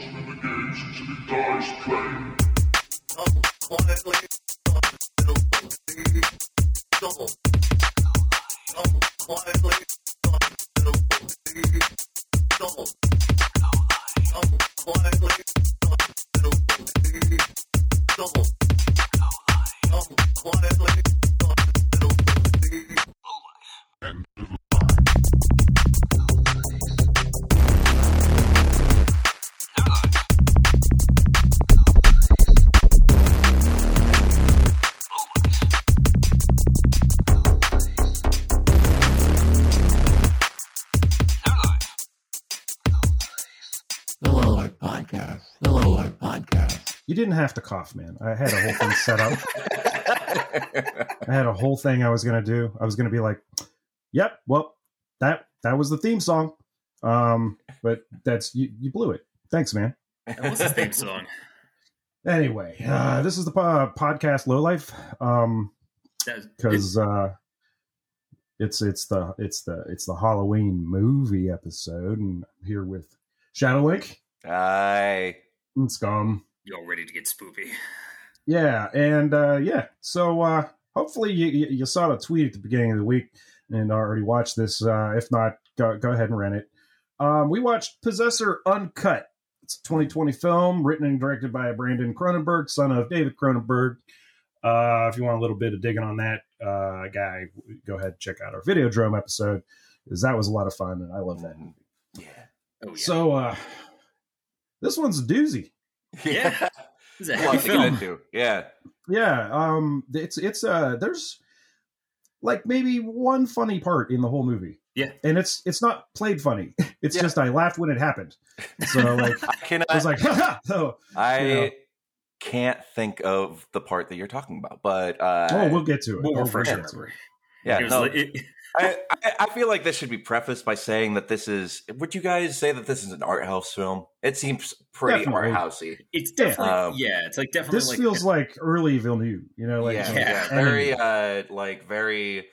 watching him engage until he dies playing. Oh, have to cough, man. I had a whole thing set up. I had a whole thing I was gonna do. I was gonna be like, "Yep, well, that that was the theme song." Um, but that's you. You blew it. Thanks, man. What's his theme song? Anyway, uh, this is the po- podcast Low Life. Um, because uh, it's it's the it's the it's the Halloween movie episode, and I'm here with Shadowlink Hi. and Scum. You're ready to get spoopy. Yeah, and uh, yeah, so uh, hopefully you, you you saw the tweet at the beginning of the week and already watched this. Uh, if not, go go ahead and rent it. Um, we watched Possessor Uncut. It's a 2020 film written and directed by Brandon Cronenberg, son of David Cronenberg. Uh, if you want a little bit of digging on that uh, guy, go ahead and check out our Videodrome episode because that was a lot of fun and I love that. Yeah. Oh yeah. So uh, this one's a doozy. Yeah. This is a A heavy lot to get film. into. Yeah. Yeah, um, it's it's uh, there's like maybe one funny part in the whole movie. Yeah. and it's it's not played funny. It's Yeah. just I laughed when it happened. So like I can I was like, oh, I you know. can't think of the part that you're talking about, but uh oh, we'll get to it. We'll refresh get to it. yeah, It was no, like- it- I, I, I feel like this should be prefaced by saying that this is would you guys say that this is an art house film? It seems pretty Definitely. art housey. it's definitely Um, yeah. It's like definitely This like feels like early Villeneuve, you know, like yeah, Yeah. yeah, very uh like very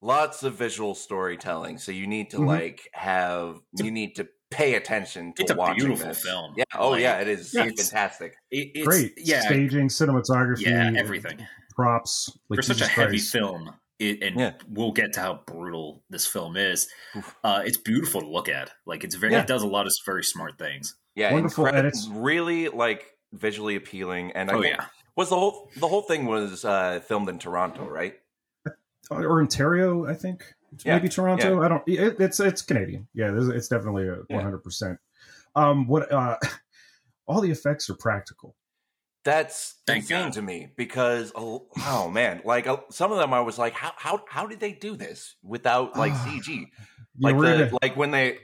lots of visual storytelling. So you need to Mhm. like have you need to pay attention to It's a watching beautiful this. film. Yeah. Oh Like, yeah, it is Yeah. fantastic. it- it's, great Yeah, staging, cinematography, yeah, everything props. Like for such a Jesus heavy Christ. film. It, and Yeah. we'll get to how brutal this film is. Uh, it's beautiful to look at. Like it's very, Yeah. it does a lot of very smart things. Yeah, Wonderful incredi- edits. Really like visually appealing. And I Oh yeah, was the whole the whole thing was uh filmed in Toronto, right? or Ontario, I think. Yeah, Maybe Toronto. I don't. It, it's it's Canadian. Yeah, it's definitely a one hundred percent. Um, what? Uh, all the effects are practical. That's Thank insane God. to me because oh, oh man, like uh, some of them I was like, how how how did they do this without like Ah, CG? Like we're the gonna- like when they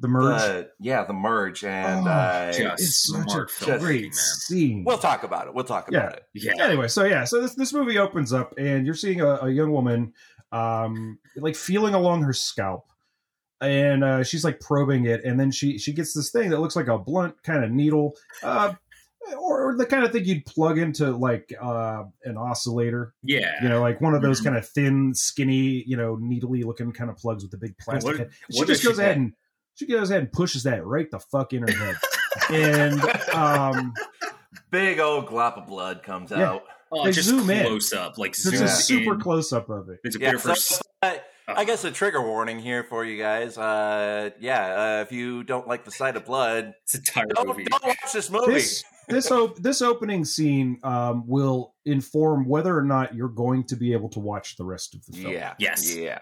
the merge. the- yeah the merge and Oh, uh, just it's such smart a filmmaking, great man. scene. we'll talk about it. We'll talk Yeah. about it. Yeah, anyway, so yeah, so this this movie opens up, and you're seeing a, a young woman, um, like feeling along her scalp, and uh, she's like probing it, and then she she gets this thing that looks like a blunt kind of needle, uh, or, or the kind of thing you'd plug into like uh, an oscillator, yeah. you know, like one of those Mhm. kind of thin, skinny, you know, needly looking kind of plugs with the big plastic What- head. She just if she goes ahead had- and she goes ahead and pushes that right the fuck in her head, and um. Big old glop of blood comes Yeah. out. oh, they just zoom in. close up, like There's zoom a super in. close up of it. It's a Yeah, bit for so, I, I guess a trigger warning here for you guys. Uh, yeah, uh, if you don't like the sight of blood, it's a entire don't, movie. don't watch this movie. this this op- this opening scene um, will inform whether or not you're going to be able to watch the rest of the film. yeah, Yes. yeah.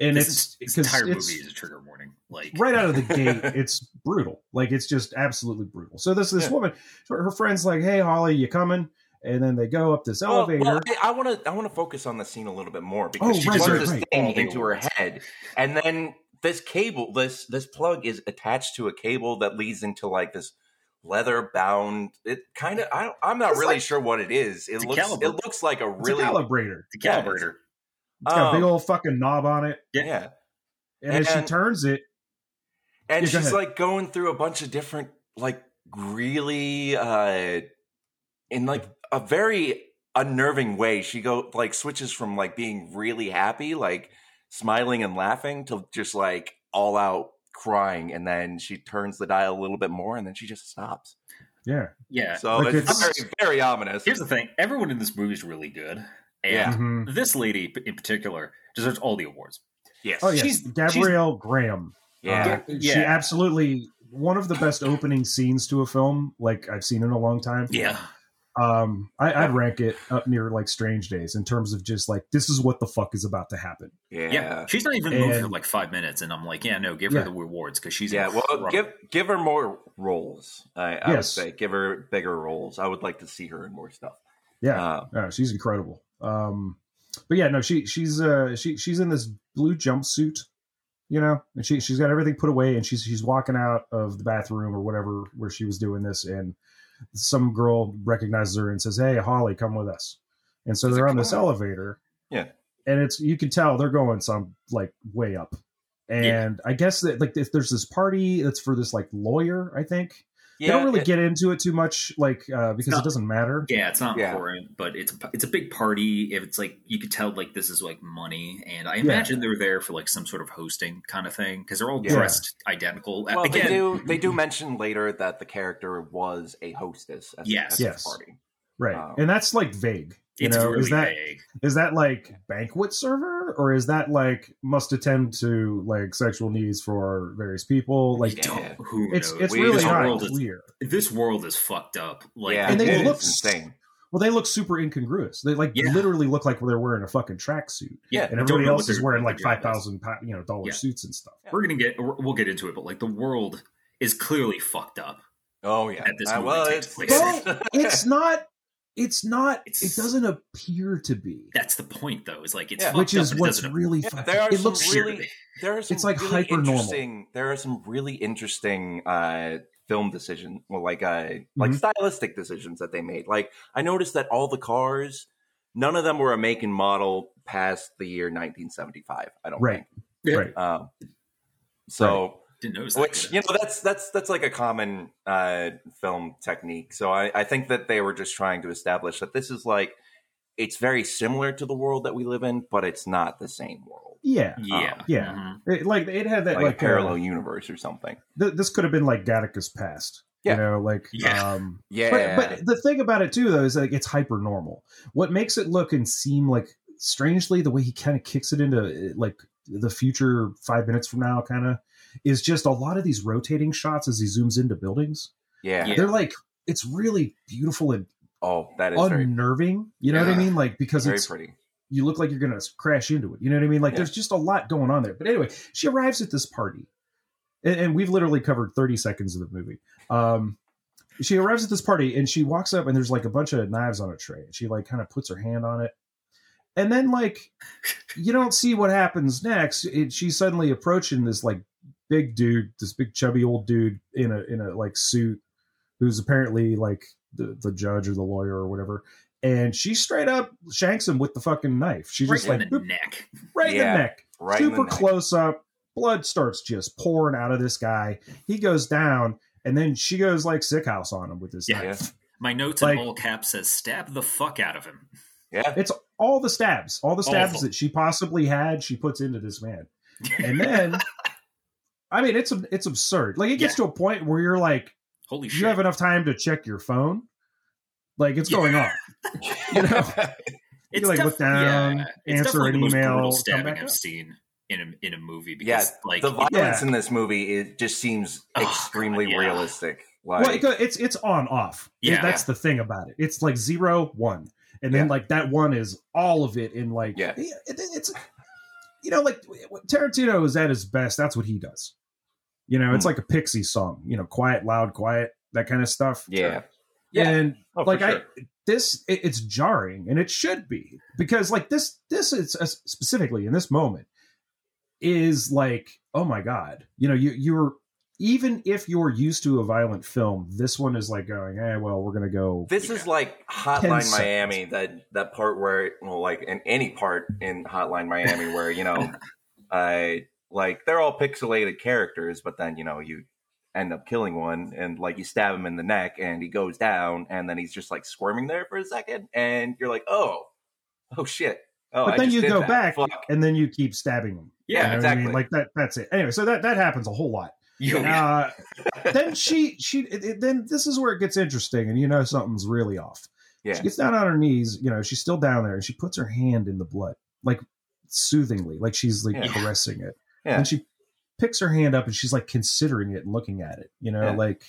and this, it's is, this because entire it's movie is a trigger warning. Like right out of the gate. It's brutal. Like it's just absolutely brutal. So this this Yeah. woman, her friend's like, "Hey, Holly, you coming?" And then they go up this Well, elevator. well, I want to I want to focus on the scene a little bit more because Oh, she right, plugs right, this right. thing All the into her awards. head, and then this cable, this this plug is attached to a cable that leads into like this leather bound. It kind of I don't, I'm not It's really like- sure what it is. It looks caliber. it looks like a it's really a calibrator. the Yeah, calibrator. It's got a big um, old fucking knob on it, yeah. and, as she turns it, and Yeah, she's ahead. like going through a bunch of different like really uh in like a very unnerving way she go like switches from like being really happy like smiling and laughing to just like all out crying, and then she turns the dial a little bit more, and then she just stops. Yeah. Yeah. So Like, it's, it's- very, very ominous. Here's the thing: everyone in this movie is really good, and Yeah. Mhm. this lady in particular deserves all the awards. yes. Oh yes, She's- Gabrielle Graham. Yeah. Uh, she absolutely one of the best opening scenes to a film like I've seen in a long time. Yeah, Um, I, I'd rank it up near like Strange Days in terms of just like this is what the fuck is about to happen. yeah. yeah. She's not even in the movie for like five minutes, and I'm like, yeah, no, give Yeah. her the rewards because she's Yeah, well, incredible. give give her more roles. I, I would say give her bigger roles. I would like to see her in more stuff. Yeah, Uh, she's incredible. Um, but yeah, no, she she's uh she she's in this blue jumpsuit, you know, and she she's got everything put away, and she's she's walking out of the bathroom or whatever where she was doing this, and some girl recognizes her and says, "Hey, Holly, come with us." And so She's they're on this on." elevator, Yeah. and it's you can tell they're going some like way up. And I guess that like if there's this party that's for this like lawyer, I think yeah, they don't really it- get into it too much, like uh, because not- it doesn't matter. Yeah, it's not Yeah. important, but it's a, it's a big party. If it's like you could tell, like this is like money, and I imagine they're there for like some sort of hosting kind of thing because they're all Yeah. dressed identical. Well, Again, they do they do mention later that the character was a hostess at, Yes. at this Yes. party. Right. Um, and that's like vague. You it's know, really is that vague. is that like banquet server or is that like must attend to like sexual needs for various people? Like Yeah. Don't- who it's knows? it's We- really this not world is- this world is fucked up. Like, yeah, And they look insane. Well, they look super incongruous. They like Yeah. literally look like they're wearing a fucking tracksuit, yeah, and everybody else is wearing like five thousand five job is. thousand you know dollar Yeah. suits and stuff. We're gonna get we'll get into it, but like the world is clearly fucked up. Oh yeah. At this Uh, movie well, takes it's, place. Well, it's not. It's not. It's- it doesn't appear to be, That's the point, though. Is like it's Yeah. which is but it what's doesn't- really. Yeah, fucking, there are it some looks really- there are some It's like really hyper-normal. interesting. There are some really interesting uh, film decision, well, like uh, like Mhm. stylistic decisions that they made. Like I noticed that all the cars, none of them were a make and model past the year 1975. I don't Right. Yeah. Right. Um, so. Didn't notice that. Which you know that's that's that's like a common uh, film technique. So I, I think that they were just trying to establish that this is like it's very similar to the world that we live in, but it's not the same world, Yeah. yeah, Yeah. Mhm. It, like it had that like, like, a parallel uh, universe or something. th- this could have been like Gattaca's past. Yeah. You know, like Yeah. um Yeah, but but the thing about it too though is like it's hyper normal. What makes it look and seem like strangely the way he kind of kicks it into like the future 5 minutes from now kind of is just a lot of these rotating shots as he zooms into buildings. yeah. Yeah. They're like it's really beautiful and Oh, that is very unnerving. You know what I mean? Like because very it's pretty. you look like you're gonna crash into it. You know what I mean? Like Yeah. there's just a lot going on there. But anyway, she arrives at this party, and, and we've literally covered 30 seconds of the movie. Um, she arrives at this party and she walks up and there's like a bunch of knives on a tray. And she like kind of puts her hand on it, and then like you don't see what happens next. It, she's suddenly approaching this like big dude, this big chubby old dude in a in a like suit, who's apparently like the the judge or the lawyer or whatever. And she straight up shanks him with the fucking knife. She Right just in like the boop, neck. right in the neck, Right in the super neck. close up. Blood starts just pouring out of this guy. He goes down, and then she goes like sick house on him with this Yeah. knife. My notes Like- in all caps says "stab the fuck out of him." Yeah, It's all the stabs, all the stabs them. that she possibly had. She puts into this man, and then, I mean, it's it's absurd. Like it gets to a point where you're like, Holy shit, you have enough time to check your phone. Like it's Yeah. going on. You know? it's you, like, def- look down, yeah, answer definitely an the most email, brutal come stabbing back I've up. seen in a in a movie yeah. because like the violence Yeah. in this movie it just seems Oh, extremely God, yeah. realistic. Like, well, it's it's on off. Yeah. that's the thing about it. It's like zero one, and then Yeah. like that one is all of it in like Yeah. it- it's you know like Tarantino is at his best. That's what he does. You know, it's Hmm. like a Pixie song. You know, quiet, loud, quiet, that kind of stuff. yeah, Yeah. and Oh, for like I this it, it's jarring and it should be because like this this is uh, specifically in this moment is like oh my god you know you you're even if you're used to a violent film this one is like going hey well we're gonna go This is like Hotline. Miami. That that part where, well, like in any part in Hotline Miami, where you know, I like they're all pixelated characters, but then you know you end up killing one, and like you stab him in the neck, and he goes down, and then he's just like squirming there for a second, and you're like, oh, oh shit, Oh, but I then you go that. back Fuck. and then you keep stabbing them. Yeah, You know what I exactly. mean? Like that. That's it. Anyway, so that that happens a whole lot. Uh, then she she it, it- then this is where it gets interesting, and you know something's really off. Yeah. She gets down on her knees. You know, she's still down there, and she puts her hand in the blood, like soothingly, like she's like Yeah. caressing it. Yeah. And she picks her hand up, and she's like considering it and looking at it. You know, Yeah. like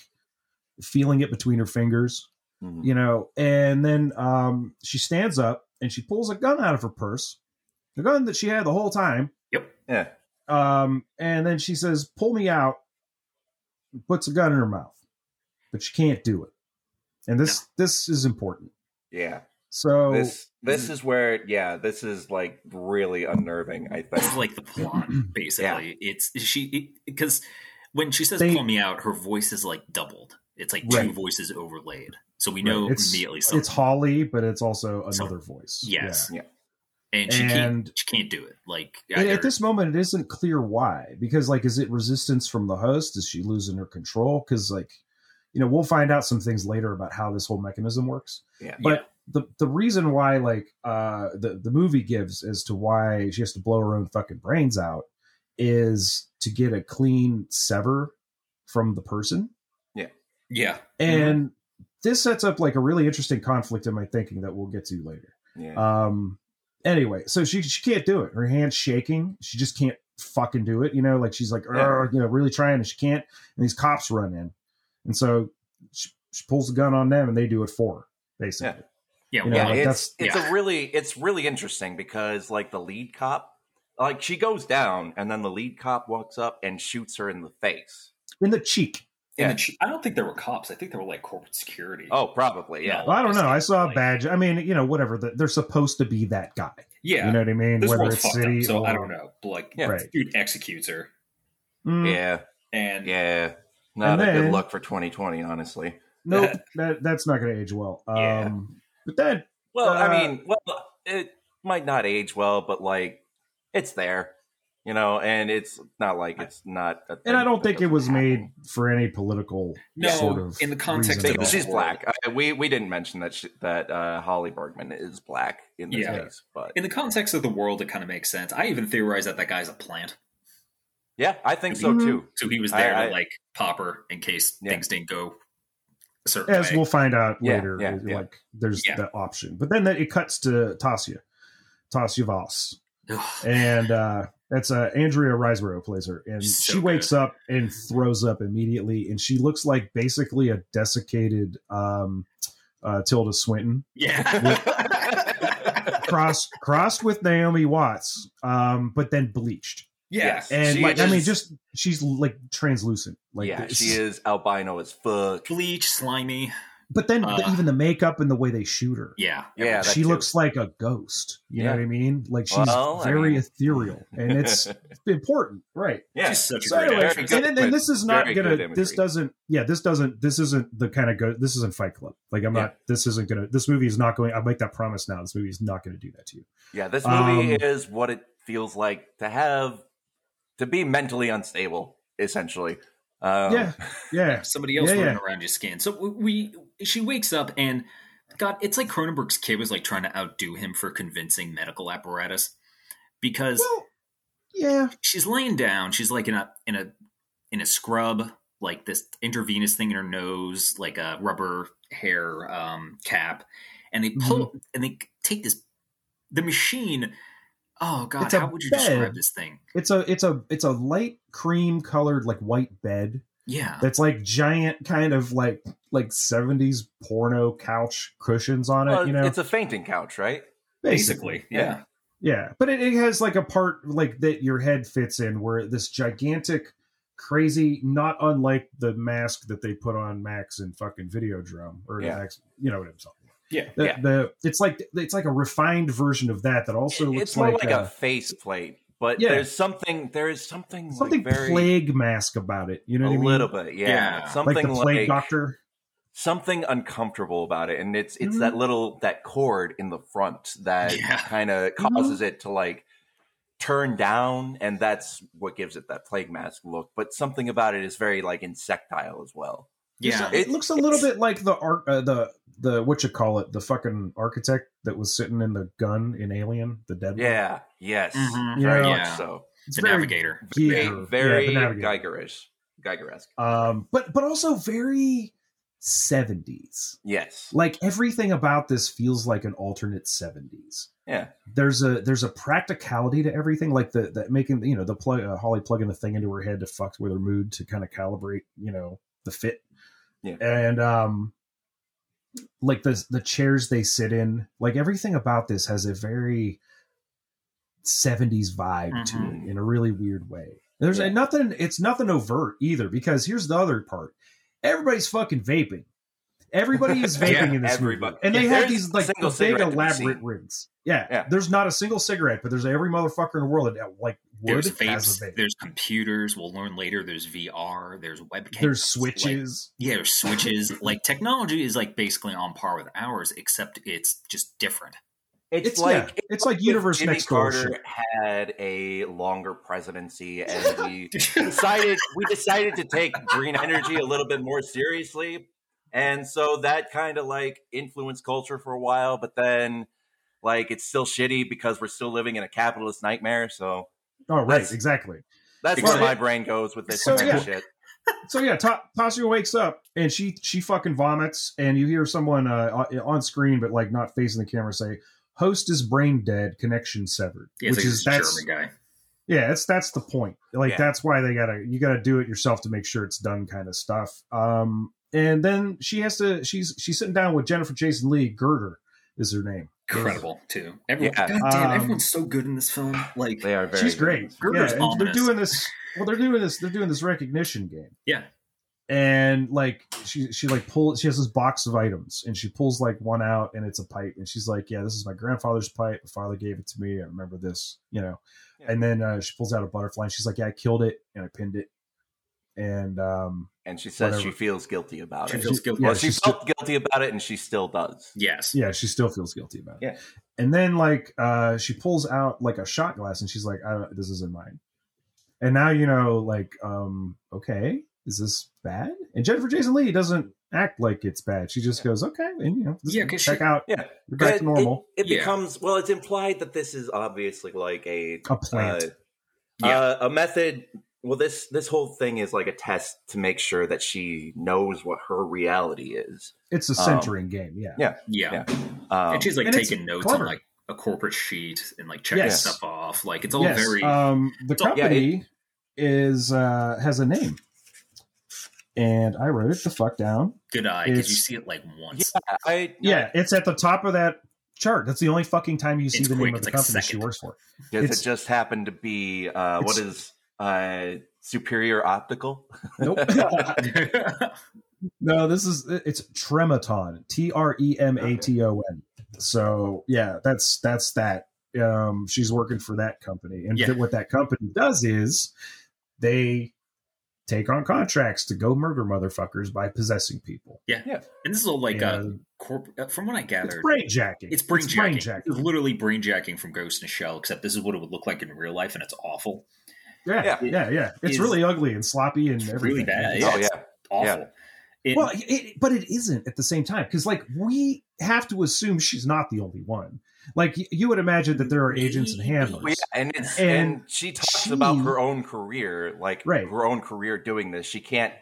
feeling it between her fingers. Mhm. You know, and then um, she stands up and she pulls a gun out of her purse, the gun that she had the whole time. Yep. Yeah. Um, and then she says, "Pull me out." Puts a gun in her mouth, but she can't do it. And this this is important. Yeah. So This this is where yeah, this is like really unnerving, I This is think. like the plot, basically. It's she because when she says They- "pull me out," her voice is like doubled. It's like two voices overlaid, so we Right. know It's- immediately Something. it's. Holly, but it's also So- another voice. Yes. Yeah. And she and- can't. She can't do it. Like And at this moment, it isn't clear why. Because, like, is it resistance from the host? Is she losing her control? Because, like, you know, we'll find out some things later about how this whole mechanism works. Yeah. But the the reason why, like, uh, the the movie gives as to why she has to blow her own fucking brains out is to get a clean sever from the person, yeah, yeah and this sets up like a really interesting conflict in my thinking that we'll get to later. Yeah. Um. Anyway, so she she can't do it. Her hand's shaking. She just can't fucking do it. You know, like she's like, Yeah. You know, really trying, and she can't. And these cops run in, and so she, she pulls the gun on them, and they do it for her, basically. yeah, You know, yeah, like, it's it's yeah. a really it's really interesting because like the lead cop like she goes down and then the lead cop walks up and shoots her in the face. In the cheek. And Yeah. the I don't think there were cops. I think there were like corporate security. Oh, probably, yeah. Well, I don't know. I saw a badge. I mean, you know, whatever. the- They're supposed to be that guy. yeah. You know what I mean? this Whether it's fucked city up, so or I don't know. Like, Yeah. Right. dude executes her, Mm, Yeah. and Yeah. Not And a then- good look for 2020, honestly. Nope. that that's not going to age well. Um, Yeah. But then Well, Uh, I mean, well, it might not age well, but like it's there, you know, and it's not like it's not. A and I don't think it was happen. made for any political No, sort of in the context of at because all. she's black. I, we we didn't mention that she, that uh, Holly Bergman is black in this Yeah. case, but in the context of the world, it kind of makes sense. I even theorize that that guy's a plant, yeah, I think so too. so he was there I- to like pop her in case Yeah. things didn't go a certain as way. we'll find out Yeah, later. yeah, like yeah. there's Yeah. that option, but then that it cuts to Tasia, Tasia Voss, and uh, that's uh, Andrea Riseborough plays her, and So she wakes up and throws up immediately, and she looks like basically a desiccated um, uh, Tilda Swinton, yeah, crossed crossed with Naomi Watts, um, but then bleached, yeah, Yes. and She like I mean, just she's like translucent, like yeah, this- she is albino as fuck. bleach, slimy. But then the- Uh, even the makeup and the way they shoot her, Yeah, Yeah, that she too. looks like a ghost. You know what I mean? Like she's Well, I very mean- ethereal, and it's important, right? Yeah, she's such a So great anyway, actress. good and, and this is not gonna. This doesn't. Yeah, this doesn't. This isn't the kind of go. This isn't Fight Club. Like I'm Yeah. not. This isn't gonna. This movie is not going. I make that promise now. This movie is not going to do that to you. yeah. This movie Um, is what it feels like to have to be mentally unstable, essentially. Um, Yeah. Yeah. somebody else Yeah, running yeah. around your skin. So we, she wakes up and God, it's like Cronenberg's kid was like trying to outdo him for convincing medical apparatus because Well, yeah. she's laying down. She's like in a in a in a scrub, like this intravenous thing in her nose, like a rubber hair um, cap, and they pull Mm-hmm. and they take this the machine. Oh God, how would you bed. describe this thing? It's a. It's a. It's a light cream colored like white bed. Yeah, That's like giant, kind of like like seventies porno couch cushions on it. well, you know, it's a fainting couch, right? basically, yeah. Yeah, but it, it has like a part like that your head fits in where this gigantic, crazy, not unlike the mask that they put on Max in fucking Videodrome or Yeah. Max, you know what I'm talking about. Yeah. The, Yeah. the it's like it's like a refined version of that that also looks it's more like, like, uh, a face plate, but Yeah. there's something. There is something something like very plague mask about it. You know a what I mean? little bit, yeah, Yeah. like something the like, plague doctor. something uncomfortable about it, and it's it's Mhm. that little that cord in the front that Yeah. kind of Mm-hmm. causes it to like turn down, and that's what gives it that plague mask look. But something about it is very like insectile as well. Yeah. it, looks a little bit like the art, uh, the the what you call it, the fucking architect that was sitting in the gun in Alien, the dead. one. Yeah. Yes. Mhm. Very Yeah. much so. it's the very navigator. Giger. Very, very Yeah, the Navigator. Geigerish. Geiger-esque. Um, but but also very seventies. Yes. Like everything about this feels like an alternate seventies. Yeah. there's a there's a practicality to everything like the that making you know the plug uh, holly plugging the thing into her head to fuck with her mood to kind of calibrate you know the fit Yeah. and um like the the chairs they sit in like everything about this has a very 70s vibe to Mhm. it in a really weird way there's Yeah. nothing it's nothing overt either because here's the other part everybody's fucking vaping everybody is vaping Yeah, in this everybody. movie and they Yeah, have these like big cigarette to be elaborate rings. yeah, Yeah. there's not a single cigarette but there's every motherfucker in the world that uh, like would There's has vapes. a vape There's computers. We'll learn later. There's VR. There's webcams. there's like- switches yeah, there's switches. like technology is like basically on par with ours, except it's just different. It's, It's like yeah, it's like if universe Jimmy next door Carter shit. had a longer presidency, and we decided we decided to take green energy a little bit more seriously, and so that kind of like influenced culture for a while. But then, like, it's still shitty because we're still living in a capitalist nightmare. So oh right That's- exactly that's Well, where my brain goes with this So, kind yeah. of shit. so yeah Ta- Tasha wakes up and she she fucking vomits and you hear someone uh, on- on screen but like not facing the camera say host is brain dead connection severed Yeah, it's which like is this that's German guy. yeah that's that's the point like Yeah. that's why they gotta you gotta do it yourself to make sure it's done kind of stuff um and then she has to she's she's sitting down with Jennifer Jason Leigh girder is her name Incredible too. Everyone, Yeah. God damn, Um, everyone's so good in this film. Like, They are very. she's great Girder's yeah, they're doing this well they're doing this they're doing this recognition game yeah, and like she she like pulls she has this box of items and she pulls like one out and it's a pipe and she's like yeah this is my grandfather's pipe my father gave it to me i remember this you know Yeah. and then uh, she pulls out a butterfly and she's like yeah i killed it and i pinned it and um And she says she feels guilty about she it. feels guilty. yeah, well, she she's felt guilty about it, and she still does. yes, yeah she still feels guilty about it Yeah. and then like uh she pulls out like a shot glass and she's like I don't, this isn't mine and now you know like um okay is this bad and Jennifer Jason Leigh doesn't act like it's bad she just goes okay and you know Yeah, 'cause check she- out Yeah, back But to normal It, it Yeah. becomes well. It's implied that this is obviously like a a plant uh, Yeah. uh, a method. Well, this this whole thing is like a test to make sure that she knows what her reality is. it's a um, centering game yeah yeah. yeah. Yeah. Um, and she's like and taking notes clever. on like a corporate sheet and like checking Yes. stuff off. Like it's all yes very um the it's all- yeah, company is uh has a name and i wrote it the fuck down good eye because you see it like once. yeah, I yeah it's at the top of that chart that's the only fucking time you see It's the quick, name of the like a company she works for Does it's- it just happened to be uh, what it's- is uh, superior optical? nope no this is it's trematon t-r-e-m-a-t-o-n so yeah that's that's that um she's working for that company and Yeah. th- what that company does is they take on contracts to go murder motherfuckers by possessing people Yeah, yeah. and this is all like uh, And corp- uh, from what I gathered, it's brain jacking It's brain jacking. jacking. It's literally brain jacking from Ghost in a Shell, except this is what it would look like in real life, and it's awful. Yeah Yeah. yeah yeah, it's Is- really ugly and sloppy and It's everything really bad. oh it's yeah, Awful. It- well it, but it isn't at the same time because like we have to assume she's not the only one like you would imagine that there are agents and handlers Well, yeah, and it's And and, she talks she- about her own career, like Right. her own career doing this. She can't.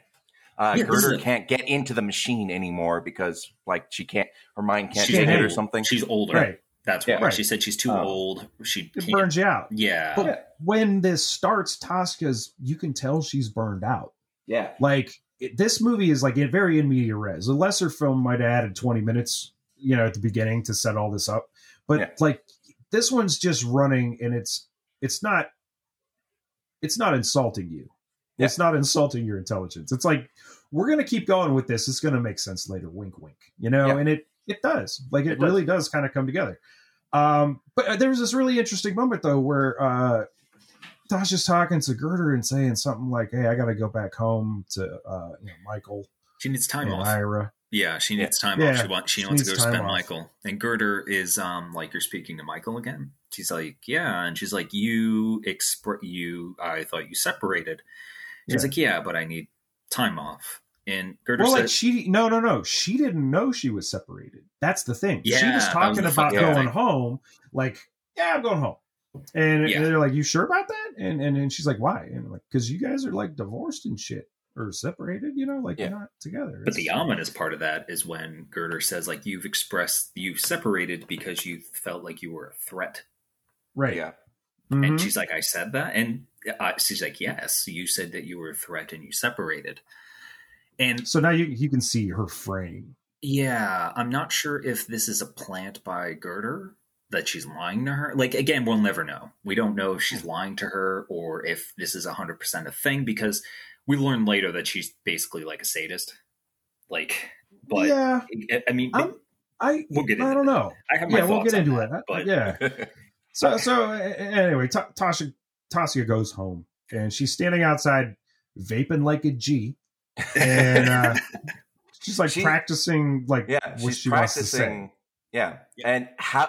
Uh, Yeah, this Girder is a- can't get into the machine anymore because, like, she can't. Her mind can't she's take it or something. She's older. right That's why Right. she said she's too Oh. old. She it can't. burns you out Yeah. but Yeah. when this starts Tosca's you can tell she's burned out yeah, like it, this movie is like a very in media res a lesser film might have added 20 minutes you know at the beginning to set all this up but Yeah. like this one's just running and it's it's not it's not insulting you Yeah. it's not insulting your intelligence it's like we're gonna keep going with this it's gonna make sense later wink wink you know Yeah. and it it does like it, It really does kind of come together um but uh, there was this really interesting moment though where uh Tasha's talking to Girder and saying something like, "Hey, I got to go back home to uh, you know Michael She needs time off. Ira." Yeah, she needs time Yeah, off. She wants she, she wants to go spend off. Michael. And Girder is um like you're speaking to Michael again. She's like, yeah, and she's like, you expr you. I thought you separated. She's Yeah. like, yeah, but I need time off. And Girder Well, like she no no no she didn't know she was separated. That's the thing. she was talking was about going thing. home. Like yeah, I'm going home. And Yeah. they're like, "You sure about that?" And and, and she's like, "Why?" And I'm like, "Because you guys are like divorced and shit, or separated. You know, like Yeah. you're not together." But the It's- ominous part of that is when Girder says, like, you've expressed, you've separated because you felt like you were a threat. right? Yeah. Mhm. And she's like, I said that. And uh, she's like, yes, you said that you were a threat and you separated. And so now you you can see her frame. yeah, I'm not sure if this is a plant by Girder that she's lying to her. Like, again, we'll never know. We don't know if she's lying to her or if this is 100% a thing because we learn later that she's basically like a sadist. Like, but yeah, I mean, I'm- I We'll get I don't know. I have my Yeah, we'll get into that, it. But yeah. So so anyway, Ta- Tasha Tasia goes home and she's standing outside vaping like a G, and uh, she's like She- practicing like yeah, what she's she wants to say. practicing. Yeah. Yeah. and how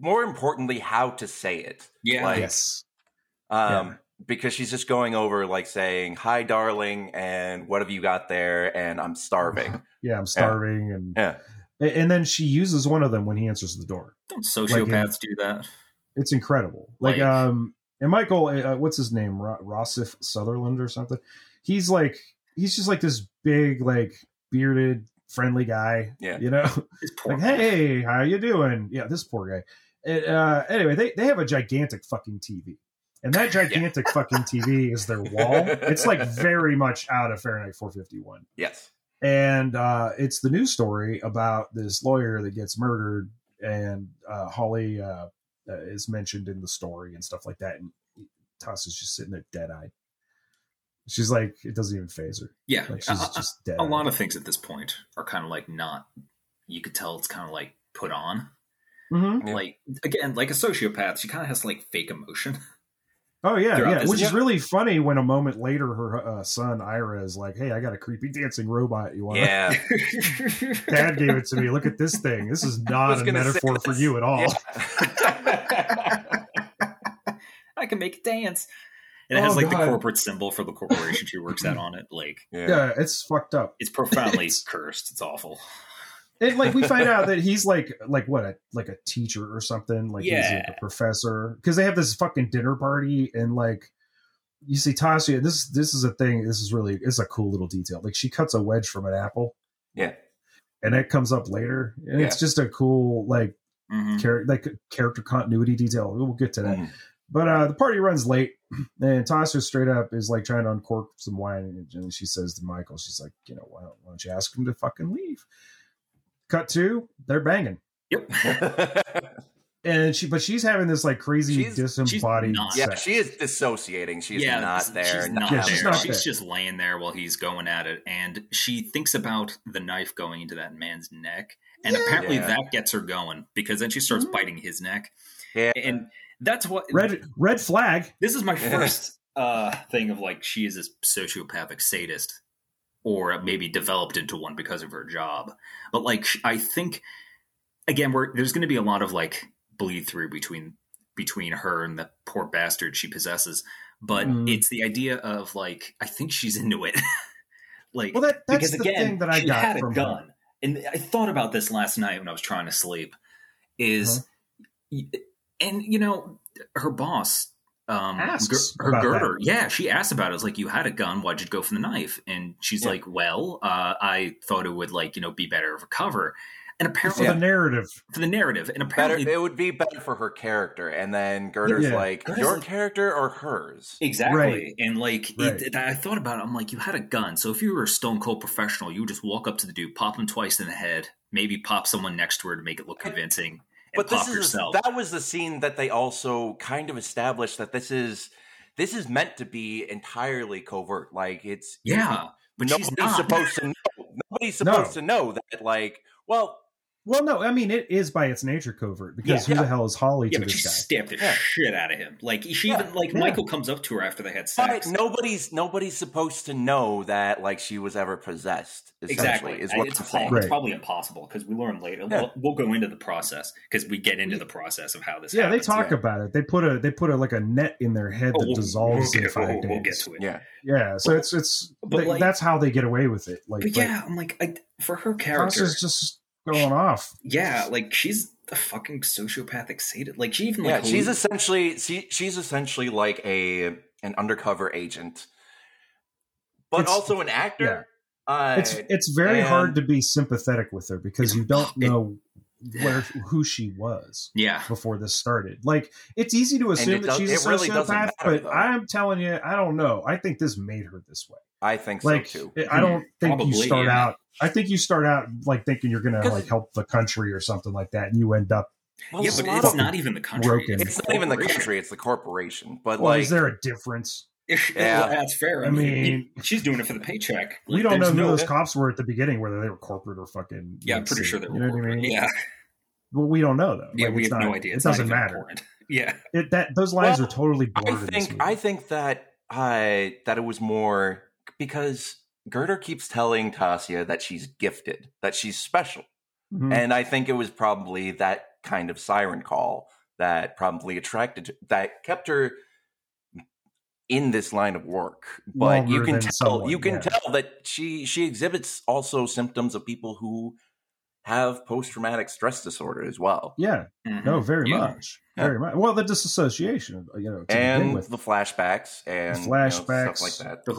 more importantly, how to say it. yeah, like- Yes, Um, Yeah. because she's just going over like saying, "Hi, darling," and what have you got there? And I'm starving. yeah, I'm starving, and Yeah. and then she uses one of them when he answers the door. don't sociopaths do that? It's incredible. Like, Like- um, and Michael, uh, what's his name, Rossif Sutherland or something? He's like, he's just like this big, like bearded, friendly guy. Yeah. you know, It's poor. like, hey, how you doing? Yeah, this poor guy. And, uh, anyway, they they have a gigantic fucking TV, and that gigantic fucking TV is their wall. It's like very much out of Fahrenheit 451 Yes. and uh, it's the news story about this lawyer that gets murdered, and uh, Holly uh, uh, is mentioned in the story and stuff like that. And Toss is just sitting there, dead eyed. She's like, it doesn't even phase her. yeah, Like she's a, a- just dead. a lot of things at this point are kind of like not. You could tell it's kind of like put on. hmm Like again, like a sociopath, she kind of has like fake emotion. Oh yeah, yeah. Which is Yeah. really funny when a moment later her uh, son Ira is like, "Hey, I got a creepy dancing robot. You want? Yeah. Dad gave it to me. Look at this thing. This is not a metaphor for you at all." I can make it dance. And it Oh, has like God. the corporate symbol for the corporation she works at on it. Like Yeah. Yeah, it's fucked up. it's profoundly It's- cursed. It's awful. And like we find out that he's like like what a like a teacher or something like he's like Yeah. a professor because they have this fucking dinner party and like you see Tasha this this is a thing this is really it's a cool little detail like she cuts a wedge from an apple Yeah. and it comes up later and it's just a cool like Mhm. character like character continuity detail we'll get to that Mhm. but uh the party runs late and Tasha straight up is like trying to uncork some wine and she says to Michael she's like you know why don't, why don't you ask him to fucking leave cut to they're banging Yep. and she but she's having this like crazy She's- disembodied not- yeah, she is dissociating. She's yeah, not there. She's not Yeah, there. she's She's, not there. just laying there while he's going at it, and she thinks about the knife going into that man's neck, and Yeah. apparently Yeah. that gets her going because then she starts Mhm. biting his neck, Yeah. and that's what red red flag This is my first uh, thing of like she is this sociopathic sadist, or maybe developed into one because of her job. But like I think again, we're, there's going to be a lot of like bleed through between between her and the poor bastard she possesses. But Mm. it's the idea of like I think she's into it. like well that that's because the again, thing that i she got had a from her. gun, and I thought about this last night when I was trying to sleep. Is Uh-huh. Y and you know her boss, um, Asks Gir- her about girder, yeah, she asked about it. It's like you had a gun, why'd you go for the knife? And she's Yeah. like, well, uh, I thought it would like you know be better of a cover, and for apparently the narrative for the narrative, and better. apparently It would be better for her character. And then Girder's Yeah. like, Girder's your like- character or hers? Exactly. Right. And like Right. it, I thought about it, I'm like, you had a gun. So if you were a stone cold professional, you would just walk up to the dude, pop him twice in the head, maybe pop someone next to her to make it look convincing, and But this is yourself. that was the scene that they also kind of established that this is this is meant to be entirely covert. Like it's yeah. But she's nobody's supposed to know. Nobody's No. supposed to know that. Like, well, Well, no, I mean it is by its nature covert because Yeah. who the hell is Holly Yeah, to but she this guy? stabbed the Yeah. shit out of him. Like she Yeah. even like Yeah. Michael comes up to her after they had But sex. nobody's nobody's supposed to know that like she was ever possessed. Exactly. is I- what it's, I'm. Right. it's probably impossible because we learn later. Yeah. We'll, we'll go into the process because we get into the process of how this. Yeah, they talk yeah. about it. They put a they put a like a net in their head Oh, that we'll- dissolves we'll in get- five we'll- days. we'll get to it. Yeah, Yeah, so But- it's it's but, th- like- that's how they get away with it. Like, But yeah, I'm like, I, for her character, Tasha's just going off. yeah, like she's the fucking sociopathic sadist. Like she even yeah. like She's halluc- essentially she, she's essentially like a an undercover agent, but It's- also an actor. Uh, It's it's very and- hard to be sympathetic with her because you don't It- know where who she was yeah. before this started. Like it's easy to assume that does- she's a it really doesn't sociopath, matter, but though. I'm telling you, I don't know. I think this made her this way. I think Like so too. I don't hmm. think Probably, you start yeah. out. I think you start out like thinking you're gonna like help the country or something like that, and you end up. Well, yeah, but it's not even the country. broken. It's not even the corporation. country; it's the corporation. But Well, like, is there a difference? Yeah, Yeah. that's fair. I, I mean, mean- she's doing it for the paycheck. we Like, don't know who no- those cops were at the beginning, whether they were corporate or fucking. Yeah, I'm pretty sure they were. You know what I mean? Yeah, Well, we don't know though. yeah, Like, we it's have not- no idea. It It's doesn't matter. important. Yeah, It, that those lines Well, are totally I blurred. in think. I think that I that it was more because Girder keeps telling Tasia that she's gifted, that she's special. Mhm. And I think it was probably that kind of siren call that probably attracted that kept her in this line of work. But you can tell someone, you can yeah. tell that she she exhibits also symptoms of people who have post traumatic stress disorder as well. yeah, Mhm. no, very Yeah. much, Yeah. very much. Well, the disassociation, you know, to begin And with. the flashbacks and you know, flashbacks. stuff like that. The Which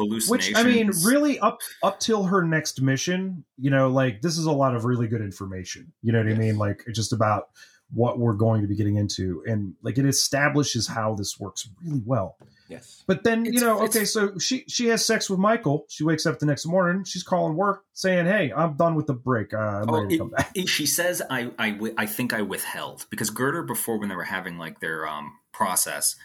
hallucinations. I mean, really, up up till her next mission, you know, like this is a lot of really good information. You know what I mean? Like just about what we're going to be getting into, and like it establishes how this works really well. Yes. But then you know, okay, so she she has sex with Michael. She wakes up the next morning. She's calling work, saying, "Hey, I'm done with the break. Uh, I'm Oh, ready to it- come back." it- she says I, I I think I withheld because Girder before when they were having like their um process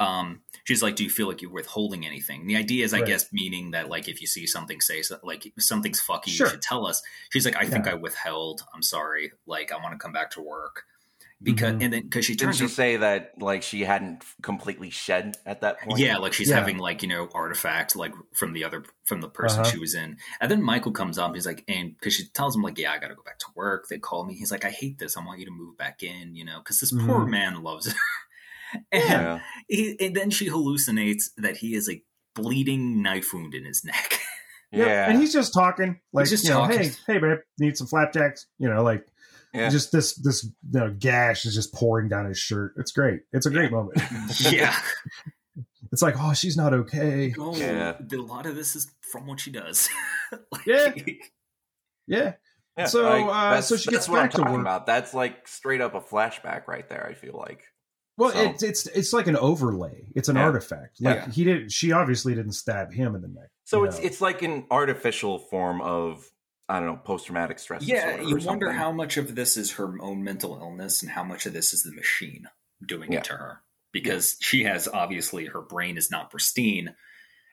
um she's like do you feel like you're withholding anything and the idea is I Right. guess meaning that like if you see something say so, like something's fucky Sure. you should tell us she's like I think I withheld I'm sorry like I want to come back to work because Mhm. and then because she Didn't she her- say that like she hadn't completely shed at that point? Yeah, like she's Yeah. having like you know artifact like from the other from the person Uh-huh. she was in, and then Michael comes up. He's like, and because she tells him like, yeah, I got to go back to work. They call me. He's like, I hate this. I want you to move back in. You know, because this poor Mhm. man loves her. and, Yeah. he, and then she hallucinates that he is a bleeding knife wound in his neck. Yeah. Yeah. and he's just talking, like just you know, talking. hey, hey, babe, need some flapjacks? You know, like Yeah. just this this you know, gash is just pouring down his shirt. It's great. It's a great moment. yeah, It's like, oh, she's not okay. oh, Yeah. a lot of this is from what she does. Like- Yeah. Yeah, Yeah, So, like, uh, so she that's gets what back I'm to talking work. about. That's like straight up a flashback right there. I feel like. Well, So- it's it's it's like an overlay. It's an Yeah. artifact. Like Yeah. he did. She obviously didn't stab him in the neck. So it's know. it's like an artificial form of I don't know post traumatic stress. Yeah, disorder you or wonder how much of this is her own mental illness and how much of this is the machine doing Yeah. it to her. Because she has obviously her brain is not pristine.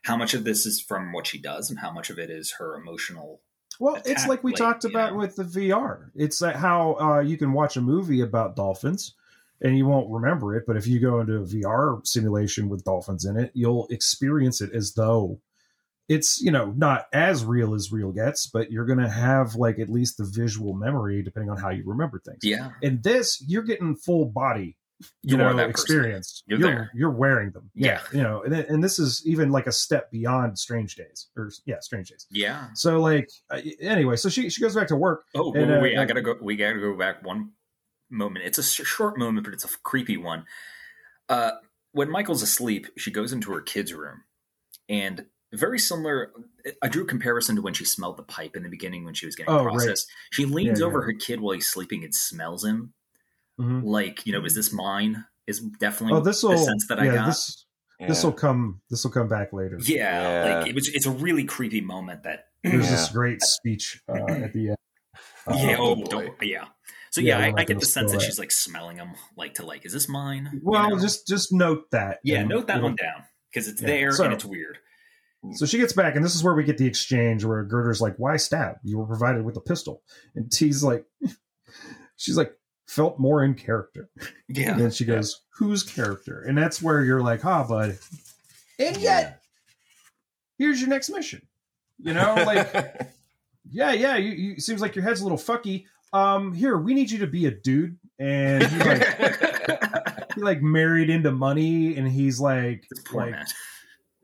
How much of this is from what she does and how much of it is her emotional well, it's like we like, talked about know. with the VR. It's like how uh, you can watch a movie about dolphins and you won't remember it, but if you go into a VR simulation with dolphins in it, you'll experience it as though it's you know not as real as real gets, but you're going to have like at least the visual memory depending on how you remember things. Yeah. And this, you're getting full body you You know experience. You're you're there. you're wearing them. Yeah. you know, and, and this is even like a step beyond Strange Days or yeah, Strange Days. Yeah. So like anyway, so she she goes back to work. Oh, And, wait, uh, wait, I gotta go. We gotta go back one moment. It's a short moment, but it's a creepy one. Uh, when Michael's asleep, she goes into her kid's room, and very similar. I drew a comparison to when she smelled the pipe in the beginning when she was getting Oh, right. processed. She leans Yeah, over yeah. her kid while he's sleeping and smells him, Mhm. like you know, is this mine? Is definitely Oh, this the sense that I got. this Yeah. this will come this will come back later. yeah, Yeah. like it was. It's a really creepy moment that. There's Yeah. this great speech uh, at the end. Uh, yeah. Oh, don't, yeah. So Yeah, yeah, I, I get the sense that it. she's like smelling them, like to like, is this mine? You Well, know? just just note that. yeah, and note that one down because it's Yeah. there So- and it's weird. So she gets back, and this is where we get the exchange where Girder's like, "Why stab? You were provided with a pistol," and T's like, she's like felt more in character. Yeah. And then she goes, "Whose character?" And that's where you're like, "Ah, bud." And yet, here's your next mission. You know, like, yeah, yeah. You, you seems like your head's a little fucky. Um, here, we need you to be a dude, and he like he like married into money, and he's like like man.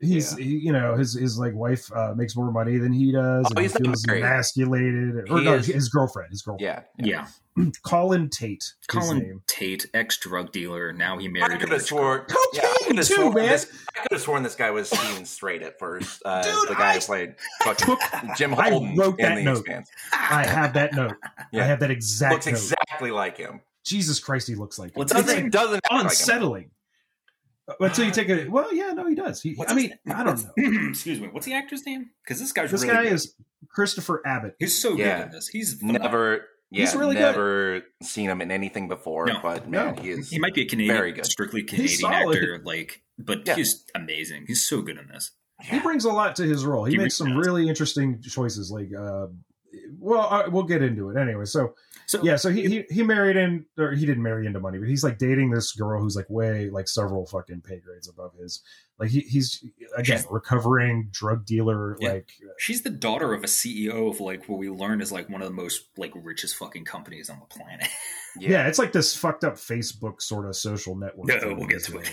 He's he, you know his his like wife uh, makes more money than he does. Oh, and he he's not feels married. emasculated. Or He no, is- his girlfriend, his girlfriend. yeah. Yeah. Colin Tate. Colin. Tate, ex drug dealer. Now he married a could have rich sworn. girl. yeah, I could have too, sworn man. This, I could have sworn this guy was Steven Strait at first. Uh, Dude, the guy I who played fucking took- Jim I Holden wrote in that The note. Expanse. I have that note. I have that exact Looks note. exactly like him. Jesus Christ, he looks like. him. What's It's his Doesn't name? doesn't act like him. unsettling. Until you take a well, yeah, no, he does. He, What's I mean, name? I don't know. Excuse me. What's the actor's name? Because this guy's This really guy good. is Christopher Abbott. He's so Yeah. good in this. He's phenomenal. Never. Yeah, He's really good. never seen him in anything before, No. but man, No. he is. He might be a Canadian, Very good. strictly Canadian actor, like, but Yeah. he's amazing. He's so good in this. He brings a lot to his role. He, He makes some really really interesting choices. Like, uh, well, uh, we'll get into it anyway. So, So yeah, so he, he he married in, or he didn't marry into money, but he's like dating this girl who's like way like several fucking pay grades above his. Like he, he's again She's- recovering drug dealer. Yeah. Like, she's the daughter of a CEO of like what we learned is like one of the most like richest fucking companies on the planet. yeah. it's like this fucked up Facebook sort of social network. No, we'll get to it.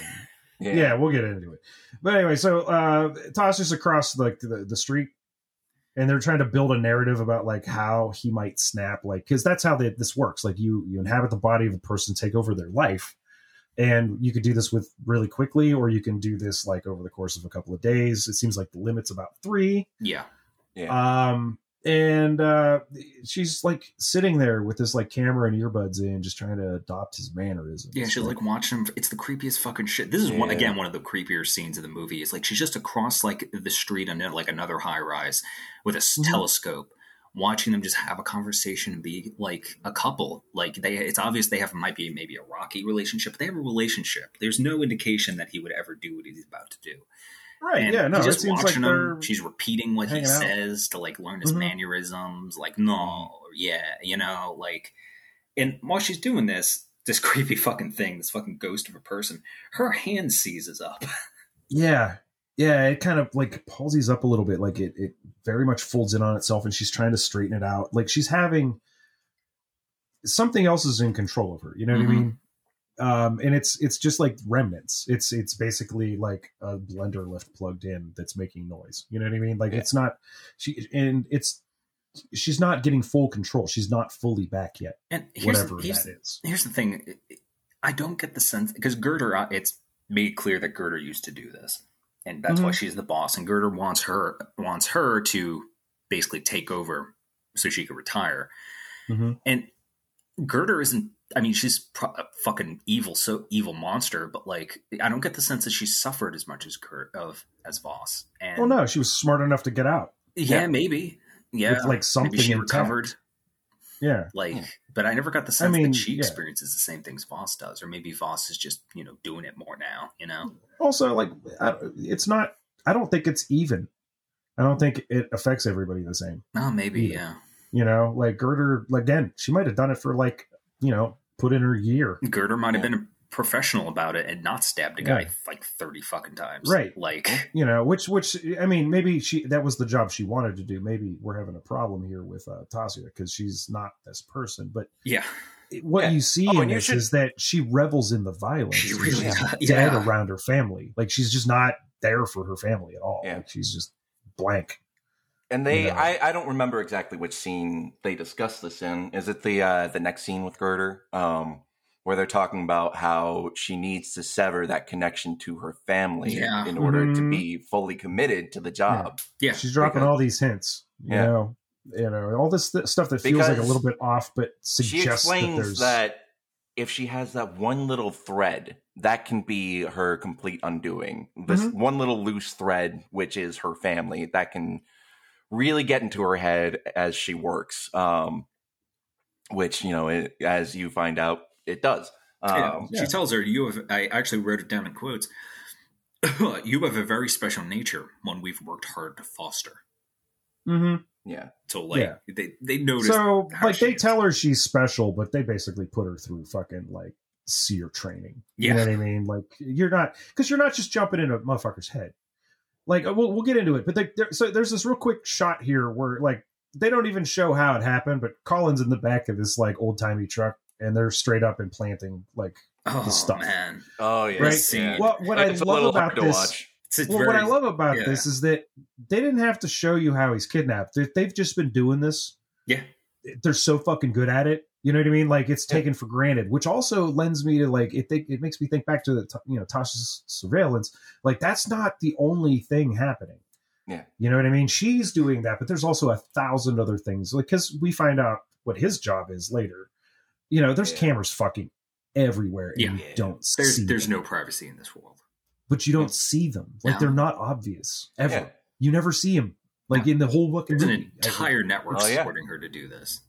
yeah. we'll get into it. But anyway, so uh tosses across like the, the street and they're trying to build a narrative about like how he might snap like because that's how they, this works like you you inhabit the body of a person take over their life and you could do this with really quickly or you can do this like over the course of a couple of days it seems like the limit's about three yeah. Yeah. um and uh she's like sitting there with this like camera and earbuds in just trying to adopt his mannerisms Yeah, she's like watching him. It's the creepiest fucking shit. This is one again one of the creepier scenes of the movie. It's like she's just across like the street and like another high rise with a s Mhm. telescope, watching them just have a conversation and be like a couple. Like they, it's obvious they have might be maybe a rocky relationship, but they have a relationship. There's no indication that he would ever do what he's about to do. Right And yeah no it just seems like watching they're him. She's repeating what he hanging out. says to like learn his Mhm. mannerisms. Like no, yeah, you know, like. And while she's doing this, this creepy fucking thing, this fucking ghost of a person, her hand seizes up. Yeah. Yeah, it kind of like palsies up a little bit. Like it, it very much folds in on itself and she's trying to straighten it out. Like she's having something else is in control of her. You know what Mhm. I mean? Um, and it's it's just like remnants. It's it's basically like a blender lift plugged in that's making noise. You know what I mean? Like Yeah. it's not she and it's she's not getting full control. She's not fully back yet. And here's, Whatever the, that is. here's the thing I don't get the sense because Girder, uh, it's made clear that Girder used to do this, and that's why Mhm. she's the boss. And Girder wants her wants her to basically take over so she could retire. Mhm. And Girder isn't. I mean, she's pro- a fucking evil, so evil monster. But like, I don't get the sense that she suffered as much as Kurt of as Voss. And Well, no, she was smart enough to get out. yeah, Yeah. maybe, yeah, With, like, something maybe she intact. recovered. Yeah. Like, Yeah. but I never got the sense mean, that she yeah. experiences the same things Voss does, or maybe Voss is just you know doing it more now. You know, also like I, it's not i don't think it's even i don't think it affects everybody the same oh, maybe, Yeah. yeah. you know like Girder, again she might have done it for like you know put in her year Girder might have Yeah. been a professional about it and not stabbed a guy Yeah. like thirty fucking times, Right. Like, you know which which i mean maybe she that was the job she wanted to do maybe we're having a problem here with uh tasia because she's not this person but yeah, what Yeah. you see Oh, in this should- is that she revels in the violence she really, dead around her family like she's just not there for her family at all Yeah. like she's just blank And they, Yeah. I, I don't remember exactly which scene they discussed this in. Is it the uh, the next scene with Girder, um, where they're talking about how she needs to sever that connection to her family Yeah. in order to Mhm. be fully committed to the job? Yeah, she's dropping because- all these hints you Yeah. know you know all this th- stuff that feels like a little bit off but She suggests that explains there's that if she has that one little thread, that can be her complete undoing. This Mhm. one little loose thread, which is her family, that can really get into her head as she works. Um, which you know, it, as you find out, it does. Yeah. Um, Yeah. She tells her, "You have." I actually wrote it down in quotes. you have a very special nature, one we've worked hard to foster. Mhm. Yeah. So like Yeah. they they notice. So like they is. tell her she's special, but they basically put her through fucking like seer training. You know what I mean? Like you're not because you're not just jumping into a motherfucker's head. Like uh, we'll we'll get into it, but they, there, so there's this real quick shot here where like they don't even show how it happened, but Colin's in the back of this like old timey truck, and they're straight up implanting like. oh stuff. man, Oh yeah. Right. yeah. Well, what I it's a love about this, watch. it's, it's well, very, what I love about yeah. this is that they didn't have to show you how he's kidnapped. They've just been doing this Yeah, they're so fucking good at it. You know what I mean? Like it's taken for granted, which also lends me to like it. Think, it makes me think back to the t- you know Tasha's surveillance. Like that's not the only thing happening. Yeah. you know what I mean. She's doing that, but there's also a thousand other things. Like because we find out what his job is later. You know, there's Yeah. cameras fucking everywhere, and Yeah. you don't there's see. there's them. no privacy in this world. but you don't see them. Like No. they're not obvious ever. Yeah. You never see them. Like in the whole fucking There's an movie. entire network Oh, yeah. supporting her to do this.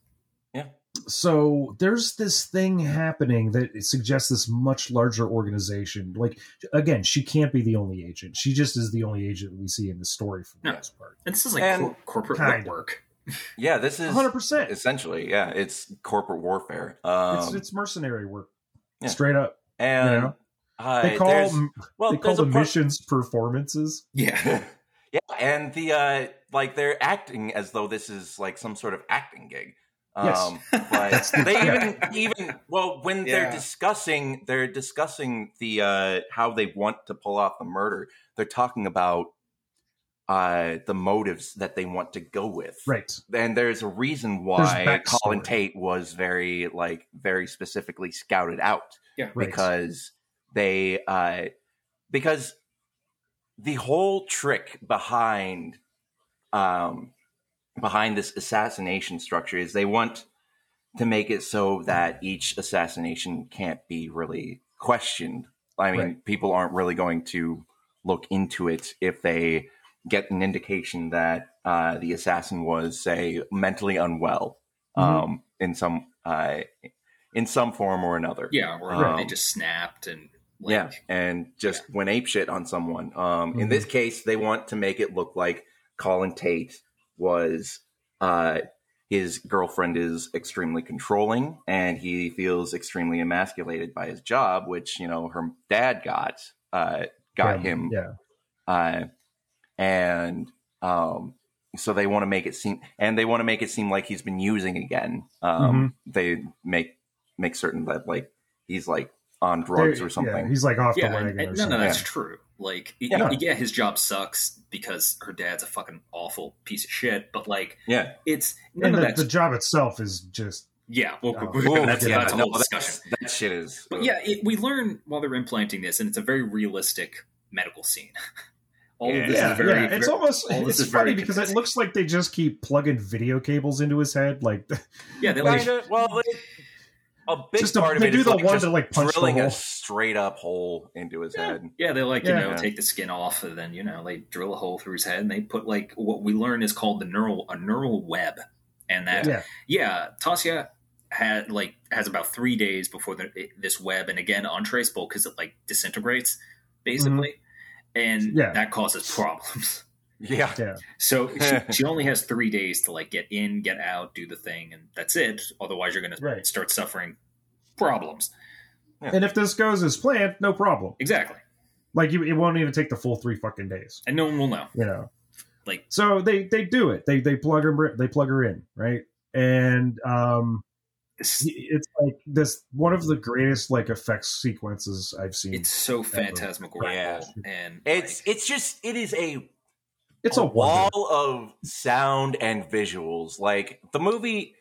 So there's this thing happening that suggests this much larger organization like again she can't be the only agent she just is the only agent we see in the story for the No. most part And this is like And- cor- corporate Kinda. network. Yeah, this is 100% essentially yeah, it's corporate warfare. Um, it's, it's mercenary work yeah. straight up and you know, uh, they call there's- them well, they call the part- missions performances Yeah, yeah, and the uh like they're acting as though this is like some sort of acting gig. Yes. Um, but they even even well when they're discussing they're discussing the uh how they want to pull off the murder. They're talking about uh the motives that they want to go with. right And there's a reason why. Colin Tate was very like very specifically scouted out yeah. Right. because they uh because the whole trick behind um behind this assassination structure is they want to make it so that each assassination can't be really questioned. I mean, Right. people aren't really going to look into it if they get an indication that uh, the assassin was, say, mentally unwell Mhm. um, in some uh, in some form or another. Yeah, or Um, they just snapped and like, Yeah, and just went ape shit on someone. Um, In Mhm. this case, they want to make it look like Colin Tate was uh, his girlfriend is extremely controlling, and he feels extremely emasculated by his job, which you know her dad got uh, got Yeah, him, yeah uh, and um, so they want to make it seem, and they want to make it seem like he's been using again. Um, They make make certain that like he's like on drugs They- or something. yeah, he's like off yeah, the wagon and- or and something that's Yeah. true. Like, Yeah. y- yeah. his job sucks because her dad's a fucking awful piece of shit. But like, yeah. it's none and of the, the job itself is just yeah. Well, Oh. we're- Ooh, that's, yeah, that's a no, whole discussion. that's- That shit is. But yeah, it, we learn while they're implanting this, and it's a very realistic medical scene. All Yeah. of this yeah, is very. yeah. It's very- almost all it's funny very because it looks like they just keep plugging video cables into his head. Like yeah. They like Kinda, well, they, a big Just a- part of they it do is the like one just to, like, punch the drilling a straight up hole into his head. Yeah, they like Yeah. you know take the skin off, and then you know they drill a hole through his head, and they put like what we learn is called the neural a neural web, and that yeah, yeah, Tasia had like has about three days before the, this web, and again untraceable because it like disintegrates basically, and Mm-hmm. Yeah. that causes problems. Yeah, yeah. So she, she only has three days to like get in, get out, do the thing, and that's it. Otherwise, you're going to start suffering problems. And if this goes as planned, no problem. Exactly, Like you, it won't even take the full three fucking days. and no one will know. You know. Like- so they they do it. They they plug her they plug her in right, and um, It's, it's like this one of the greatest like effects sequences I've seen. it's so phantasmagorical, Yeah. and it's like, it's just it is a it's a, a wall wall. of sound and visuals. Like the movie,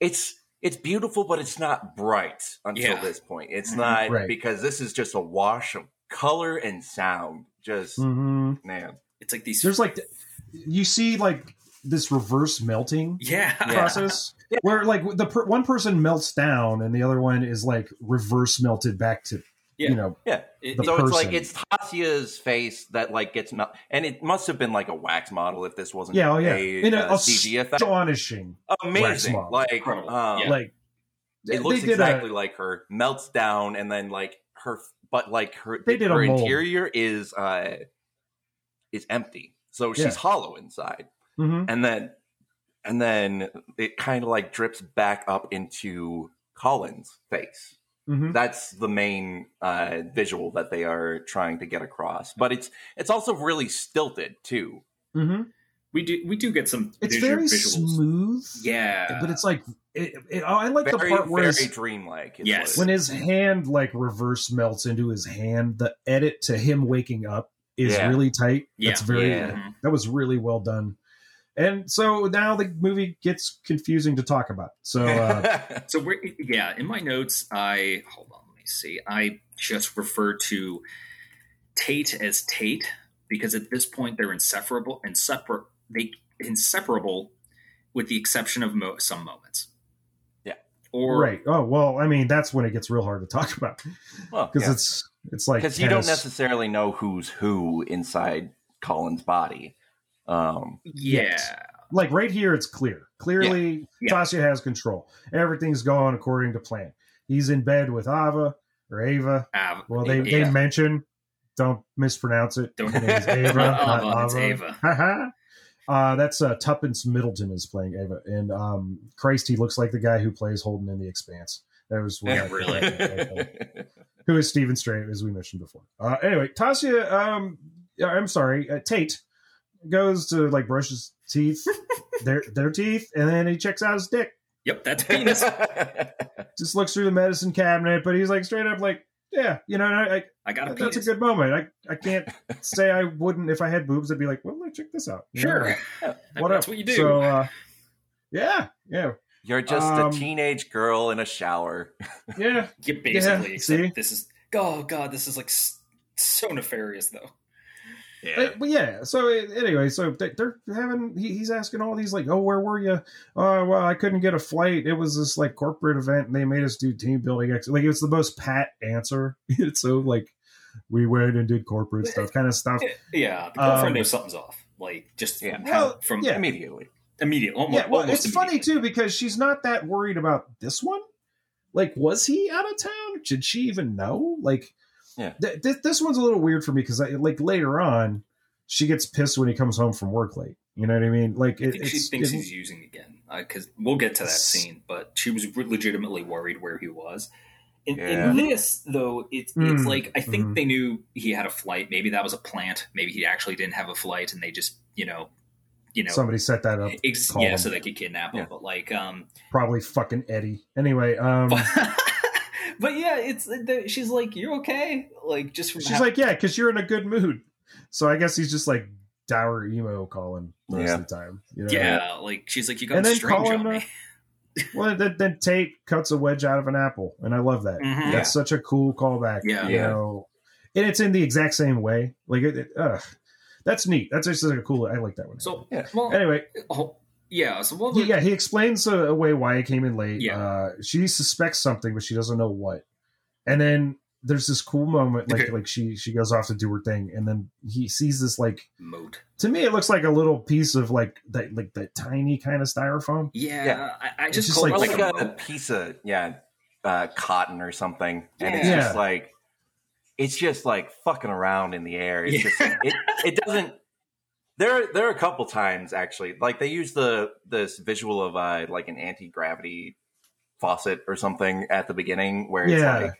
it's it's beautiful, but it's not bright until Yeah. this point. It's Mhm. not Right. because this is just a wash of color and sound. Just hmm man, it's like these. There's like you see like this reverse melting yeah, process where like the per- one person melts down and the other one is like reverse melted back to Yeah. you know yeah. It- The so it's like it's Tasia's face that like gets melt, and it must have been like a wax model if this wasn't yeah oh yeah a, in a, uh, CG astonishing Amazing, like um, Yeah. like it looks exactly a, like her melts down and then like her but like her They did a her mold. interior is uh is empty so she's Yeah. hollow inside Mhm. and then and then it kind of like drips back up into Colin's face. Mhm. That's the main uh, visual that they are trying to get across. But it's it's also really stilted too. Mhm. We do we do get some It's visual, very visuals. smooth. Yeah, but it's like it, it, I like Very the part where very his, dreamlike. is Yes. what when his hand like reverse melts into his hand. The edit to him waking up is Yeah. really tight. Yeah. That's very Yeah. Mhm. that was really well done. And so now the movie gets confusing to talk about. So uh. So we're yeah. In my notes, I hold on. Let me see. I just refer to Tate as Tate because at this point they're inseparable, inseparable, they inseparable, with the exception of mo- some moments. Yeah. Or right. Oh well, I mean that's when it gets real hard to talk about well, because yeah. it's it's like because you don't necessarily know who's who inside Colin's body. Um, yeah. like right here it's clear. Clearly Yeah. tasha has control. Everything's going according to plan. He's in bed with ava or ava. Av- well they, yeah. they mention don't mispronounce it. Don't- ava Ava, ava. Ava. Uh, that's uh, tuppence middleton is playing ava. And um, christ he looks like the guy who plays holden in the expanse. That was what Yeah, I- really. who is Steven Strait, as we mentioned before. Uh, anyway, Tasia, um, yeah, I'm sorry, uh, Tate goes to like brush his teeth, their their teeth, and then he checks out his dick. Yep, that's penis. Just looks through the medicine cabinet, but he's like straight up like, yeah, you know, I, I, I got a that's penis. a good moment. I I can't say I wouldn't if I had boobs. I'd be like, well, let's check this out. You know, Sure. what that's up? what you do. So, uh, yeah, yeah, You're just Um, a teenage girl in a shower. yeah. yeah, basically. yeah, see? this is oh god, this is like so nefarious though. Uh, but yeah. So anyway, so they- they're having. He, he's asking all these like, "Oh, where were you? Oh, well, I couldn't get a flight. It was this like corporate event, and they made us do team building. Ex-. Like it's the most pat answer. it's so like we went and did corporate stuff, kind of stuff. Yeah, the girlfriend Um, knows something's off. Like just Yeah. from, Well, from yeah. Immediately. immediate. Almost, yeah, well, almost it's funny too because she's not that worried about this one. Like, was he out of town? Did she even know? Like, Yeah. th- th- this one's a little weird for me because, like, later on, she gets pissed when he comes home from work late. You know what I mean? Like, I it, think she thinks it- he's using again because we'll get to that scene. But she was legitimately worried where he was. In, Yeah. in this, though, it's it's Mm, like I think mhm. they knew he had a flight. Maybe that was a plant. Maybe he actually didn't have a flight, and they just you know, you know, somebody set that up. ex- yeah, him. so they could kidnap him. Yeah. But like, um, Probably fucking Eddie. Anyway, um, but, but yeah, it's the- she's like, "You're okay," like just from she's having- like, yeah, because you're in a good mood. So I guess he's just like dour emo Colin most Yeah. of the time. You know? yeah, like she's like, "You got And then strange Colin, on uh, me." Well, then, then Tate cuts a wedge out of an apple, and I love that. Mhm. That's such a cool callback. Yeah. you Yeah. know, and it's in the exact same way. Like, it, it, ugh. that's neat. That's just like a cool. I like that one. So, Yeah. well, anyway, oh, yeah. So what? he, yeah, he explains uh, away why he came in late. Yeah. Uh, she suspects something, but she doesn't know what. And then there's this cool moment, like Okay. like she she goes off to do her thing, and then he sees this like mote. to me it looks like a little piece of like that like that tiny kind of styrofoam. Yeah, Yeah. I, I just, just call like- it Like, like, a, a piece of yeah, uh, cotton or something, and it's Yeah. just like it's just like fucking around in the air. It's Yeah. just it, it doesn't. There, there are a couple times actually, like they use the this visual of uh, like an anti gravity faucet or something at the beginning, where it's Yeah. like,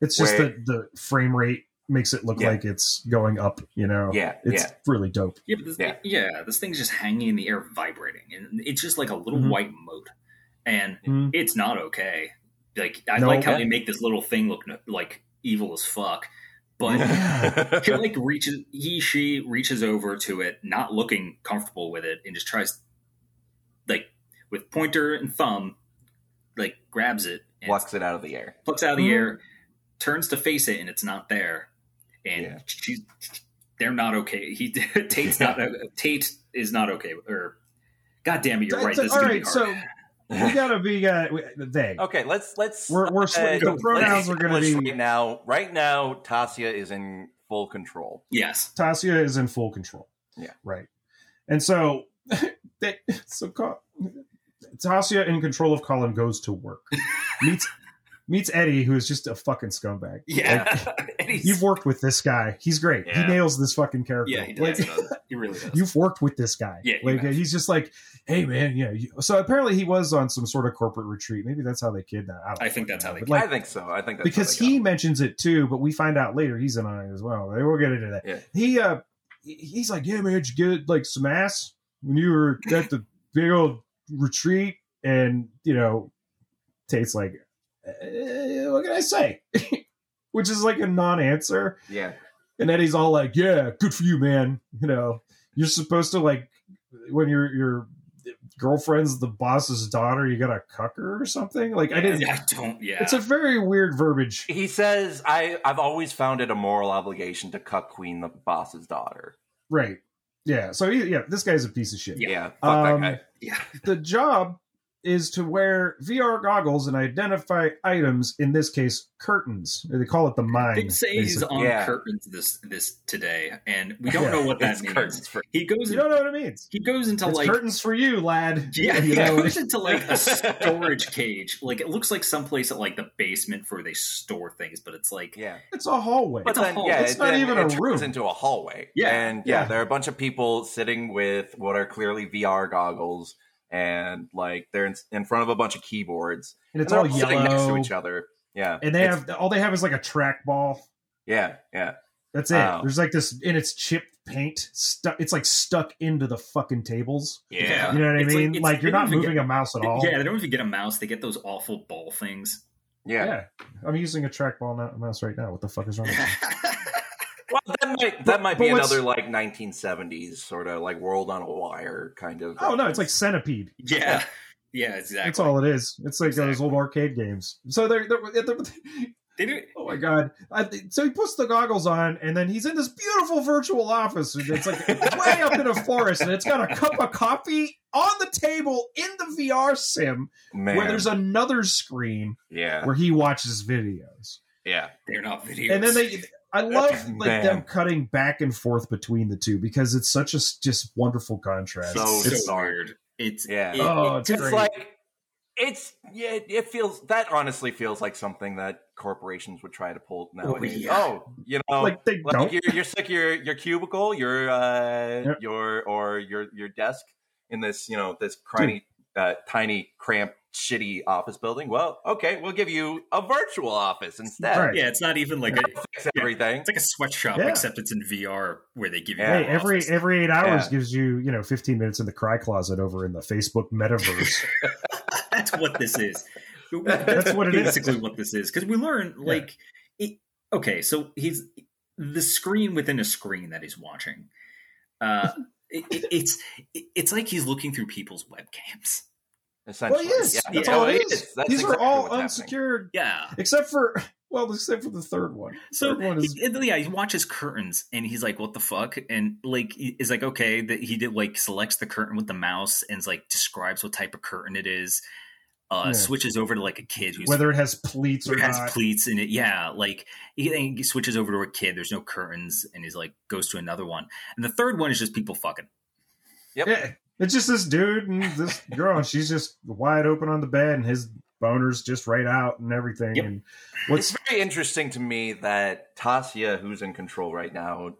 It's just Where- the the frame rate makes it look Yeah. like it's going up. You know, yeah, it's yeah, really dope. Yeah, but this, Yeah. yeah. this thing's just hanging in the air, vibrating, and it's just like a little Mhm. white mote, and Mm. it's not okay. Like I No. like how Yeah. they make this little thing look no- like evil as fuck, but he like reaches, he she reaches over to it, not looking comfortable with it, and just tries, like with pointer and thumb, like grabs it and plucks it out of the air. plucks out of the Mhm. air, turns to face it, and it's not there. And Yeah. she's they're not okay. He Tate's not Tate is not okay. Or God damn it, you're right. This is All gonna right, be hard. so we gotta be uh, they. Okay, let's let's. We're- we're sw- uh, the let's pronouns are gonna establish be- right now. Right now, Tasia is in full control. yes, Tasia is in full control. Yeah. Right. And so they so Col- Tasia in control of Colin goes to work. meets meets Eddie, who is just a fucking scumbag. Yeah, Like, you've worked with this guy. He's great. Yeah. He nails this fucking character. yeah, he Like, does. he really does. you've worked with this guy. Yeah, like have. he's just like, hey man, yeah. You, so apparently he was on some sort of corporate retreat. Maybe that's how they kidnapped. I, don't I think that's how they But, like, I think so. I think that's because he mentions it too, but we find out later he's in on it as well. We'll get into that. Yeah. He uh, he's like, yeah, man, did you get like some ass when you were at the big old retreat? And you know, Tate's like, what can I say? Which is like a non-answer. yeah. And Eddie's all like, "Yeah, good for you, man. You know, you're supposed to like when your your girlfriend's the boss's daughter, you gotta cuck her or something." Like I didn't. I don't. Yeah, It's a very weird verbiage. He says, I, I've always found it a moral obligation to cuck Queen the boss's daughter. Right. Yeah. So he, yeah, this guy's a piece of shit. Yeah. Um, that guy. yeah. The job is to wear VR goggles and identify items. In this case, curtains. They call it the mind. They Say's on Yeah. curtains this this today, and we don't Yeah, know what that It's means. curtains for He goes. You don't know what it means. he goes into It's like curtains for you, lad. Yeah, You he goes into like a storage cage. Like it looks like someplace at like the basement where they store things, but it's like yeah. it's a hallway. But It's a then, hall. yeah, It's it, not then even it a turns room. into a hallway. Yeah. and yeah, Yeah. there are a bunch of people sitting with what are clearly VR goggles, and like they're in, in front of a bunch of keyboards, and it's and all they're sitting next to each other. Yeah, And they have all they have is like a trackball. yeah, yeah, That's it. Wow. There's like this, and it's chipped paint stuck. It's like stuck into the fucking tables. yeah. You know what I It's like- mean? it's- Like, you're don't moving get- a mouse at all. yeah, they don't even get a mouse. They get those awful ball things. yeah. I'm using a trackball not- mouse right now. What the fuck is wrong? with me? Well, that might that But- might but be another like 1970s sort of like world on a wire kind of. oh no, it's like Centipede. yeah, yeah, exactly. That's all it is. It's like those old arcade games. So they're, they're, they're They do. oh my god. I, so he puts the goggles on, and then he's in this beautiful virtual office. It's like way up in a forest, and it's got a cup of coffee on the table in the VR sim, man. where there's another screen yeah, where he watches videos. yeah, They're not videos. and then they i love like Man. them cutting back and forth between the two because it's such a just wonderful contrast So so it's, dark. weird. It's Yeah. it- oh it- it's it's great like it's yeah. It feels that honestly feels like something that corporations would try to pull nowadays. yeah. Oh, you know, like they like don't you're, you're sick your your cubicle your uh Yep. your or your your desk in this you know this tiny uh, tiny cramped shitty office building well okay we'll give you a virtual office instead Right. yeah, it's not even like a, fix everything it's like a sweatshop, Yeah. except it's in VR where they give you. Yeah. hey every office. every eight hours Yeah. gives you you know 15 minutes in the cry closet over in the facebook metaverse That's what this is. That's what it is. basically what this is because we learn like it, okay, so he's the screen within a screen that he's watching. Uh, it, it, it's it, it's like he's looking through people's webcams. Well essentially he is Yeah. that's Yeah, all it it is That's these are all what's happening. unsecured Yeah. except for well except for the third one So third one is he, yeah, he watches curtains and he's like, "What the fuck?" And like, is like, okay, that he did like selects the curtain with the mouse and is like describes what type of curtain it is. Uh, Yeah. Switches over to like a kid who's whether it has pleats or it has not pleats in it. Yeah, like he, he switches over to a kid. There's no curtains, and he's like goes to another one. And the third one is just people fucking. Yep. Yeah, it's just this dude and this girl, and she's just wide open on the bed, and his boner's just right out and everything. Yep. And It's what's very interesting to me that Tasia, who's in control right now,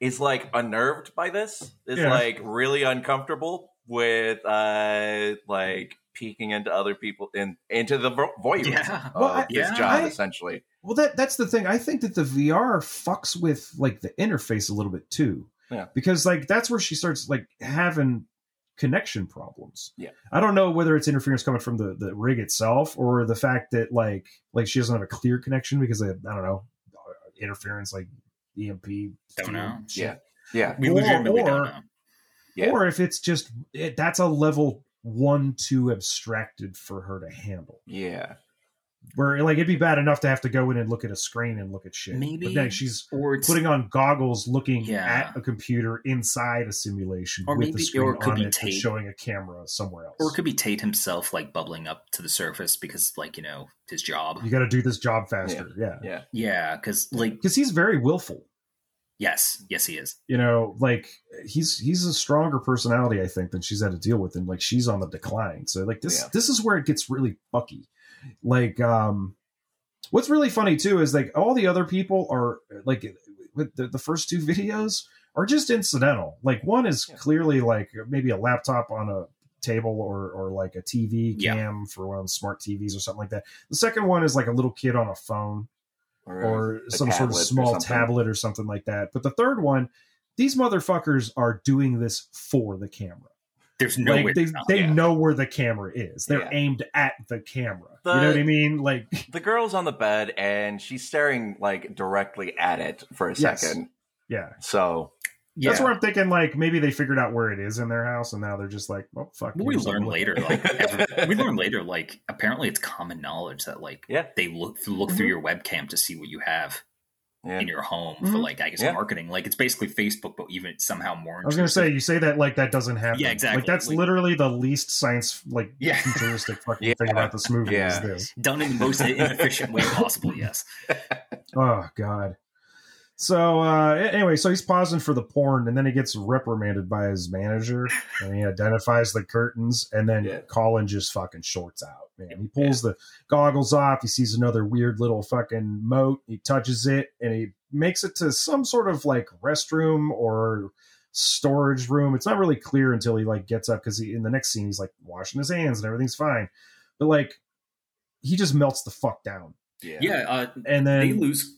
is like unnerved by this. Is Yeah. like really uncomfortable with uh like peeking into other people in into the vo- voyeurism Yeah. of Well, I- this yeah, job I- essentially. well, that that's the thing. I think that the VR fucks with like the interface a little bit too. Yeah. because like that's where she starts like having connection problems. Yeah. I don't know whether it's interference coming from the the rig itself or the fact that like like she doesn't have a clear connection because of, I don't know interference like EMP. Don't know. shit. Yeah. Yeah, We Or- legitimately or- don't know. Yeah. or if it's just it, that's a level one too abstracted for her to handle yeah, where like it'd be bad enough to have to go in and look at a screen and look at shit. Maybe, but then she's or putting on goggles looking Yeah. at a computer inside a simulation Or with maybe- the screen or it could on be it and showing a camera somewhere else. Or it could be Tate himself, like bubbling up to the surface because, like you know, his job. you got to do this job faster. Yeah. Yeah. Yeah, because like because he's very willful. Yes, yes, he is. you know like he's he's a stronger personality i think than she's had to deal with and like she's on the decline. So like this Yeah. this is where it gets really fucky like um What's really funny too is like all the other people are like with the, the first two videos are just incidental. Like one is Yeah. clearly like maybe a laptop on a table or or like a TV Yeah. cam for one of smart TVs or something like that. The second one is like a little kid on a phone or a some sort of tablet or small tablet or something like that. But the third one, these motherfuckers are doing this for the camera. There's no way they, they yeah. know where the camera is. They're Yeah. aimed at the camera. The- you know what I mean? Like The girl's on the bed and she's staring like directly at it for a Yes. second. yeah. So yeah. That's where I'm thinking like maybe they figured out where it is in their house and now they're just like, oh fuck. we learn later, like every- we learn later, like apparently it's common knowledge that like Yeah. they look look through mm-hmm. your webcam to see what you have yeah. in your home for Mhm. like I guess Yeah. marketing. Like it's basically Facebook, but even somehow more. I was gonna say you say that like that doesn't happen. Yeah, exactly. Like that's Like- literally the least science like Yeah. futuristic fucking Yeah. thing about this movie Yeah. is this. done in the most inefficient way possible. Yes. Oh god. So uh anyway, so he's pausing for the porn and then he gets reprimanded by his manager and he identifies the curtains and then Yeah. Colin just fucking shorts out, man. He pulls the goggles off, he sees another weird little fucking mote, he touches it and he makes it to some sort of like restroom or storage room. It's not really clear until he like gets up because he in the next scene he's like washing his hands and everything's fine. But like he just melts the fuck down. yeah. Yeah. Uh, And then they then lose.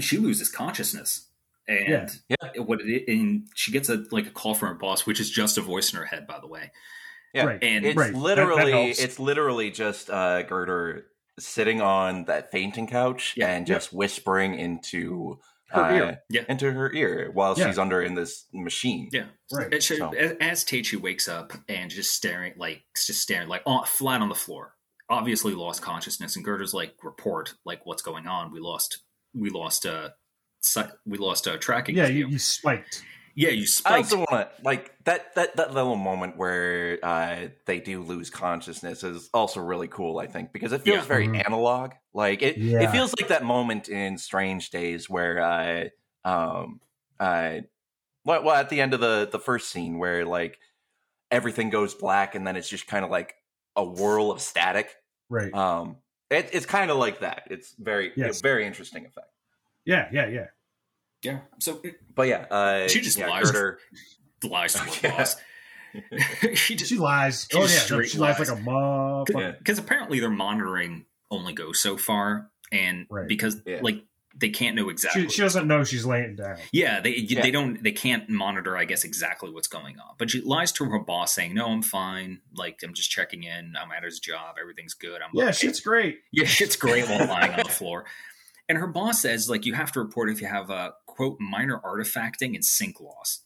She loses consciousness, and Yeah. what it and she gets a like a call from her boss, which is just a voice in her head, by the way. Yeah. Right. And It's Right. That- that literally it's literally just uh Girder sitting on that fainting couch Yeah. and just whispering into Her uh, ear. Yeah. into her ear while Yeah. she's under in this machine. Yeah, Right. It So- as, as Teichi wakes up and just staring, like just staring, like on, flat on the floor, obviously lost consciousness. And Girder's like, report, like what's going on? We lost, we lost, uh, we lost uh, tracking. yeah, you, you spiked. yeah, you I spiked. also want to like that that that little moment where uh, they do lose consciousness is also really cool. I think because it feels Yeah. very Mhm. analog. Like it, Yeah. it feels like that moment in Strange Days where, uh, um, uh, well, well, at the end of the the first scene where like everything goes black and then it's just kind of like a whirl of static. Right. Um, it, it's kind of like that. It's very Yes. a very interesting effect. yeah, yeah, yeah. yeah, so it But yeah, uh, She just yeah, lies. Girder- lies to her Yeah. boss. she just She lies. She oh yeah, no, she lies lies. like a motherfucker. Yeah. because apparently their monitoring only goes so far, and Right. because Yeah. like they can't know exactly. She, she doesn't know she's laying down. Yeah, they Yeah. they don't they can't monitor, I guess, exactly what's going on. But she lies to her boss, saying, "No, I'm fine. Like I'm just checking in. I'm at his job. Everything's good. I'm Yeah, okay." shit's great. yeah, shit's great while lying on the floor." And her boss says, like, you have to report if you have a quote minor artifacting and sync loss.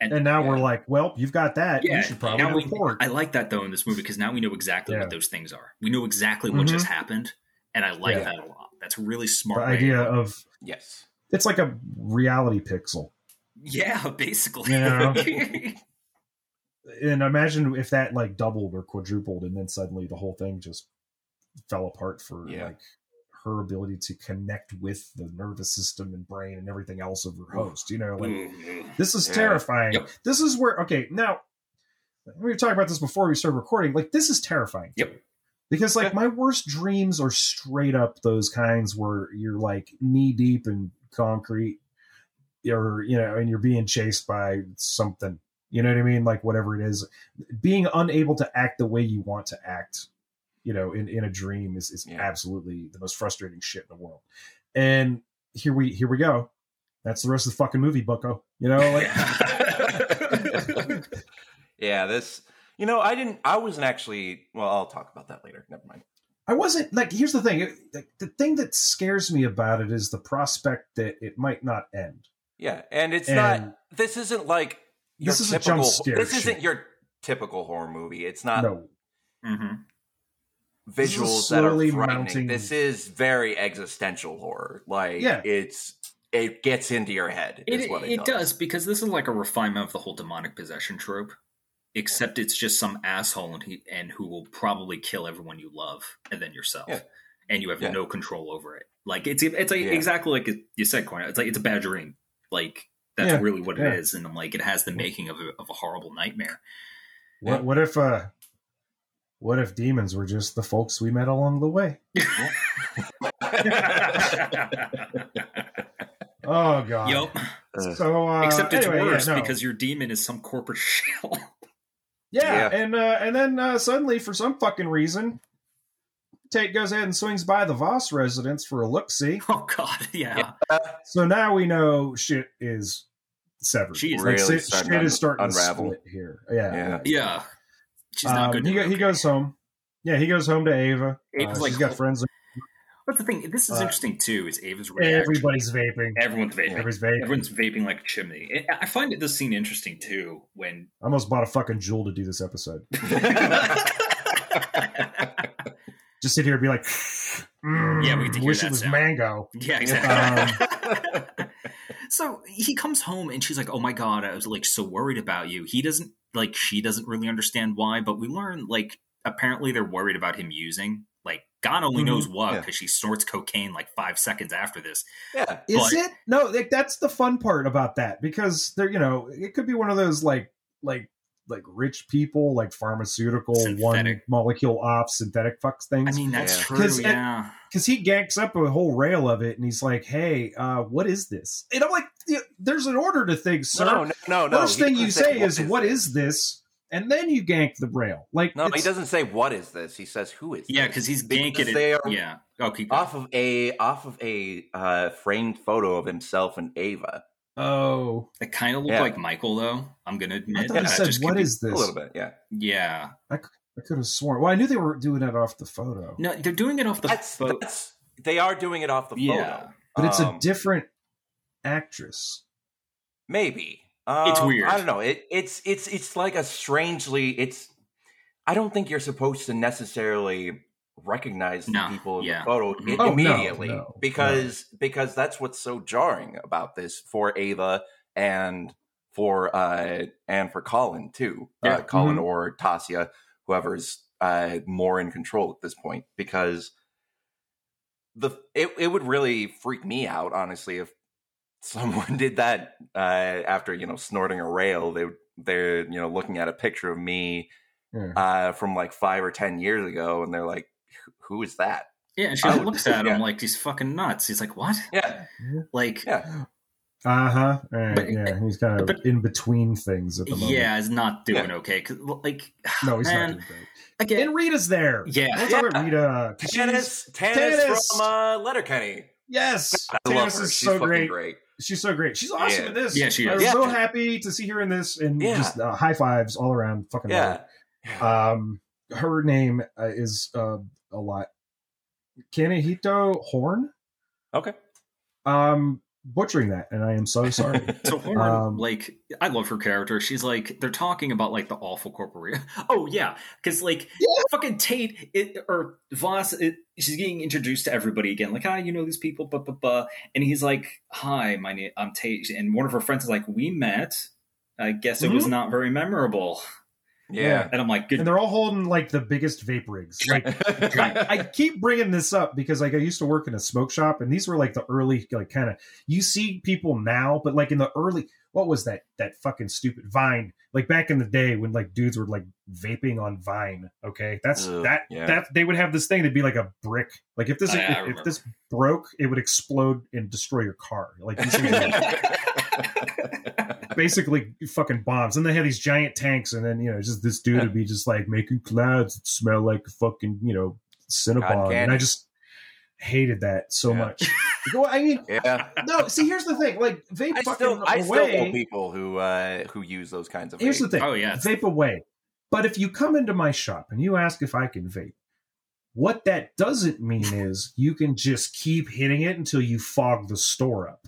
And and, now Yeah. we're like, well, you've got that. Yeah, you should probably now we- report. I like that though in this movie because now we know exactly Yeah. what those things are. We know exactly what Mhm. just happened, and I like Yeah. that a lot. That's a really the smart way. idea of yes. it's like a reality pixel. yeah, basically. You know? And imagine if that like doubled or quadrupled, and then suddenly the whole thing just fell apart for Yeah. like her ability to connect with the nervous system and brain and everything else of her host. You know, like Mhm. This is Yeah. terrifying. Yep. This is where okay now we were talking about this before we started recording. Like this is terrifying. Yep. Because like my worst dreams are straight up those kinds where you're like knee deep in concrete, or you know, and you're being chased by something. You know what I mean? Like whatever it is, being unable to act the way you want to act. You know, in, in a dream is, is Yeah. absolutely the most frustrating shit in the world. And here we here we go. That's the rest of the fucking movie, Bucko. You know, like yeah, this. You know, I didn't. I wasn't actually. Well, I'll talk about that later. Never mind. I wasn't like. Here's the thing: It- the, the thing that scares me about it is the prospect that it might not end. Yeah, and it's And not. This isn't like your this is a typical. jump scare. this shit. isn't your typical horror movie. It's not no. Mhm. Visuals that are frightening. mounting- This is very existential horror. Like, Yeah. it's it gets into your head. It, is what it, it does because this is like a refinement of the whole demonic possession trope, except it's just some asshole and, he, and who will probably kill everyone you love and then yourself, Yeah. and you have Yeah. no control over it. Like it's it's like Yeah. exactly like you said, Corner. It's like it's a bad dream. Like that's Yeah. really what Yeah. it is, and I'm like it has the making of a, of a horrible nightmare. Yeah. What, what if uh what if demons were just the folks we met along the way? Oh god. Yup. So uh, Except it's anyway, yeah, worse no. because your demon is some corporate shell. Yeah, Yeah. and uh, and then uh, suddenly, for some fucking reason, Tate goes ahead and swings by the Voss residence for a look see. oh god, yeah. So now we know shit is severed. She is like, really shit, starting shit to is starting unravel. to split here. Yeah, Yeah. Yeah. She's not Um, good. He, to go- he goes home. Yeah, he goes home to Ava. Ava's Uh, like, she's got friends. But the thing, this is Uh, interesting too, is Ava's reaction. Everybody's vaping. Everyone's vaping. Everybody's vaping. Everyone's vaping like a chimney. It- I find it, this scene interesting too when I almost bought a fucking Juul to do this episode. Just sit here and be like, mm, Yeah, we get wish it was sound. mango. Yeah, exactly. so he comes home and she's like, "Oh my god, I was like so worried about you." He doesn't like she doesn't really understand why, but we learn like apparently they're worried about him using like God only Mhm. knows what Yeah. because she snorts cocaine like five seconds after this. yeah. Is But- it? No, like that's the fun part about that because they're you know it could be one of those like like like rich people like pharmaceutical one molecule off synthetic fucks things. I mean, that's Yeah. true. 'Cause- yeah, because he ganks up a whole rail of it and he's like, "Hey, uh, what is this?" And I'm like, "There's an order to things, sir. No, no, no, no. First He thing doesn't you say is, "What is this?" And then you gank the rail. Like, No, he doesn't say what is this. He says who is. yeah, because he's Because ganking they it. are- Yeah. Oh, keep going. off of a off of a uh, framed photo of himself and Ava. Oh, It kind of looked Yeah. like Michael, though. I'm gonna admit. I thought he said, just "What could be- is this?" A little bit, yeah. Yeah. I I could have sworn. Well, I knew they were doing it off the photo, No, they're doing it off the That's, photo. that's they are doing it off the Yeah. photo, but it's a Um, different actress. maybe. It's Um, weird. I don't know. It, it's it's it's like a strangely. It's. I don't think you're supposed to necessarily recognize the No, people in yeah. the photo Mhm. i- Oh, no, immediately no, because because that's what's so jarring about this for Ava and for uh and for Colin too. Yeah. Uh, Colin Mhm. or Tasia, whoever's uh more in control at this point because the it, it would really freak me out honestly if someone did that uh after you know snorting a rail they they're you know looking at a picture of me Yeah. uh from like 5 or 10 years ago and they're like who is that Yeah, and she I would- looks at him like he's fucking nuts. He's like, "What?" yeah Like, yeah Uh huh. But- yeah, he's kind of but- in between things at the moment. yeah, he's not doing okay. 'Cause, like, No, he's man, not doing great. again, And Rita's there. Yeah. Let's talk about Rita. 'cause Tanis, Tanis, Tanis! from uh, Letterkenny. Yes, I love her. is She's so fucking great. great. She's so great. She's awesome Yeah. in this. Yeah, she I is. was Yeah. so happy to see her in this, and Yeah. just uh, high fives all around. Fucking love Yeah. it. Um, her name uh, is uh, a lot. Kaniehtiio Horn. Okay. Um, butchering that, and I am so sorry. So Horn, Um, like, I love her character. She's like, they're talking about like the awful corporation. Oh yeah, because like Yeah. fucking Tate it, or Voss, it, she's getting introduced to everybody again. Like, ah, you know these people, blah blah blah. And he's like, "Hi, my name, I'm Tate." And one of her friends is like, "We met. I guess it was Mhm. not very memorable." Yeah. And I'm like, "Good." and they're all holding like the biggest vape rigs. Like I, I keep bringing this up because like I used to work in a smoke shop, and these were like the early like kind of you see people now, but like in the early what was that that fucking stupid Vine? Like back in the day when like dudes were like vaping on Vine. Okay, that's Ugh, that yeah. that they would have this thing that'd be like a brick. Like if this Oh, yeah, I if, remember. if this broke, it would explode and destroy your car. Like these things were basically fucking bombs. And they had these giant tanks, and then you know, just this dude would be just like making clouds that smell like fucking you know Cinnabon, and I just hated that so Yeah. much. well, I mean, yeah. no. See, here's the thing: like vape I fucking still, I still away. know people who uh, who use those kinds of. here's the thing: oh yeah, vape away. But if you come into my shop and you ask if I can vape, what that doesn't mean is you can just keep hitting it until you fog the store up.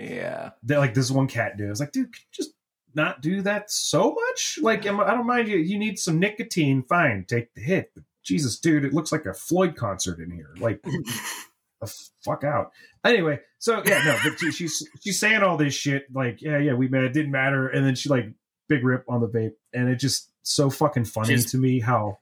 Yeah. that like this one cat dude. I was like, dude, could you just not do that so much? Like, I don't mind you. You need some nicotine. Fine, take the hit. But Jesus, dude, it looks like a Floyd concert in here. Like, the fuck out. Anyway, so yeah, no, but she, she's she's saying all this shit. Like, yeah, yeah, we met. It didn't matter. And then she like big rip on the vape, and it just so fucking funny She's- to me how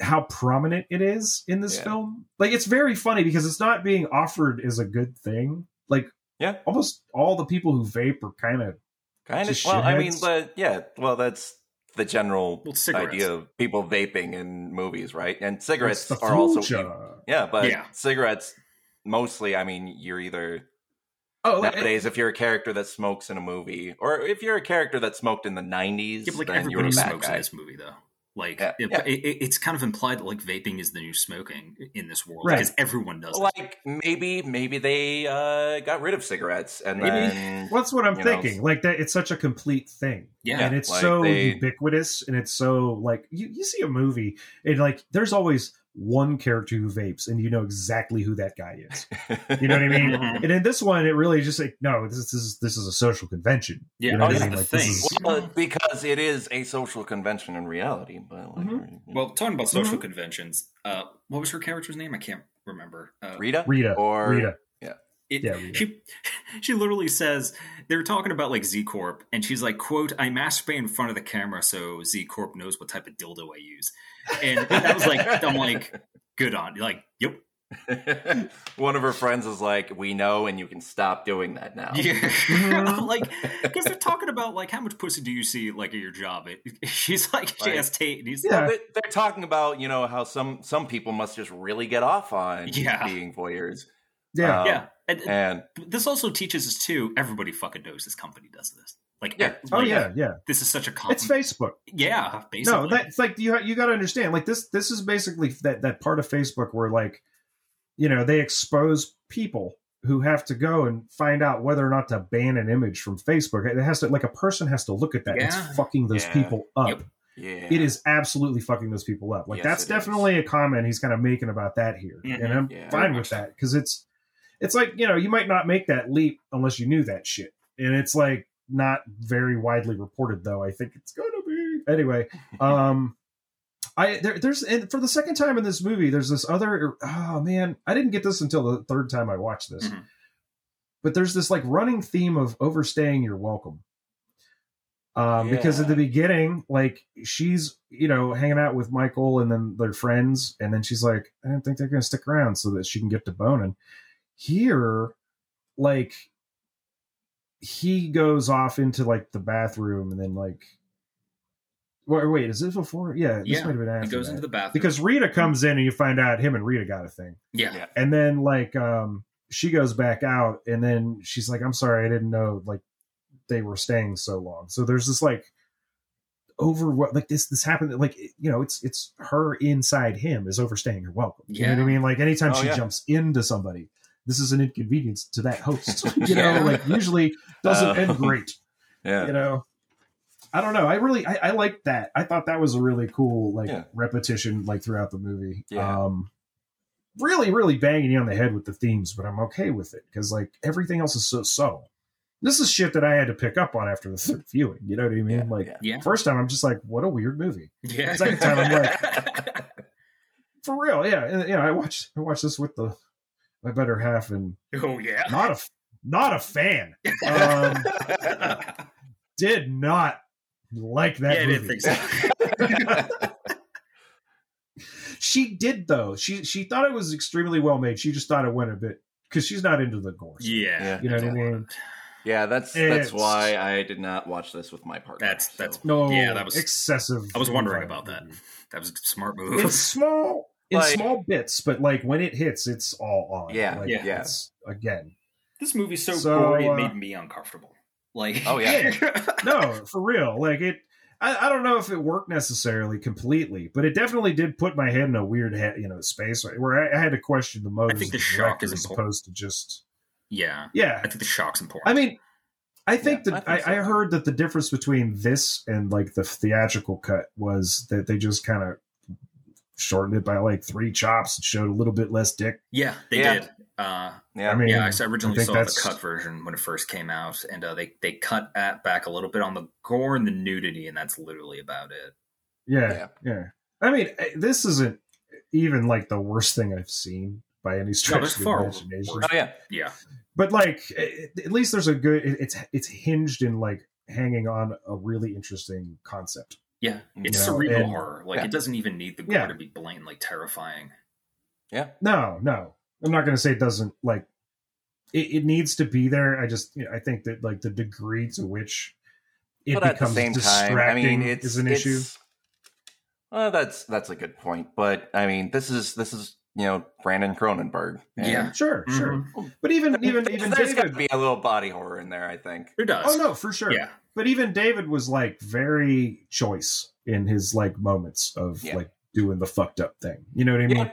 how prominent it is in this Yeah. film. Like, it's very funny because it's not being offered as a good thing. Like Yeah. almost all the people who vape are kind of Kind of. Just Well, I mean, but yeah. Well, that's the general Well, idea of people vaping in movies, right? And cigarettes the are also future. yeah, but Yeah. cigarettes mostly, I mean, you're either Oh, nowadays if you're a character that smokes in a movie, or if you're a character that smoked in the '90s, Yeah, like then you're a everybody bad smokes guy. in this movie, though. Like Yeah, it, yeah. It, it- it's kind of implied that like vaping is the new smoking in this world Right. because everyone does. it. Like maybe, maybe they uh, got rid of cigarettes, and Maybe. then Well, that's what I'm you know, thinking. like that, it's such a complete thing, Yeah, and it's like so they- ubiquitous, and it's so like you, you see a movie, and like there's always one character who vapes, and you know exactly who that guy is. You know what I mean? Mhm. and in this one, it really is just like no, this, this is this is a social convention. Yeah, you know oh, what I mean? the Like, this thing. is- Well, because it is a social convention in reality. But like, Mhm. Well, talking about social Mhm. conventions, uh, what was her character's name? I can't remember. Uh, Rita, Rita or Rita. It, Yeah, Rita. she she literally says they're talking about like Z Corp, and she's like, "quote I masturbate in front of the camera so Z Corp knows what type of dildo I use," and that was like, I'm like, good on, you like, yep, One of her friends is like, "We know, and you can stop doing that now." yeah, Mhm. like because they're talking about like how much pussy do you see like at your job? It, she's like, she Right. has Tate, and he's Yeah. Well, they- they're talking about you know how some some people must just really get off on Yeah. being voyeurs, Yeah, Um, yeah. And, and this also teaches us too. Everybody fucking knows this company does this. Like, Yeah. oh like, yeah, yeah. This is such a com- It's Facebook. yeah, basically. No, that's like you. You got to understand. Like this. This is basically that that part of Facebook where like, you know, they expose people who have to go and find out whether or not to ban an image from Facebook. It has to like a person has to look at that. Yeah. It's fucking those Yeah. people up. Yep. yeah, It is absolutely fucking those people up. Like Yes, that's it is. definitely a comment he's kind of making about that here, Mhm. and I'm Yeah. fine with that because it's it's like you know you might not make that leap unless you knew that shit, and it's like not very widely reported though. I think it's gonna be anyway. Um, I there, there's and for the second time in this movie, there's this other. Oh man, I didn't get this until the third time I watched this. Mhm. But there's this like running theme of overstaying your welcome. Um, because at the beginning, like she's you know hanging out with Michael and then their friends, and then she's like, I don't think they're gonna stick around so that she can get to boning. Here, like he goes off into like the bathroom and then like wait, wait is this before? Yeah this Yeah, might have been after he goes that. into the bathroom. Because rita comes in and you find out him and rita got a thing. Yeah, Yeah. and then like um she goes back out and then she's like i'm sorry i didn't know like they were staying so long. So there's this like over what like this this happened like you know it's it's her inside him is overstaying her welcome. You know what i mean? Like anytime Oh, she yeah. jumps into somebody this is an inconvenience to that host you know Yeah. like usually doesn't Uh, end great yeah. you know i don't know i really i, I like that i thought that was a really cool like Yeah. repetition like throughout the movie Yeah. um really really banging you on the head with the themes but i'm okay with it because like everything else is so subtle this is shit that i had to pick up on after the third viewing you know what i mean Yeah, like yeah. yeah, first time i'm just like what a weird movie yeah. Second time I'm like- for real yeah and, you know i watched i watched this with the my better half and oh yeah. not a not a fan um did not like that yeah, I movie didn't think so. she did though. She she thought it was extremely well made. She just thought it went a bit because she's not into the gore. Yeah, Yeah. You know what I there's a lot mean? yeah, that's It's- that's why I did not watch this with my partner. That's- so. that's- No, Yeah, that was- excessive. I was wondering about that. That was a smart In move. small, in Like- small bits, but like when it hits, it's all on. Yeah, like, yeah. It's, again, This movie's so, So, gory; uh, it made me uncomfortable. Like, Oh, yeah. no, for real. Like it. I, I don't know if it worked necessarily completely, but it definitely did put my head in a weird, he- you know, space where I, I had to question the motives. I think the of shock is director as opposed to just yeah. yeah. I think the shock's important. I mean, I think Yeah, that I I, think so. I heard that the difference between this and like the theatrical cut was that they just kind of shortened it by like three chops and showed a little bit less dick. yeah, they Yeah. did. Uh, yeah, I mean, yeah, I originally think saw the cut version when it first came out, and uh, they they cut at back a little bit on the gore and the nudity, and that's literally about it. Yeah, Yeah. yeah. I mean, eh, this isn't even like the worst thing I've seen by any stretch there's of the far imagination. worse. oh yeah, Yeah, But like, eh, at least there's a good. It's it's hinged in like hanging on a really interesting concept. Yeah, it's You know, surreal and- horror. Like Yeah. it doesn't even need the gore Yeah. to be blatantly terrifying. Yeah. No, no, I'm not going to say it doesn't like. It, it needs to be there. I just, you know, I think that like the degree to which it but at the becomes same time, distracting I mean, it's is an it's- issue. Well, that's that's a good point, but I mean, this is this is you know Brandon Cronenberg. And Yeah. Sure, sure. Mhm. But even even even there's got to be a little body horror in there. I think. Who does? Oh no, for sure. Yeah. But even David was like very choice in his like moments of Yeah. like doing the fucked up thing. You know what I mean? Yeah.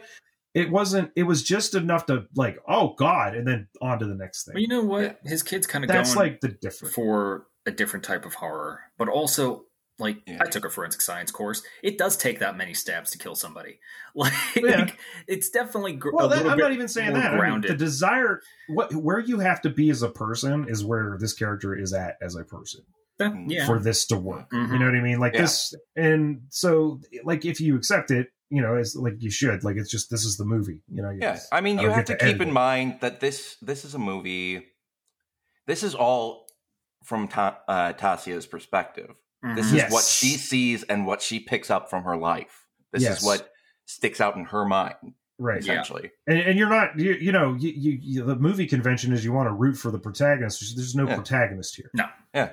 It wasn't. It was just enough to like, oh god, and then on to the next But thing. you know what? His kid's kind of That's going like the difference. for a different type of horror, but also like Yeah. I took a forensic science course. It does take that many stabs to kill somebody. Like Yeah. it's definitely gr- Well, that, little I'm bit not even saying that. I mean, grounded. the desire, what where you have to be as a person, is where this character is at as a person. yeah. for this to work. You Mhm. know what I mean? Like Yeah. this, and so like if you accept it, you know, it's like you should. Like it's just this is the movie. You know? you Yeah, just- I mean, you don't have to to keep in it. mind that this this is a movie. This is all from Ta- uh, Tasia's perspective. This is Yes. what she sees and what she picks up from her life. This Yes. is what sticks out in her mind, right. Yeah. essentially. And, and you're not, you, you know, you, you, you, the movie convention is you want to root for the protagonist. There's no Yeah. protagonist here. No. Yeah.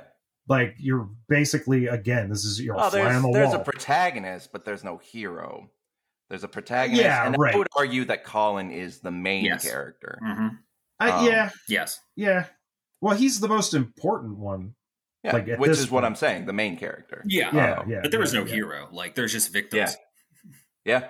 Like you're basically again, this is you're Well, a fly there's on the there's wall. a protagonist, but there's no hero. There's a protagonist, Yeah, and right. I would argue that Colin is the main Yes. character. Mhm. I, um, yeah, Yes. yeah. Well, he's the most important one. Yeah, Like, which this is what. I'm saying, the main character. Yeah. Yeah, yeah. But there was no yeah. hero. Like there's just victims. Yeah,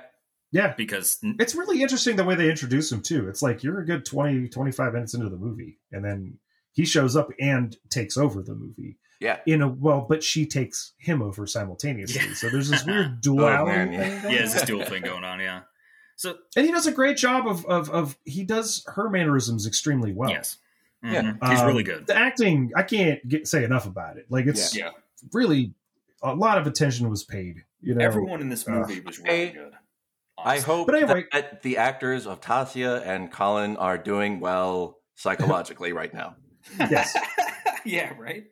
Yeah, Because it's really interesting the way they introduce him too it's like you're a good 20 25 minutes into the movie and then he shows up and takes over the movie yeah. in a well but she takes him over simultaneously Yeah. so there's this weird Oh, duality man, yeah. thing yeah, it's this dual thing going on. Yeah. So and he does a great job of of, of he does her mannerisms extremely well yes. Yeah. Mhm. He's Um, really good. the acting i can't get, say enough about it like it's Yeah. really a lot of attention was paid you know Everyone in this uh, movie was really Hey, good. I hope But anyway- that the actors of Tasia and Colin are doing well psychologically right now. yes yeah, right?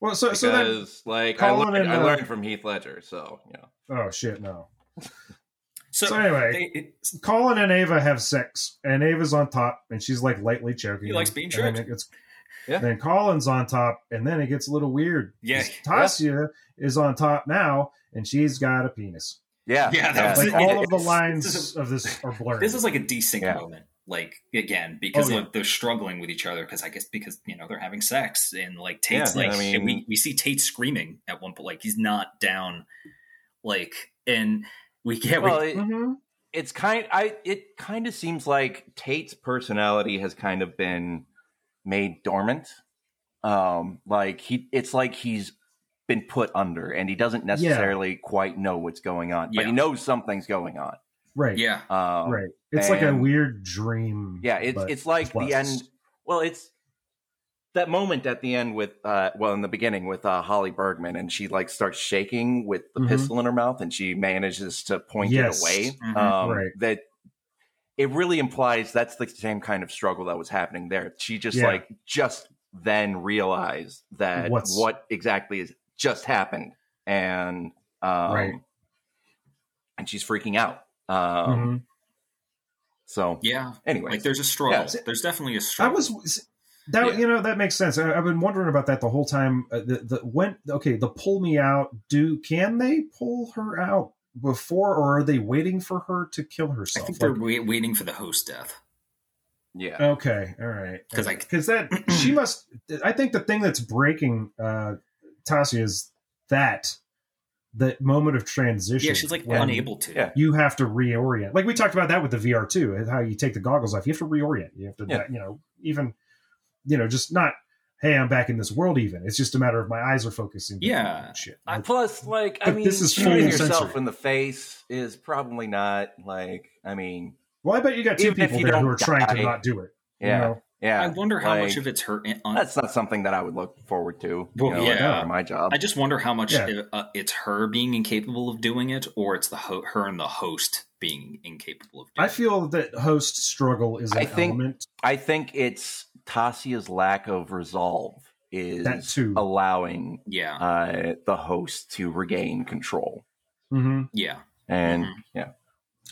well so so that Because, like, I learned, and, I uh, learned from Heath Ledger, so you know. oh shit no So, so anyway they, it, Colin and Ava have sex, and Ava's on top, and she's like lightly choking. He likes him, being and then choked. Yeah. Then Colin's on top, and then it gets a little weird. Yeah. 'Cause Tasia is on top now, and she's got a penis. Yeah, Yeah, that was Like it- all of the lines this is- of this are blurred. this is like a desync Yeah. moment. Like again, oh, because Oh, yeah. like, they're struggling with each other. Because I guess because you know they're having sex, and like Tate's Yeah, like I mean- and we we see Tate screaming at one point. Like he's not down. Like and we get Well, we, it, Mhm. it's kind. I it kind of seems like Tate's personality has kind of been made dormant. Um, like he, it's like he's been put under, and he doesn't necessarily quite know what's going on, but he knows something's going on. right. yeah. Um, Right. It's like a weird dream. Yeah, it's it's like the end. Well, it's that moment at the end with uh well in the beginning with uh Holly Bergman and she like starts shaking with the Mhm. pistol in her mouth and she manages to point Yes. it away. Mhm. Um Right. that it really implies that's the same kind of struggle that was happening there. She just Yeah. like just then realized that What's- what exactly is just happened and um Right. and she's freaking out. Um Mhm. so Yeah. anyway. Like there's a struggle. Yeah. There's definitely a struggle. I was that Yeah. you know that makes sense. I, I've been wondering about that the whole time. Uh, the, the when okay, the pull me out. Do can they pull her out before, or are they waiting for her to kill herself? I herself? think they're Like, wait, waiting for the host death. yeah. okay, All right. Because I- because that she must. I think the thing that's breaking uh Tasia is that that moment of transition. Yeah, she's like unable to. Yeah. You have to reorient. Like we talked about that with the VR too, and how you take the goggles off. You have to reorient. You have to, Yeah. you know, even, you know, just not. Hey, I'm back in this world. Even it's just a matter of my eyes are focusing. Yeah. shit. I- Like, Plus, like, I mean, this is shooting yourself censored. in the face is probably not like. I mean, well, I bet you got two if people you there who don't are trying to not do it. you yeah, know? yeah. I wonder how much of it's hurt. On, That's not something that I would look forward to. You Well, know, like, yeah. for my job. I just wonder how much Yeah. uh, it's her being incapable of doing it, or it's the ho- her and the host being incapable of doing it. I feel that host struggle is an I think- element. I think it's Tasia's lack of resolve is That too. allowing. Yeah, uh, the host to regain control. hmm yeah, And Mhm. yeah,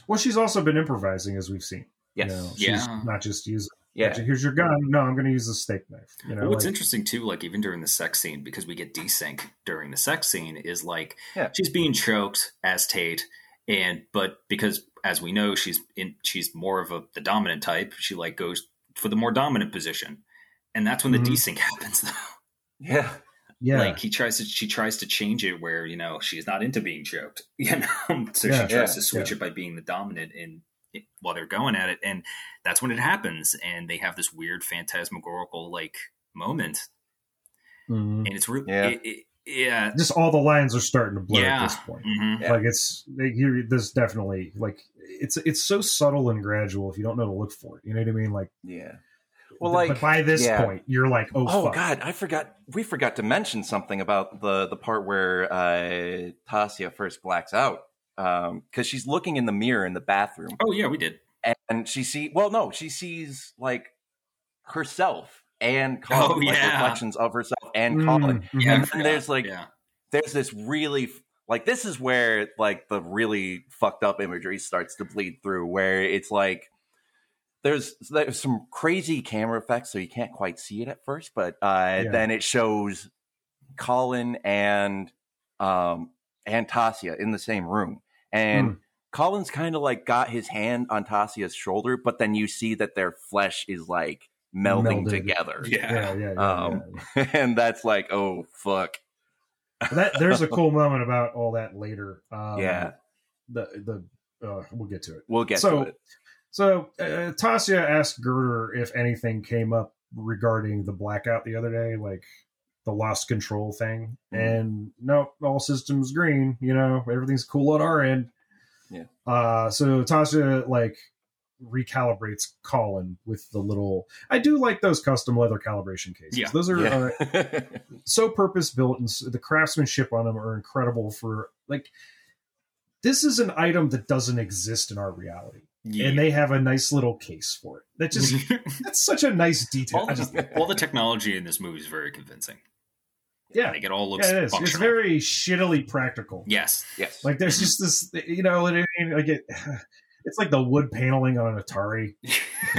Well, she's also been improvising, as we've seen. yes, You know, she's Yeah. not just using. yeah, Here's your gun. No, I'm going to use a steak knife. You know, well, what's like- interesting too, like even during the sex scene, because we get desync during the sex scene, is like Yeah. she's being choked as Tate, and but because as we know, she's in she's more of a the dominant type. She like goes for the more dominant position, and that's when Mhm. the desync happens. Though, Yeah. Yeah. like he tries to she tries to change it where you know she's not into being choked, you know. so Yeah. she tries Yeah. to switch Yeah. it by being the dominant in while they're going at it, and that's when it happens, and they have this weird phantasmagorical like moment, Mhm. and it's really Yeah. it, it, yeah. Just all the lines are starting to blur Yeah. at this point. Mhm. Yeah. Like it's they- you there's definitely like it's it's so subtle and gradual if you don't know to look for it. You know what I mean? Like Yeah. Well, but like by this yeah. point, you're like, oh, Oh fuck. God, I forgot. We forgot to mention something about the the part where uh, Tasia first blacks out um because she's looking in the mirror in the bathroom, Oh yeah, we did. and she see. Well, no, she sees like herself and Colin, Oh, like yeah. reflections of herself and Mm, Colin. mhm. Yeah, And then there's, like, yeah. There's this really like this is where like the really fucked up imagery starts to bleed through, where it's like. There's there's some crazy camera effects, so you can't quite see it at first, but uh, Yeah. then it shows Colin and um and Tasia in the same room. And Hmm. Colin's kind of like got his hand on Tasia's shoulder, but then you see that their flesh is like melding Melded. together. Yeah. Yeah, yeah, yeah, Um, yeah. and that's like, oh fuck. that there's a cool moment about all that later. Um, yeah, the the uh, we'll get to it. we'll get so- to it. So uh, Tasia asked Girder if anything came up regarding the blackout the other day, like the lost control thing, Mhm. and nope, all systems green. You know, everything's cool on our end. Yeah. Uh, so Tasha like recalibrates Colin with the little. I do like those custom leather calibration cases. Yeah. Those are uh, so purpose built and the craftsmanship on them are incredible for like this is an item that doesn't exist in our reality Yeah. and they have a nice little case for it that just that's such a nice detail all, I just, the, all the technology in this movie is very convincing. yeah Like it all looks yeah it is it's very shittily practical yes. yes. like there's just this you know what I mean? like it it's like the wood paneling on an atari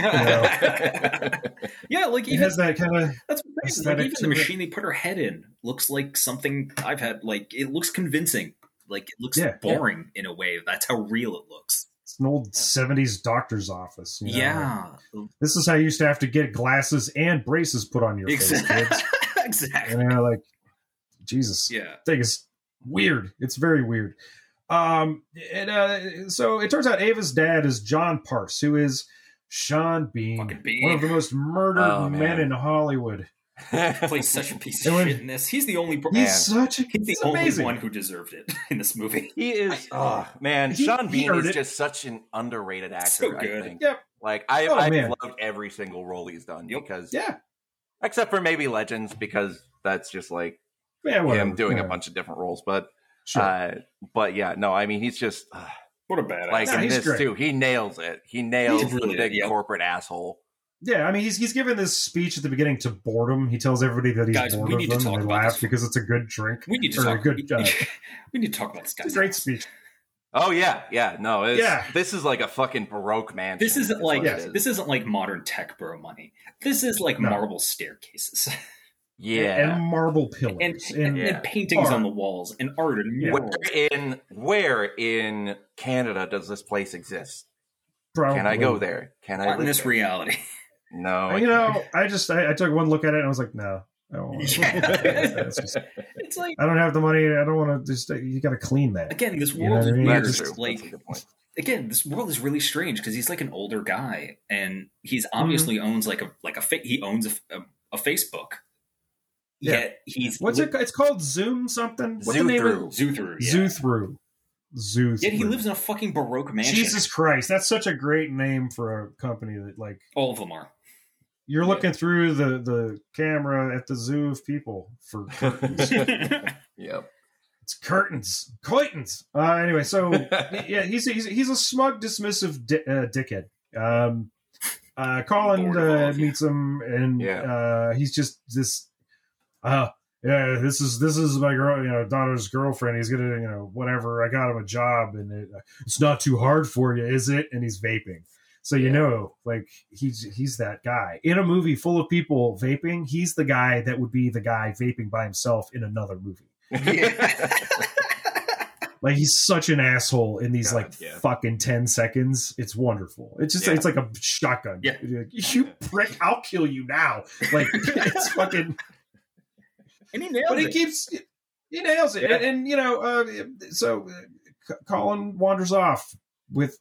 yeah, like it even has that kind of that's like even the it. machine they put her head in looks like something I've had. Like it looks convincing. Like it looks Yeah, boring in a way. That's how real it looks. it's an old 70s doctor's office you know? Yeah, this is how you used to have to get glasses and braces put on your face exactly. kids exactly. and they're like jesus Yeah. thing is weird. It's very weird. Um, and uh, so it turns out Ava's dad is John Parse, who is Sean Bean, Bean. one of the most murdered Oh, man. men in Hollywood. Plays such a piece of when- shit in this. He's the only. He's Man. such a He's the he's only amazing. one who deserved it in this movie. He is, oh man, He- Sean Bean is it. just such an underrated actor. So I think. Yep. Like I, Oh, I've man. loved every single role he's done Yep. because, Yeah, except for maybe Legends, because that's just like yeah, whatever. him doing yeah. a bunch of different roles. But, Sure. uh, but yeah, no, I mean, he's just uh, What a badass! like No, in he's this great. too. He nails it. He nails He's really the big good, yep. corporate asshole. yeah, I mean, he's he's given this speech at the beginning to boredom. He tells everybody that he's Guys, bored we of need to them, talk and they laugh this. because it's a good drink. we need to talk. a good. Uh, we need to talk about this guy. it's a great speech. Oh yeah, yeah. No, it's, Yeah. This is like a fucking baroque man. This isn't like Yeah. this isn't like modern tech bro money. This is like No. marble staircases yeah. and marble and, pillars and, and, Yeah. and paintings Art. on the walls and art and Yeah. murals. Where in where in Canada does this place exist? probably. Can I go there? Can I Not in this there? reality. No, I you know, I just I, I took one look at it and I was like, no, I don't want to. Yeah. It's just- It's like I don't have the money. I don't want to just. You got to clean that. again, this You know world I is mean? weird. That's just true. Like That's a good point. again, this world is really strange because he's like an older guy and he's Mm-hmm. obviously owns like a like a he owns a, a, a Facebook. Yeah. Yet he's What's it? It's called Zoom something. What's the Zoo name of through. Zoo through. Yeah. Zoo through. Zoo. Yet he lives in a fucking baroque mansion. Jesus Christ, that's such a great name for a company that like All of them are. you're looking through the the camera at the zoo of people for curtains. Yep. it's curtains, curtains. Uh, anyway, so yeah, he's he's he's a smug, dismissive di- uh, dickhead. Um, uh, Colin Bored of all uh, of you. meets him, and Yeah. uh, he's just this. Uh, yeah, this is this is my girl, you know, daughter's girlfriend. He's gonna, you know, whatever. I got him a job, and it, it's not too hard for you, is it? And he's vaping, so you Yeah. know, like he's he's that guy in a movie full of people vaping. He's the guy that would be the guy vaping by himself in another movie. Like he's such an asshole in these God, like yeah. fucking ten seconds. It's wonderful. It's just Yeah. it's like a shotgun. Yeah. Like, you prick! I'll kill you now. Like it's fucking. And he nailed But he keeps he nails it, Yeah. and, and, you know, uh, so uh, Colin wanders off with.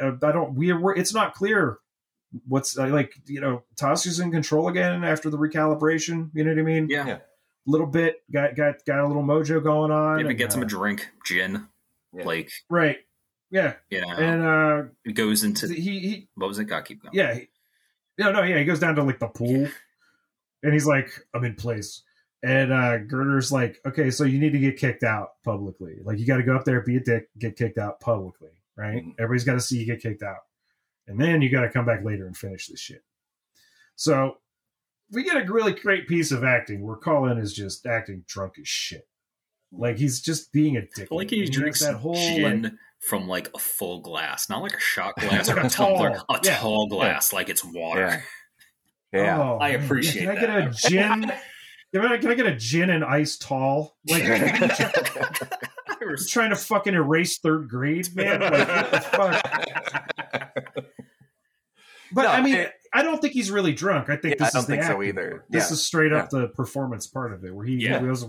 Uh, I don't. We are. It's not clear what's uh, like. You know, Tasha's in control again after the recalibration. You know what I mean? yeah. Yeah. little bit got got got a little mojo going on. Even and, gets him uh, a drink, gin. Yeah. Like, right. Yeah, you know, and uh, it goes into he he what was it? God, keep going. yeah, he, no no yeah he goes down to like the pool, and he's like I'm in place, and uh Girder's like okay so you need to get kicked out publicly like you got to go up there be a dick get kicked out publicly right Mhm. everybody's got to see you get kicked out, and then you got to come back later and finish this shit. So we get a really great piece of acting where Colin is just acting drunk as shit. Like he's just being a dick. Like he has drinks that whole gin like, from like a full glass, not like a shot glass Like or a a tumbler, tall- a yeah. tall glass like it's water. Yeah. Yeah. Oh, I appreciate Can I get a gin? Can I, can I get a gin and ice tall? Like just trying to fucking erase third grade, man. Like, fuck? But No, I mean, it- I don't think he's really drunk. I think Yeah, I this don't is the think so either. part. This Yeah. is straight up the performance part of it, where he, Yeah. he was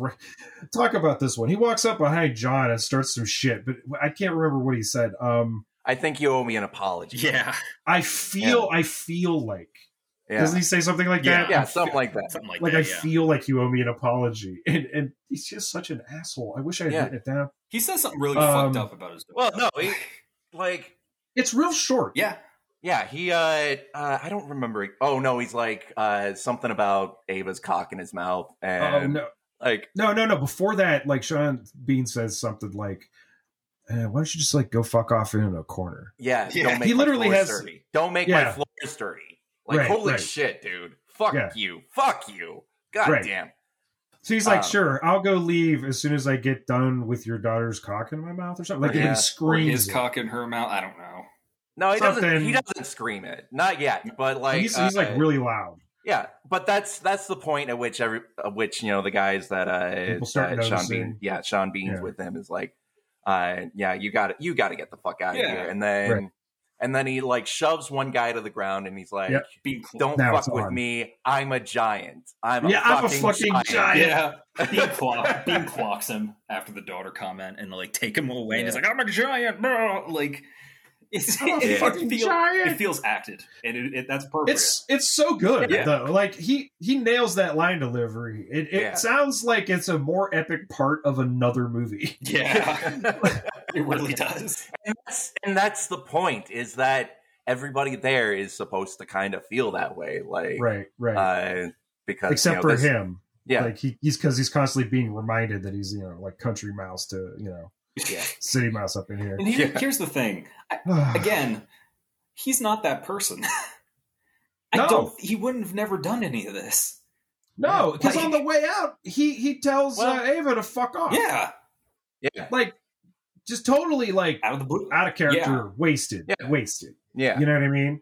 talk about this one. He walks up behind John and starts some shit, but I can't remember what he said. Um, I think you owe me an apology. Yeah, I feel, I feel like Yeah. doesn't he say something like Yeah. that? Yeah, something like that. something like, like that. I yeah. feel like you owe me an apology, and and he's just such an asshole. I wish I had Yeah. written it down. He says something really Um, fucked up about his. Well, no, he, like It's real short. yeah, Yeah, he uh, uh I don't remember. Oh no, he's like uh something about Ava's cock in his mouth Oh and no, like no, no, no. Before that, like Sean Bean says something like, eh, "Why don't you just like go fuck off in a corner?" yeah, Yeah, don't make he my literally floors has- dirty. Don't make Yeah. my floors dirty. Like Right, holy right. shit, dude. Fuck Yeah. you. Fuck you. God Right. damn. So he's like, Um, "Sure, I'll go leave as soon as I get done with your daughter's cock in my mouth or something." Like Yeah. and he screams. his it. cock in her mouth. I don't know. No, he doesn't he doesn't scream it. Not yet. But like he's, he's like uh, really loud. Yeah, but that's that's the point at which every at which you know the guys that uh, People start uh Sean. Bean, yeah, Sean Bean's Yeah. with him is like, uh, yeah, you got to you got to get the fuck out of Yeah. here, and then Right. And then he like shoves one guy to the ground, and he's like, Yep. Being "Don't Now fuck with me, I'm a giant, I'm a Yeah, I'm a fucking, fucking giant." Yeah. Bean, clock, Bean clocks him after the daughter comment and like take him away. And he's like, "I'm a giant, bro!" Like it's, I'm it, fucking feel- giant. it feels acted, and it, it, that's perfect. It's it's so good Yeah. though. Like he he nails that line delivery. It it Yeah. sounds like it's a more epic part of another movie. yeah, it really does. and that's and that's the point is that everybody there is supposed to kind of feel that way, like Right, right. uh, because Except you know, for this- him. yeah, Like he, he's because he's constantly being reminded that he's, you know, like country mouse to, you know, yeah. city mouse up in here. And here, Yeah. here's the thing: I, again, he's not that person. I No. don't. He wouldn't have never done any of this. no, because Like- on the way out, he he tells Well- uh, Ava to fuck off. Yeah, yeah, Like just totally like out of the blue. out of character, Yeah. wasted. Yeah. Wasted. yeah. You know what I mean?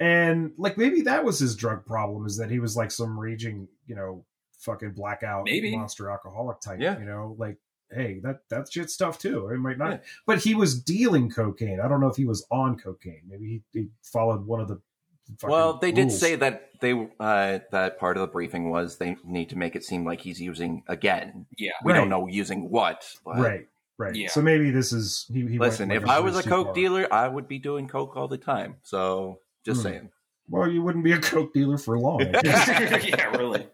And like maybe that was his drug problem is that he was like some raging, you know, fucking blackout Maybe. monster alcoholic type. Yeah. You know, like hey, that that shit's tough too. It might not, Yeah. but he was dealing cocaine. I don't know if he was on cocaine. Maybe he, he followed one of the. Well, they did say that they uh, that part of the briefing was they need to make it seem like he's using again. Yeah, We Right. don't know using what. But right, right. Yeah. So maybe this is he. he Listen, went, if I was a coke far. dealer, I would be doing coke all the time. So just Hmm. saying. well, you wouldn't be a coke dealer for long. yeah, really.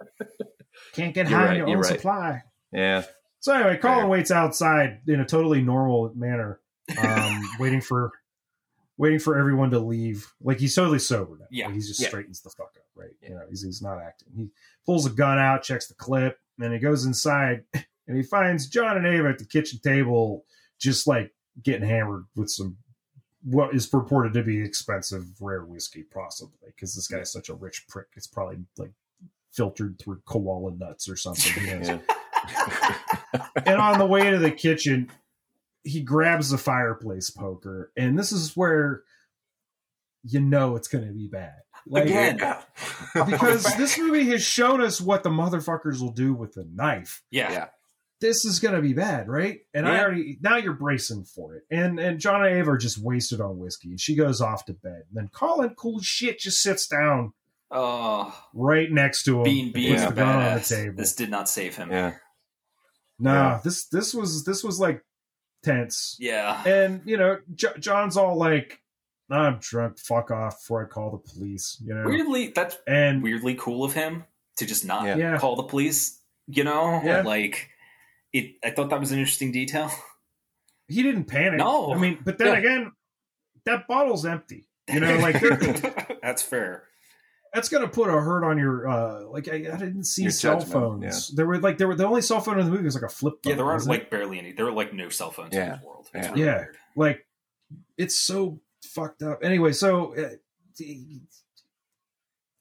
Can't get You're high right, on your you're own right. supply. Yeah. So anyway, Colin Fair. waits outside in a totally normal manner, um, waiting for waiting for everyone to leave. Like he's totally sober now. Yeah. Like, he's just Yeah. straightens the fuck up, right? Yeah. You know, he's he's not acting. He pulls a gun out, checks the clip, and then he goes inside and he finds John and Ava at the kitchen table, just like getting hammered with some what is purported to be expensive rare whiskey, possibly because this guy's such a rich prick. It's probably like filtered through koala nuts or something. Who knows? yeah. and on the way to the kitchen, he grabs the fireplace poker, and this is where you know it's going to be bad. Like, Again. because this movie has shown us what the motherfuckers will do with a knife. Yeah, Yeah. this is gonna be bad, right? And I already now you're bracing for it. And and John and Ava are just wasted on whiskey, and she goes off to bed. And then Colin, cool as shit, just sits down Oh, right next to him, being and being puts the gun on the table. This did not save him. Yeah. Nah, Yeah. this this was this was like tense. Yeah. And you know, J- John's all like, "I'm drunk. Fuck off before I call the police." You know, Weirdly, that's and weirdly cool of him to just not Yeah. Yeah. call the police. You know, Yeah. like it. I thought that was an interesting detail. he didn't panic. No. I mean, but then Yeah. again, that bottle's empty. You know, like that's fair. That's gonna put a hurt on your. uh Like I, I didn't see Your cell judgment, phones. There were like there were the only cell phone in the movie was like a flip. Yeah, phone, there aren't wasn't it? like barely any. There are like no cell phones in the world. It's Yeah. really Yeah. like it's so fucked up. Anyway, so uh,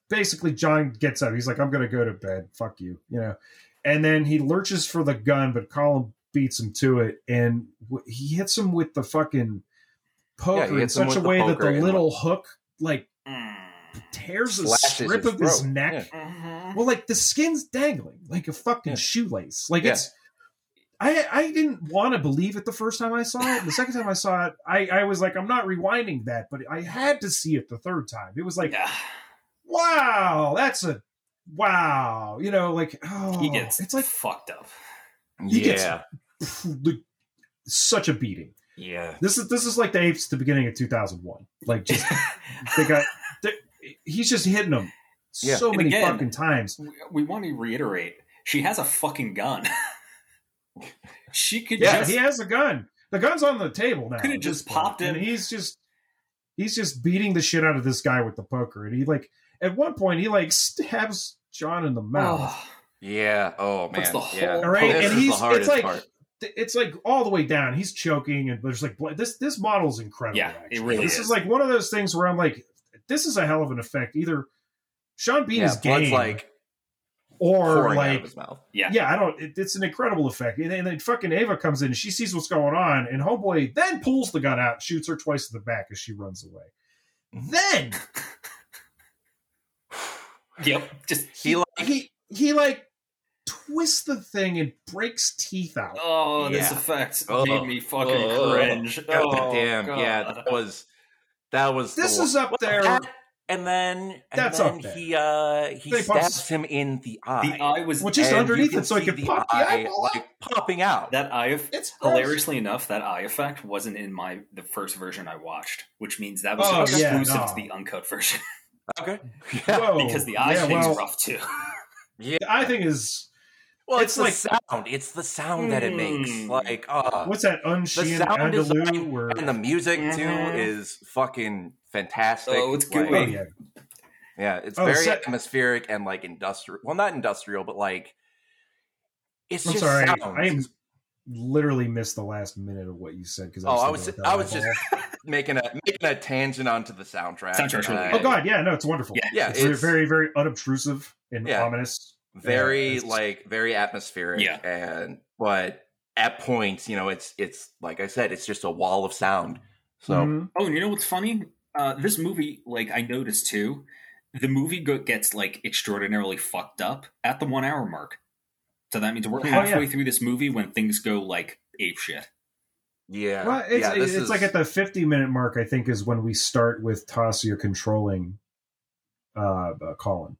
basically, John gets up. He's like, "I'm gonna go to bed. Fuck you," you know. And then he lurches for the gun, but Colin beats him to it, and w- he hits him with the fucking poker he in such a with the way that the little hook like Mm. tears a Slashes strip his of his throat. neck. Yeah. Mhm. Well, like the skin's dangling like a fucking Yeah. shoelace. Like Yeah. it's. I I didn't want to believe it the first time I saw it. The second time I saw it, I I was like, I'm not rewinding that, but I had to see it the third time. It was like, yeah, wow, that's a wow. You know, like oh, he gets it's like fucked up. He gets- Yeah. the- such a beating. Yeah. This is this is like the apes at the beginning of 2001. Like just they got they, he's just hitting them Yeah. so And many again- fucking times. we, we want to reiterate. She has a fucking gun. she could Yeah, just he has a gun. The gun's on the table now. Could've just this point. popped him. and he's just he's just beating the shit out of this guy with the poker. And he like at one point he like stabs John in the mouth. Oh, Yeah. Oh man. Puts the yeah. whole- All right, This and he's the it's like part. it's like all the way down. He's choking, and there's like blood. this this model's incredible. Yeah, it actually. really This is. is like one of those things where I'm like, this is a hell of an effect. Either Sean Bean Yeah, is blood's game, like or pouring out of like his mouth. yeah. yeah, I don't. It, it's an incredible effect. And then, and then fucking Ava comes in and she sees what's going on, and homeboy then pulls the gun out, and shoots her twice in the back as she runs away. Mhm. Then Yep. Just He like he he like twists the thing and breaks teeth out. oh, this Yeah. effect Oh. made me fucking Oh. cringe. God oh, damn. God. Yeah. That was that was the This one- is up Well, there. that- and then and That's then up there. he uh he They stabs pops- him in the eye. The eye was Well, just And underneath it so he see could pop the eyeball out. like, popping out. that eye. Of, It's gross. hilariously enough, that eye effect wasn't in my the first version I watched, which means that was Oh, yeah, exclusive no. to the uncut version okay. Yeah. Whoa. because the eye Yeah, thing's well, rough too. yeah. The eye thing is Well, it's, it's the sound. It's the sound that it makes. Mm. Like, uh, what's that the sound design Andalou? Where and the music too Mhm. is fucking fantastic. Oh, it's Like, oh yeah, Yeah, it's Oh, very set- atmospheric and like industrial. Well, not industrial, but like it's I'm just sorry, sounds. I am literally missed the last minute of what you said because Oh, I was I was just making a making a tangent onto the soundtrack. Soundtrack's really Uh. Oh god, yeah, no, it's wonderful. Yeah. Yeah, it's, very, it's very, very unobtrusive and Yeah. ominous. Very Yeah, like very atmospheric. Yeah. and but at points, you know, it's it's like I said, it's just a wall of sound. So Mhm. Oh, and you know what's funny? Uh, this movie, like I noticed too, the movie go- gets like extraordinarily fucked up at the one hour mark. So that means we're Oh, yeah. halfway through this movie when things go like ape shit. yeah, Well, it's, yeah, this it's is like at the 50 minute mark, I think, is when we start with Tasia controlling uh, uh Colin.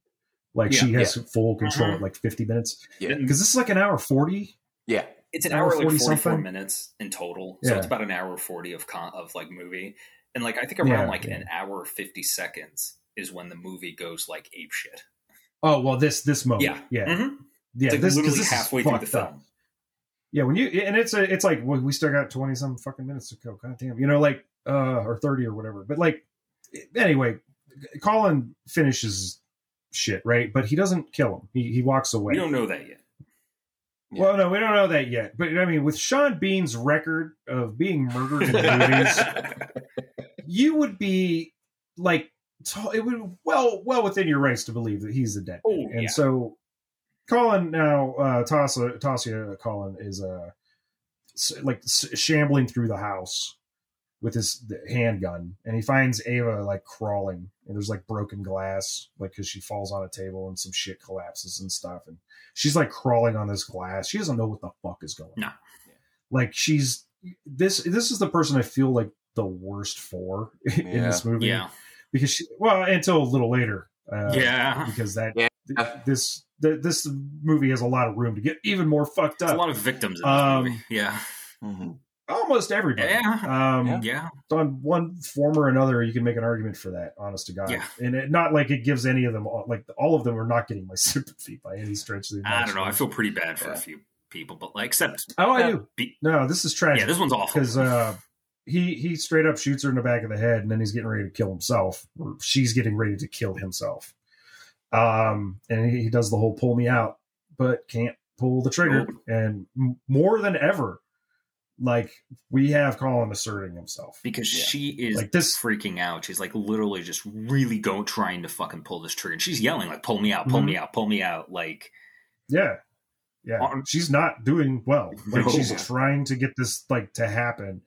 Like she Yeah. has full control Mhm. at like 50 minutes. Yeah. Because this is like an hour 40. yeah, It's an Hour hour, like 40 forty four something? minutes in total, so Yeah. it's about an hour forty of con- of like movie, and like I think around Yeah, like yeah. an hour fifty seconds is when the movie goes like ape shit. Oh, well, this this moment. Yeah. Yeah. Mhm. Yeah. It's like this, 'cause literally this is halfway through the fucked up. film. Yeah, when you and it's a it's like well, we still got twenty some fucking minutes to go. God damn, you know, like uh or thirty or whatever. But like anyway, Colin finishes shit right, but he doesn't kill him. He he walks away. We don't know that yet. Yeah. Well, no, we don't know that yet. But I mean, with Sean Bean's record of being murdered in movies, you would be like it would well well within your rights to believe that he's the dead. Oh, and yeah. so Colin now uh Tasia Tasia Colin is uh like shambling through the house with his handgun, and he finds Ava like crawling, and there's like broken glass, like because she falls on a table and some shit collapses and stuff, and she's like crawling on this glass. She doesn't know what the fuck is going. No. on. like she's this. This is the person I feel like the worst for in Yeah. this movie Yeah. because she well until a little later. Uh, Yeah. because that Yeah. th- this th- this movie has a lot of room to get even more fucked There's up. a lot of victims in this Um, movie. Yeah. Mhm. Almost everybody. Yeah. Um, Yeah. Yeah. On one form or another, you can make an argument for that. Honest to God, Yeah. and it, not like it gives any of them all, like all of them are not getting my sympathy by any stretch of the I don't know. I feel pretty bad for Yeah. a few people, but like, except Oh, I Yeah. do. Be- No, this is tragic. yeah, this one's awful. because uh, he he straight up shoots her in the back of the head, and then he's getting ready to kill himself, or she's getting ready to kill himself. Um, and he, he does the whole pull me out, but can't pull the trigger, and m- more than ever, like we have Colin asserting himself. because Yeah. she is Like this- freaking out. She's like literally just really going trying to fucking pull this trigger. And she's yelling like, "Pull me out! Pull Mhm. me out! Pull me out!" Like, Yeah, yeah, Um, she's not doing well. Like No. she's trying to get this like to happen,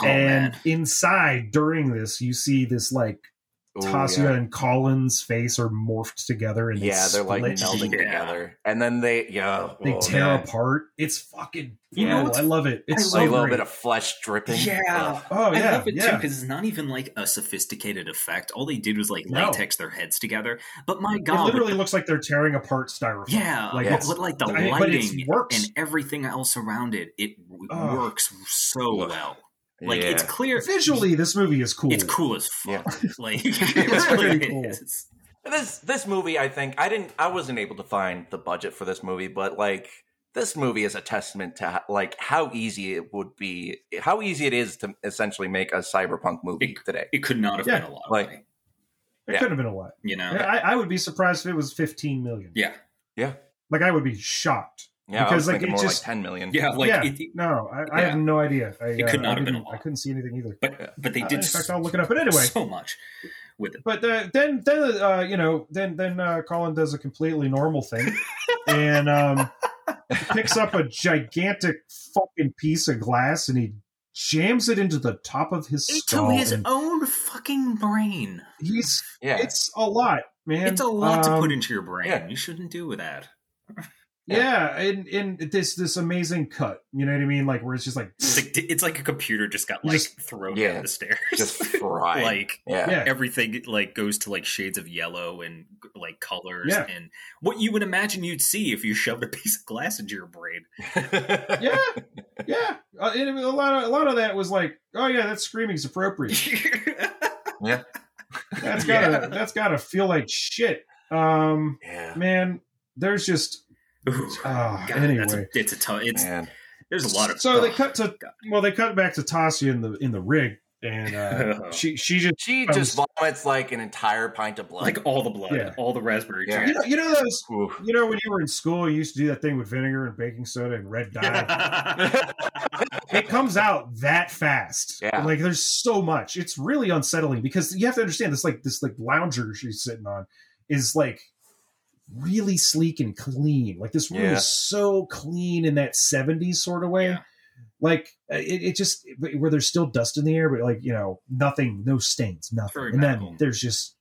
oh and man, inside during this, you see this like Ooh, Tasia yeah. and Colin's face are morphed together and they yeah, they're like split. melding Yeah. together, and then they yeah they oh, tear man. apart. It's fucking You know brutal. I love it. It's I so Like a little great. bit of flesh dripping. Yeah. Ugh. oh I yeah, love it too yeah. because it's not even like a sophisticated effect. All they did was like No. latex their heads together. But my god, It god, literally looks like they're tearing apart styrofoam. yeah, like like it's, but like the I- but lighting works. and everything else around it, it w- Ugh. works so well. Like Yeah. it's clear, visually, this movie is cool. it's cool as fuck. Like It's it's really cool. is. This this movie, I think I didn't, I wasn't able to find the budget for this movie, but like this movie is a testament to like how easy it would be, how easy it is to essentially make a cyberpunk movie It- today. It could not have Yeah, been a lot, like- money, It yeah. could have been a lot. you know. I, I would be surprised if it was 15 million. Yeah, Yeah, Like I would be shocked. Yeah, I Because, was like, thinking it more just- like ten million. yeah, like yeah, it, no, I, I yeah. have no idea. I, It uh, could not I have been a lot. I couldn't see anything either. but but they Uh, did in fact, I'll look it up. But anyway, so much with it. but uh, then then uh, you know then then uh, Colin does a completely normal thing and um, picks up a gigantic fucking piece of glass and he jams it into the top of his Into skull. his own fucking brain. he's yeah, it's a lot, man. It's a lot to Um, put into your brain. yeah. You shouldn't do that. Yeah, and and this this amazing cut. You know what I mean? Like where it's just like It's like, it's like a computer just got like just- thrown Yeah. down the stairs. just fried. like yeah, yeah. everything like goes to like shades of yellow and like colors Yeah. and what you would imagine you'd see if you shoved a piece of glass into your brain. yeah, yeah. Uh, and a lot of a lot of that was like, oh yeah, that screaming's appropriate. Yeah, that's gotta Yeah. that's gotta feel like shit. Um, yeah, man, there's just Ooh, ah, God, anyway. that's a, it's a tough. It's man. there's a lot of so they cut to well, they cut back to Tasia in the in the rig, and uh, she she just She Um, just vomits like an entire pint of blood. like all the blood, Yeah. all the raspberry Yeah. you juice. know you know those Oof. you know when you were in school you used to do that thing with vinegar and baking soda and red dye. it comes out that fast. Yeah. Like there's so much. It's really unsettling because you have to understand this like this like lounger she's sitting on is like really sleek and clean. Like this room Yeah. is so clean in that 70s sort of way. Yeah. Like uh, it, it just where there's still dust in the air, but like, you know, nothing, no stains, nothing. Very and medical. then there's just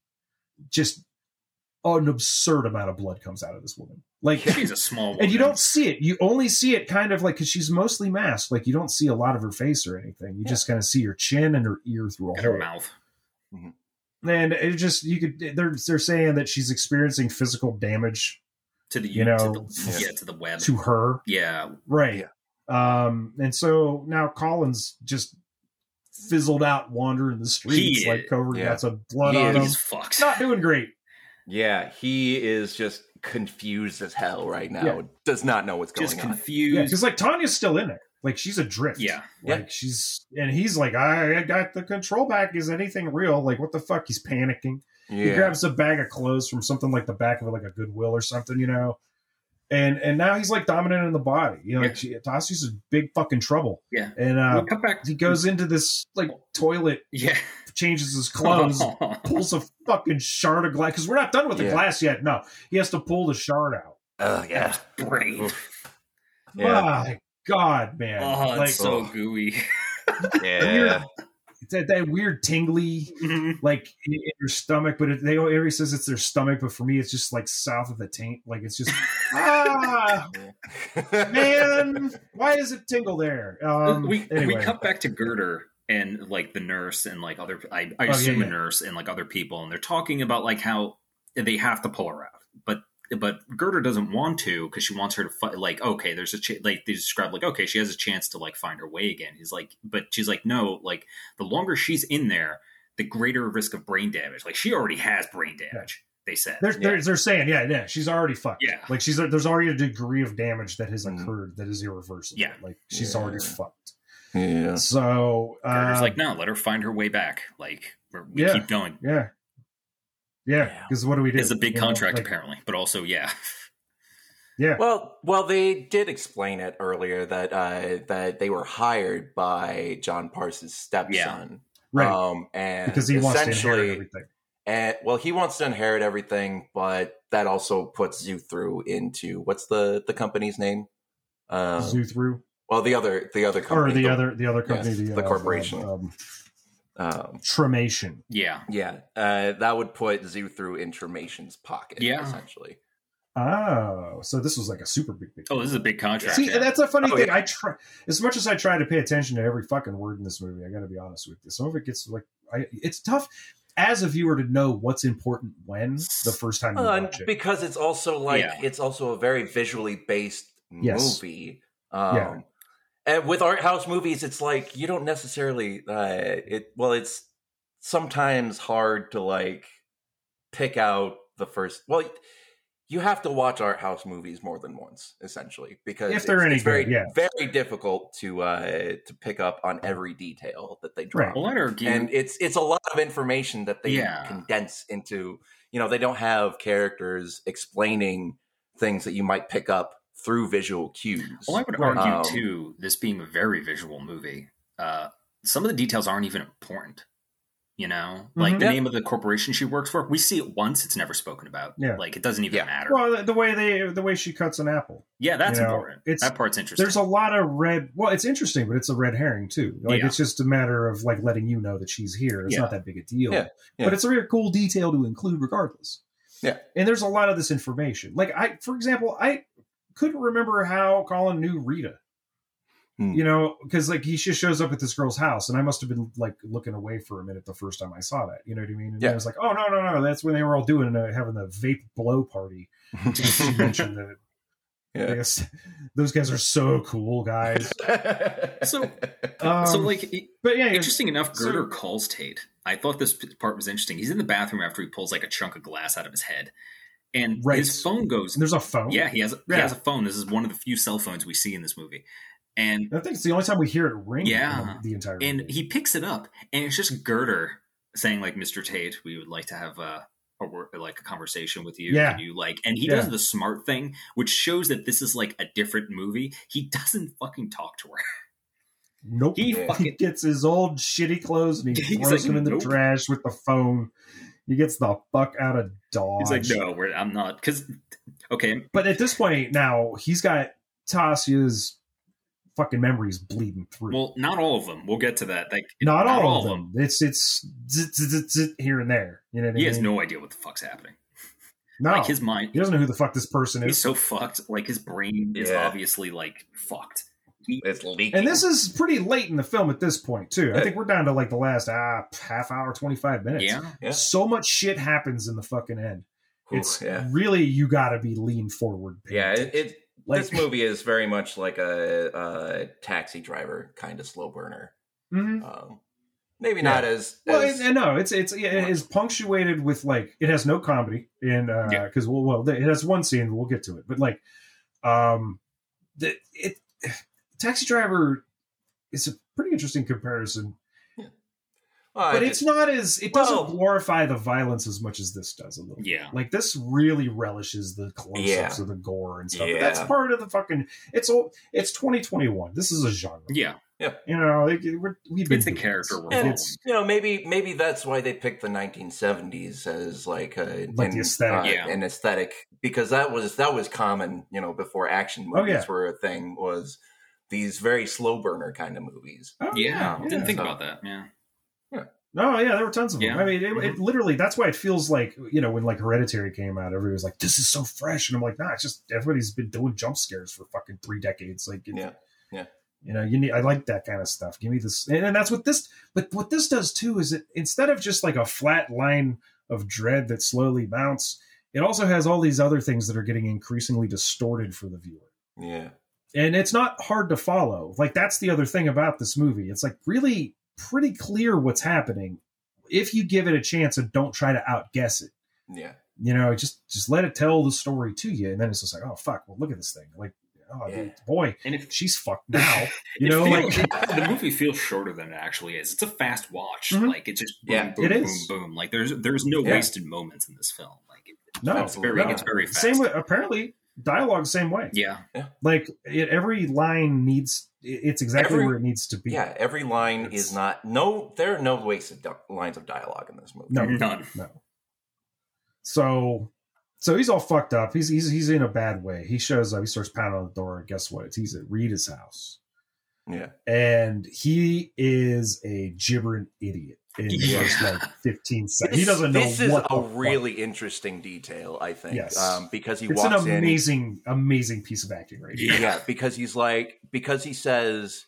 just an absurd amount of blood comes out of this woman. Like She's a small woman. and you don't see it. You only see it kind of like because she's mostly masked. Like you don't see a lot of her face or anything. You just kind of see her chin and her ear through a in her hole. mouth. And it just you could they're they're saying that she's experiencing physical damage To the You to know, the, yeah, to the web. to her. yeah, Right. Um. And so now Colin's just fizzled out wandering the streets He like is- covered yeah. got some blood He on him. he's fucked. Not doing great. Yeah, he is just confused as hell right now. Yeah. Does not know what's going Just on. Yeah, confused. because like Tanya's still in there. Like she's adrift. Yeah. Like Yeah. she's and he's like, I, I got the control back. Is anything real? Like what the fuck? He's panicking. Yeah. He grabs a bag of clothes from something like the back of like a Goodwill or something, you know. And and now he's like dominant in the body. You know, like she, Tasi's in big fucking trouble. Yeah. And uh, We'll come back. he goes into this like toilet, Yeah. changes his clothes, pulls a fucking shard of glass because we're not done with the Yeah. glass yet. No, he has to pull the shard out. Oh yeah, Brain. yeah, My God, man! Oh, it's like so oh. gooey. yeah. It's that, that weird tingly like in, in your stomach, but it, they everybody says it's their stomach, but for me it's just like south of the taint. Like it's just ah man, why does it tingle there? Um, we anyway. we cut back to Girder and like the nurse and like other I, I Oh, yeah, assume yeah. a nurse and like other people and they're talking about like how they have to pull her out, but but Girder doesn't want to because she wants her to fight. Like okay, there's a ch- like they describe like okay, she has a chance to like find her way again. He's like, but she's like no, like the longer she's in there, the greater risk of brain damage. Like she already has brain damage. They said. They're, they're, they're saying, yeah, yeah, she's already fucked. Yeah. like she's there's already a degree of damage that has Mhm. occurred that is irreversible. Yeah. like she's Yeah. already fucked. yeah. So Girder's uh, like no, let her find her way back. Like we're, we Yeah. keep going. yeah, yeah, Yeah. because what do we do? It's a big You know, contract like, apparently, but also yeah. Yeah, Well, well, they did explain it earlier that uh, that they were hired by John Parsons' stepson, right, Um, and because he wants to inherit essentially, everything. and well, he wants to inherit everything, but that also puts you through into what's the the company's name? Um, Zoo through well, the other the other company, or company, the other the other company, yes, the, the uh, corporation. um, um, Tremation. Yeah. yeah, uh, that would put Zoo through in Tremation's pocket, Yeah. essentially. Oh, so this was like a super big, big. Oh, this is a big contract. See, yeah. that's a funny Oh, thing. yeah. I try as much as I try to pay attention to every fucking word in this movie. I got to be honest with you. Some of it gets like, I, it's tough as a viewer to know what's important when the first time you Uh, watch it. because it's also like Yeah. it's also a very visually based Yes. movie. Um, Yeah. And with art house movies, it's like you don't necessarily uh, it. Well, it's sometimes hard to like pick out the first. Well, you have to watch art house movies more than once, essentially, because If they're it's, any it's very good, yeah. very difficult to uh, to pick up on every detail that they drop Right. well, and it's it's a lot of information that they Yeah. condense into you know they don't have characters explaining things that you might pick up through visual cues well, I would argue Um, too. This being a very visual movie, uh, some of the details aren't even important. You know, like Mhm. the Yeah. name of the corporation she works for. We see it once; it's never spoken about. Yeah. like it doesn't even Yeah. matter. Well, the, the way they the way she cuts an apple. yeah, that's you know, important. it's- that part's interesting. There's a lot of red. Well, it's interesting, but it's a red herring too. Like Yeah. it's just a matter of like letting you know that she's here. It's Yeah. not that big a deal. Yeah, yeah. But it's a very cool detail to include, regardless. Yeah. And there's a lot of this information. Like I, for example, I couldn't remember how Colin knew Rita. Hmm. You know, because like he just shows up at this girl's house, and I must have been like looking away for a minute the first time I saw that. You know what I mean? And Yeah. I was like, oh no, no, no, that's when they were all doing uh, having the vape blow party. she mentioned that. I yeah. guess those guys are so cool, guys. So- Um, so, like, but yeah, interesting enough, so- Girder calls Tate. I thought this part was interesting. He's in the bathroom after he pulls like a chunk of glass out of his head, and Right. his phone goes. and there's a phone. Yeah, he has. He Yeah. has a phone. This is one of the few cell phones we see in this movie, and I think it's the only time we hear it ring. Yeah. the entire and movie. he picks it up, and it's just Girder saying like, "Mr. Tate, we would like to have a." A like a conversation with you, Yeah. Can you like, and he Yeah. does the smart thing, which shows that this is like a different movie. He doesn't fucking talk to her. Nope. He fucking He gets his old shitty clothes and he throws like, them in the "Nope." trash with the phone. He gets the fuck out of Dodge. He's like, no, we're, I'm not. Because, okay, But at this point now, he's got Tasia's fucking memories bleeding through. well, not all of them. We'll get to that. Like, not, all, all, of them. It's it's zit, zit, zit, zit here and there. You know what I He mean? has no idea what the fuck's happening. no. Like his mind, he doesn't know who the fuck this person is. he's so fucked. Like his brain is Yeah. obviously like fucked. He, it's leaking and this is pretty late in the film at this point too. I think we're down to like the last ah, half hour, twenty five minutes. yeah, Yeah. So much shit happens in the fucking end. Ooh, It's yeah really you got to be lean forward. yeah it, it Like- this movie is very much like a, a taxi driver kind of slow burner Mhm. um, maybe Yeah. not as, Well, as it, no, it's it's it is punctuated with like it has no comedy in uh Yeah. because well, well it has one scene we'll get to it but like um the it taxi driver is a pretty interesting comparison uh, but it's not as it doesn't Well- glorify the violence as much as this does a little bit. yeah. like this really relishes the close-ups Yeah. of the gore and stuff Yeah. but that's part of the fucking it's all it's 2021 this is a genre Yeah, yeah, you know like, we're, we've been It's the character this. and it's you know maybe maybe that's why they picked the 1970s as like a Like the an, aesthetic. uh, Yeah. an aesthetic because that was that was common you know before action movies Oh, yeah. were a thing was these very slow burner kind of movies oh, yeah. Didn't think So- about that. Yeah, No, yeah, there were tons of them. I mean, it, it mm-hmm. literally that's why it feels like you know when like Hereditary came out, everybody was like, "This is so fresh," and I'm like, "Nah, it's just everybody's been doing jump scares for fucking three decades." Like, it's- Yeah. Yeah. you know, you need. I like that kind of stuff. Give me this, and, and that's what this. But what this does too is it instead of just like a flat line of dread that slowly mounts, it also has all these other things that are getting increasingly distorted for the viewer Yeah. And it's not hard to follow. Like that's the other thing about this movie. It's like really pretty clear what's happening if you give it a chance and don't try to outguess it. Yeah. You know, just just let it tell the story to you, and then it's just like, oh fuck, well look at this thing. Like, oh Yeah. dude, boy, And if she's fucked now. You know, feels- like the movie feels shorter than it actually is. It's a fast watch. Mhm. Like it's just boom, Yeah, boom, it boom, is. boom. Like there's there's no Yeah. wasted moments in this film. Like it, no, it's very no. it's very fast. same with Apparently, dialogue same way. yeah, Like it, every line needs it's exactly Every- where it needs to be. Yeah. Every line It's- is not no. There are no wasted di- lines of dialogue in this movie. No, none. No. So so he's all fucked up. He's he's he's in a bad way. He shows up, he starts pounding on the door, and guess what? It's he's at Rita's house. Yeah. And he is a gibbering idiot in the Yeah. first like 15 seconds. He doesn't know This is what a the fuck. really interesting detail, I think. Yes. Um, because he It's an walks in. amazing, amazing piece of acting right here. yeah, because he's like because he says,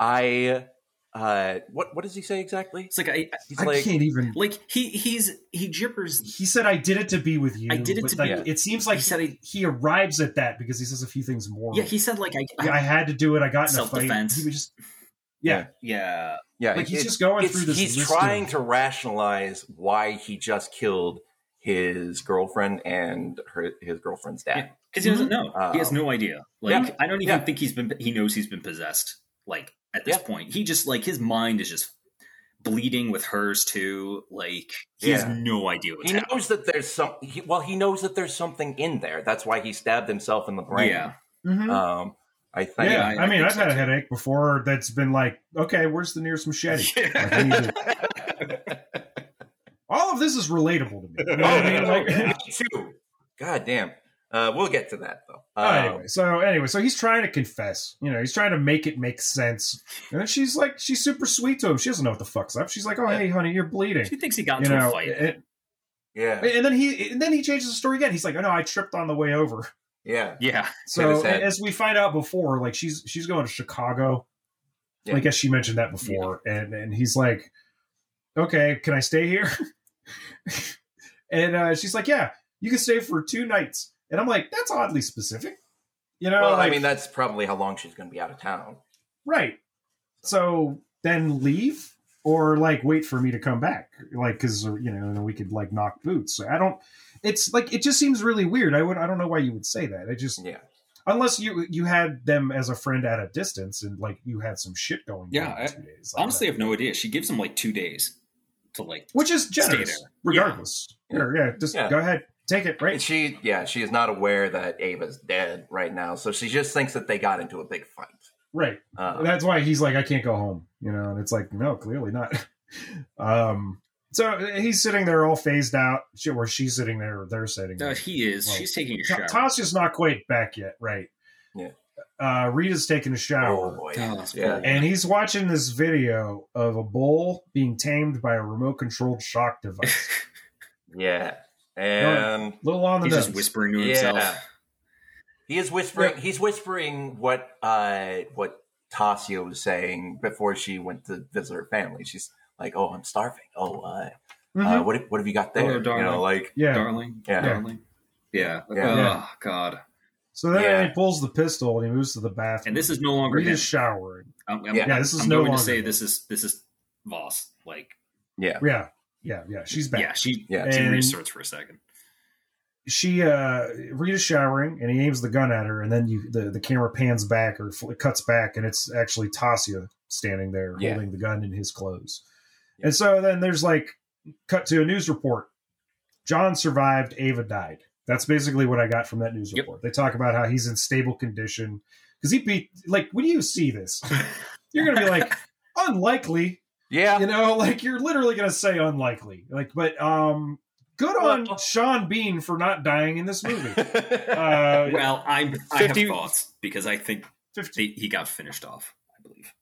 "I." Uh, what what does he say exactly? It's like I He's I like, can't even like he he's he gibbers. he said I did it to be with you. I did it to like, be- It seems like He said I- he arrives at that because he says a few things more. Yeah, he said like I, Yeah, I had to do it. I got in a fight. Self-defense. He was just yeah. yeah yeah, Like, he's it- just going through this He's list trying of- to rationalize why he just killed his girlfriend and her his girlfriend's dad. because he doesn't know. he has Um, no idea. Like yeah, I don't even yeah. think he's been. He knows he's been possessed. Like at this Yeah. point, he just like his mind is just bleeding with hers too. Like he has no idea what's He happening. knows that there's some. He, well, he knows that there's something in there. That's why he stabbed himself in the brain. Yeah, Mhm. Um, I think. yeah, I- I, I mean, I've so had a headache before that's been like, okay, where's the nearest machete? Like, I need to- all of this is relatable to me. You know what I mean? Like, Me too. God damn. Uh, we'll get to that though. Oh, Um, anyway, so anyway, so he's trying to confess. You know, he's trying to make it make sense. And then she's like, she's super sweet to him. She doesn't know what the fuck's up. She's like, oh, hey, honey, you're bleeding. she thinks he got You into know, a fight. and, yeah, and then he and then he changes the story again. He's like, oh no, I tripped on the way over. Yeah, yeah, So as we find out before, like she's she's going to Chicago. Yeah. I guess she mentioned that before, and and he's like, "Okay, can I stay here?" and uh, she's like, "Yeah, you can stay for two nights." And I'm like, "That's oddly specific," you know. Well, I mean, that's probably how long she's going to be out of town. right. So then leave, or like wait for me to come back, like because you know, then we could like knock boots. I don't. It's like it just seems really weird. I would. I don't know why you would say that. I just Yeah, unless you you had them as a friend at a distance and like you had some shit going Yeah, on in I- two days like honestly, I have no idea. She gives him like two days to like. which is generous there. regardless Sure, yeah. just Yeah. go ahead take it and right she, yeah, she is not aware that Ava's dead right now, so she just thinks that they got into a big fight. right Uh, that's why he's like i can't go home you know and it's like no clearly not um so he's sitting there all phased out shit where she's sitting there they're sitting No, he is. Well, She's taking a shower. Tasha's not quite back yet right Yeah. uh rita's taking a oh shower boy, Oh, that's yeah, cool. and he's watching this video of a bull being tamed by a remote controlled shock device yeah, and a little on the He's nose. just whispering to Yeah. himself. he is whispering. He's whispering what uh what Tasia was saying before she went to visit her family. She's like, "Oh, I'm starving. Oh, uh, Mhm. uh what what have you got there? Oh, you darling. know, like yeah. Darling. Yeah. Darling. Yeah. Yeah. Oh, Yeah. God. So then Yeah. he pulls the pistol and he moves to the bathroom. And this is no longer him. Rita's showering. I'm, I'm, Yeah. Yeah, this is I'm no going longer to say him. this is this is Voss. Like, yeah, Yeah, yeah, yeah. She's back. yeah, she Yeah. she And- restarts for a second. She uh Rita's showering and he aims the gun at her, and then you the, the camera pans back or fl- cuts back, and it's actually Tasia standing there Yeah. holding the gun in his clothes. Yeah. And so then there's like cut to a news report. John survived, Ava died. That's basically what I got from that news Yep. report. They talk about how he's in stable condition because he beat like when you see this, you're gonna be like unlikely yeah. you know like you're literally gonna say unlikely like but um good on sean bean for not dying in this movie uh well, I'm I 50 have thoughts because I think 50 they, he got finished off. I believe.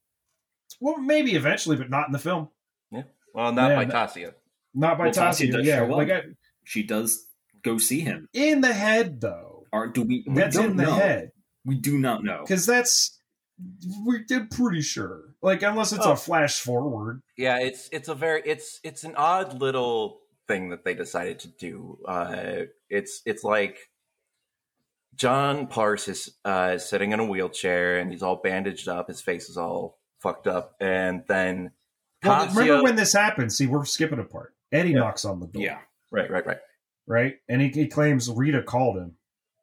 well maybe eventually but not in the film Well, not Yeah, by Tasia. Not by Well, Tassia Tassia. Yeah, like I, She does go see him. in the head though. Or do we? we That's in the know. head We do not know. because that's we're pretty sure. Like unless it's Oh. a flash forward. Yeah, it's it's a very it's it's an odd little thing that they decided to do. Uh, it's it's like John Parse is uh, sitting in a wheelchair and he's all bandaged up. His face is all fucked up, and then Well, remember when this happened? See, we're skipping a part. Eddie knocks on the door. Yeah. right, right, right. right? And he, he claims Rita called him.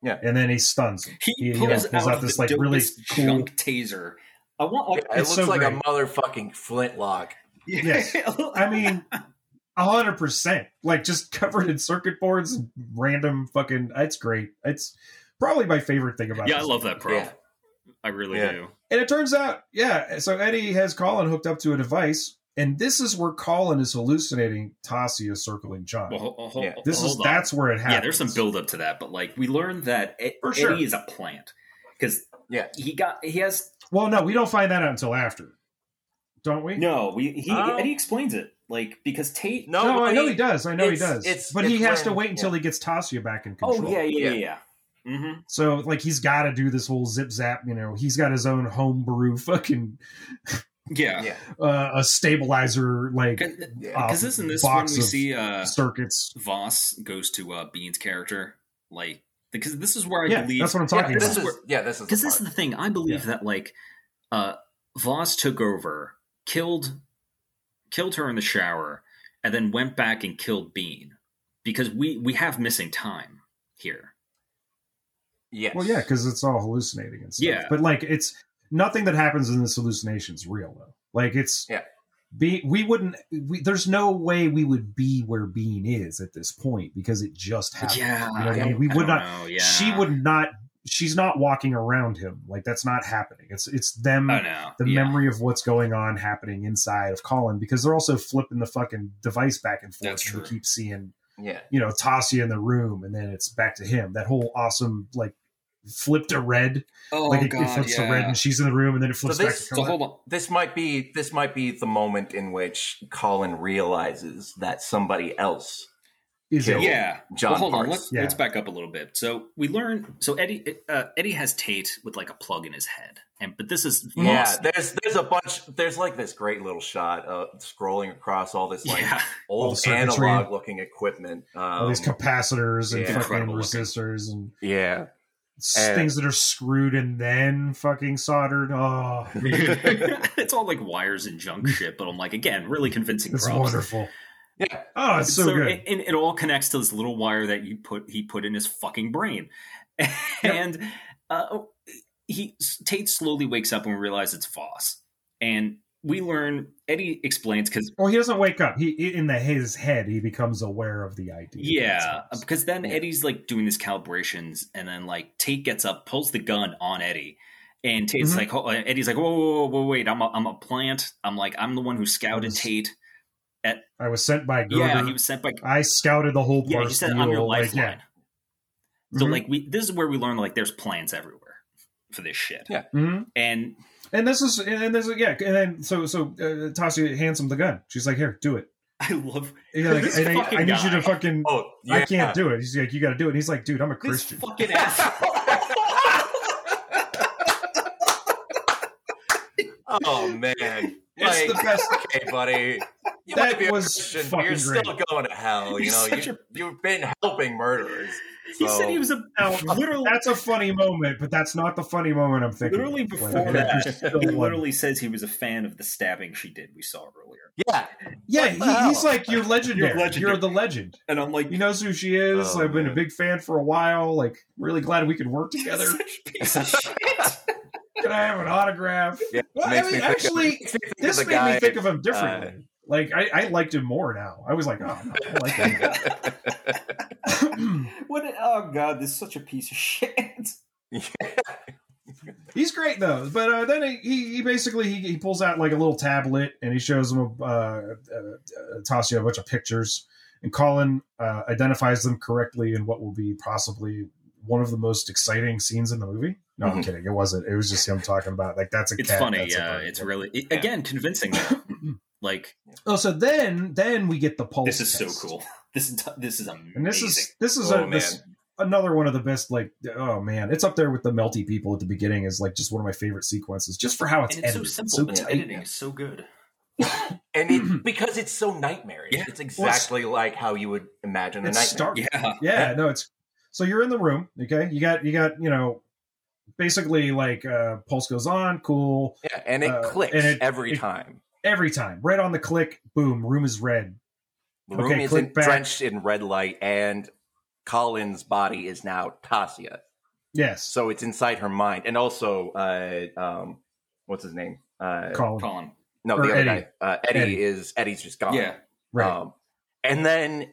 Yeah. And then he stuns him. He, He, you know, pulls pulls out, out this like really dopest cool. junk taser. I want like It It's looks so like a motherfucking flintlock. Yes. I mean, a hundred percent. Like just covered in circuit boards and random fucking. It's great. It's probably my favorite thing about. yeah, I this love that prop. Yeah. I really Yeah. do. And it turns out, yeah. So Eddie has Colin hooked up to a device, and this is where Colin is hallucinating Tasia circling John. Well, ho- ho- Yeah. this is on. that's where it happens. yeah. There's some build up to that, but like we learned that E- For sure. Eddie is a plant because Yeah. he got he has Well, no, we don't find that out until after, don't we? no. We he Oh. Eddie explains it like because Tate. No, No, I know he- he does. I know he does. it's- but he it's has to wait until yeah. he gets Tasia back in control. Oh yeah, yeah, yeah. Yeah. yeah. Mm-hmm. So like he's got to do this whole zip zap. You know, he's got his own homebrew fucking Yeah. Yeah. uh, a stabilizer like Because uh, isn't this when we see uh, circuits. Voss goes to uh, Bean's character? Like, because this is where I Yeah, believe that's what I'm Yeah, talking this about. is yeah, this is because the this is the thing. I believe Yeah. that like uh, Voss took over, killed killed her in the shower, and then went back and killed Bean because we we have missing time here. yes. Well, yeah, because it's all hallucinating and stuff. Yeah. but like it's nothing that happens in this hallucination is real though. Like it's Yeah. Be, we wouldn't. We, there's no way we would be where Bean is at this point because it just happened. Yeah, you know what I mean? We I would don't yeah, She would not. She's not walking around him. Like that's not happening. It's it's them. Oh, I know the yeah. memory of what's going on happening inside of Colin because they're also flipping the fucking device back and forth. That's and true. keep seeing, Yeah. you know, Tasia in the room and then it's back to him. That whole awesome like flip to red. Oh like it, god, it flips yeah. to red and she's in the room and then it flips So back this- to so hold on. This might be this might be the moment in which Colin realizes that somebody else Is Kill. it? Yeah. John well, hold on. Let's, Yeah. let's back up a little bit. So we learn. So Eddie uh, Eddie has Tate with like a plug in his head, and but this is Yeah, there's there's a bunch. There's like this great little shot uh, scrolling across all this like yeah. Old analog looking equipment. Um, All these capacitors and yeah. fucking Incredible looking. resistors and yeah, s- And- things that are screwed and then fucking soldered. Oh, it's all like wires and junk shit, but I'm like, again, really convincing it's props. wonderful. yeah, Oh, it's so, good. And, and it all connects to this little wire that you put he put in his fucking brain, and uh, he Tate slowly wakes up and we realize it's Voss, and we learn Eddie explains because well, he doesn't wake up. He in the his head, he becomes aware of the idea. Yeah, because then Yeah. Eddie's like doing these calibrations, and then like Tate gets up, pulls the gun on Eddie, and Tate's Mhm. like, oh, Eddie's like, whoa, whoa, whoa, whoa, wait, I'm a, I'm a plant. I'm like, I'm the one who scouted was- Tate. I was sent by Girder. Yeah, he was sent by. I scouted the whole Yeah, he said I'm your deal, like, lifeline. yeah. So Mhm. like we, this is where we learn like there's plants everywhere for this shit, Yeah. Mhm. and And this is and this is yeah, and then so so uh, Tasha hands him the gun. She's like, "Here, do it." I love Yeah, like, This and I, I need you to fucking. oh, yeah. I can't do it. He's like, "You got to do it." And he's like, "Dude, I'm a this Christian." fucking asshole. Oh man, It's the best. Okay, buddy. You that might be was Christian, but you're fucking still going to hell. You He's know, such you, you've been helping murderers. he said he was a Now, literally. that's a funny moment, but that's not the funny moment I'm thinking. Literally before Like, that, he literally says he was a fan of the stabbing she did. We saw earlier, Yeah, yeah, he, he's like, "You're legendary. You're You're, the legend." and I'm like, He knows who she is. Oh, I've been a big fan for a while. Like, really glad we could work together. such a piece of shit. Can I have an autograph? yeah. Well, I mean, me think of- actually, makes me think of This made guy, me think of him differently. uh, like, I, I liked him more now. I was like, oh, no, I like him. What? Oh god, this is such a piece of shit. He's great though. But uh, then he, he, he basically he, he pulls out like a little tablet and he shows him uh, uh, uh, Tassia a bunch of pictures. And Colin uh, identifies them correctly in what will be possibly one of the most exciting scenes in the movie. No, I'm Mhm. kidding. It wasn't. It was just him talking about like that's a. It's cat, funny. that's Yeah, bird. it's really it- again convincing. Like Oh, so then then we get the pulse. this is so cool. This is this is amazing. And this is this is Oh, a, this, another one of the best. Like, oh man, it's up there with the melty people at the beginning. Is like just one of my favorite sequences, just for how it's, and it's so edited. simple. so but the tight. editing is so good. and it because it's so nightmarish. Yeah. It's exactly like how you would imagine a It's nightmare. stark. Yeah, yeah, no, it's so you're in the room. Okay, you got you got you know basically like uh pulse goes on, cool Yeah, and it Uh, clicks and it- every it- time. every time. Right on the click, boom, room is red. The room okay, is click in, drenched in red light, and Colin's body is now Tasia. Yes, So it's inside her mind, and also, uh, um, what's his name? Uh, Colin. Colin. no, or the other Eddie. guy. Uh, Eddie, Eddie. is Eddie's just gone. Yeah, Right. Um, and then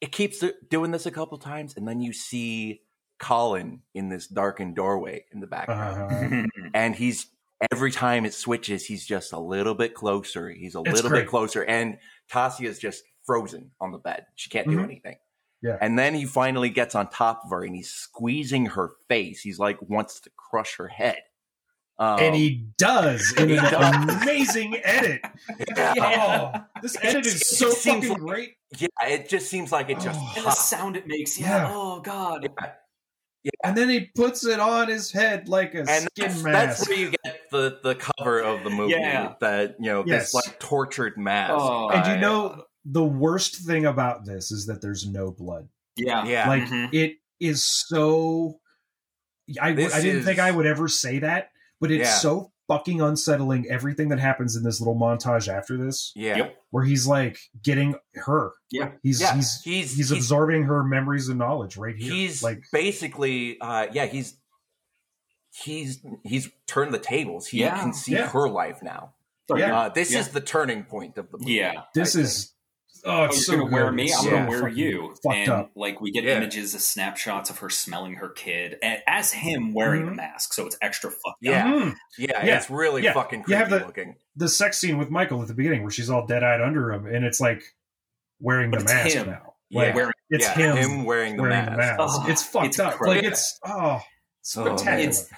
it keeps doing this a couple times, and then you see Colin in this darkened doorway in the background, Uh, and he's every time it switches, he's just a little bit closer. He's a It's little great. bit closer, and Tasia's just frozen on the bed. She can't do Mhm. anything. Yeah. And then he finally gets on top of her, and he's squeezing her face. He's like wants to crush her head. Um, and he does in He an does. amazing edit. yeah, Oh, this edit is so fucking like- great. yeah, it just seems like it just Oh. and the sound it makes. Yeah. Yeah. Oh God. Yeah. And then he puts it on his head like a and skin that's, mask. that's where you get the the cover of the movie Yeah. that you know Yes. this like tortured mask Oh. and you know the worst thing about this is that there's no blood. Yeah. yeah Like Mhm. it is so. I, This I didn't is- think I would ever say that, but it's Yeah. so fucking unsettling. Everything that happens in this little montage after this, yeah Yep. where he's like getting her. Yeah. He's Yeah, he's he's- he's, he's- absorbing her memories and knowledge right here. he's like basically uh yeah he's he's he's turned the tables he Yeah. can see Yeah. her life now Yeah. uh this Yeah. is the turning point of the movie Yeah. this I is oh, Oh, it's you're so gonna wear good. me. It's I'm so gonna wear you. Fucked and up. like we get Yeah. images of snapshots of her smelling her kid and, as him wearing the Mhm. mask, so it's extra fucked up. yeah Mhm. yeah, Yeah. it's really Yeah. fucking You creepy have the- looking the sex scene with Michael at the beginning where she's all dead eyed under him, and it's like wearing But the mask him. now. Yeah. Like Wearing it's yeah, him, wearing the wearing mask, the mask. Oh, it's fucked it's up. crazy. Like it's oh, Oh, spectacular. man. it's,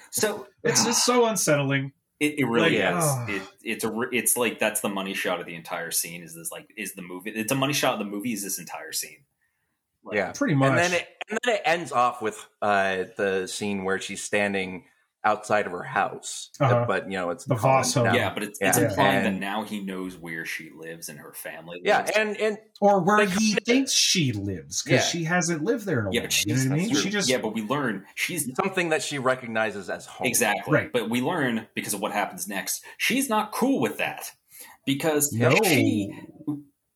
it's just so unsettling. It, it really Like, is. oh. It, it's a. It's like that's the money shot of the entire scene. Is this like is the movie? It's a money shot of the movie. Is this entire scene? Like, yeah Pretty much. and then it and then it ends off with uh the scene where she's standing outside of her house Uh-huh. but you know it's The Colin Voss home. Yeah, but it's, it's Yeah. implying that now he knows where she lives and her family. yeah and and or where he thinks she lives because Yeah. she hasn't lived there in a yeah, while. but you know what I mean? She just yeah, but we learn she's something that she recognizes as home Exactly. Right. But we learn because of what happens next. She's not cool with that because no. she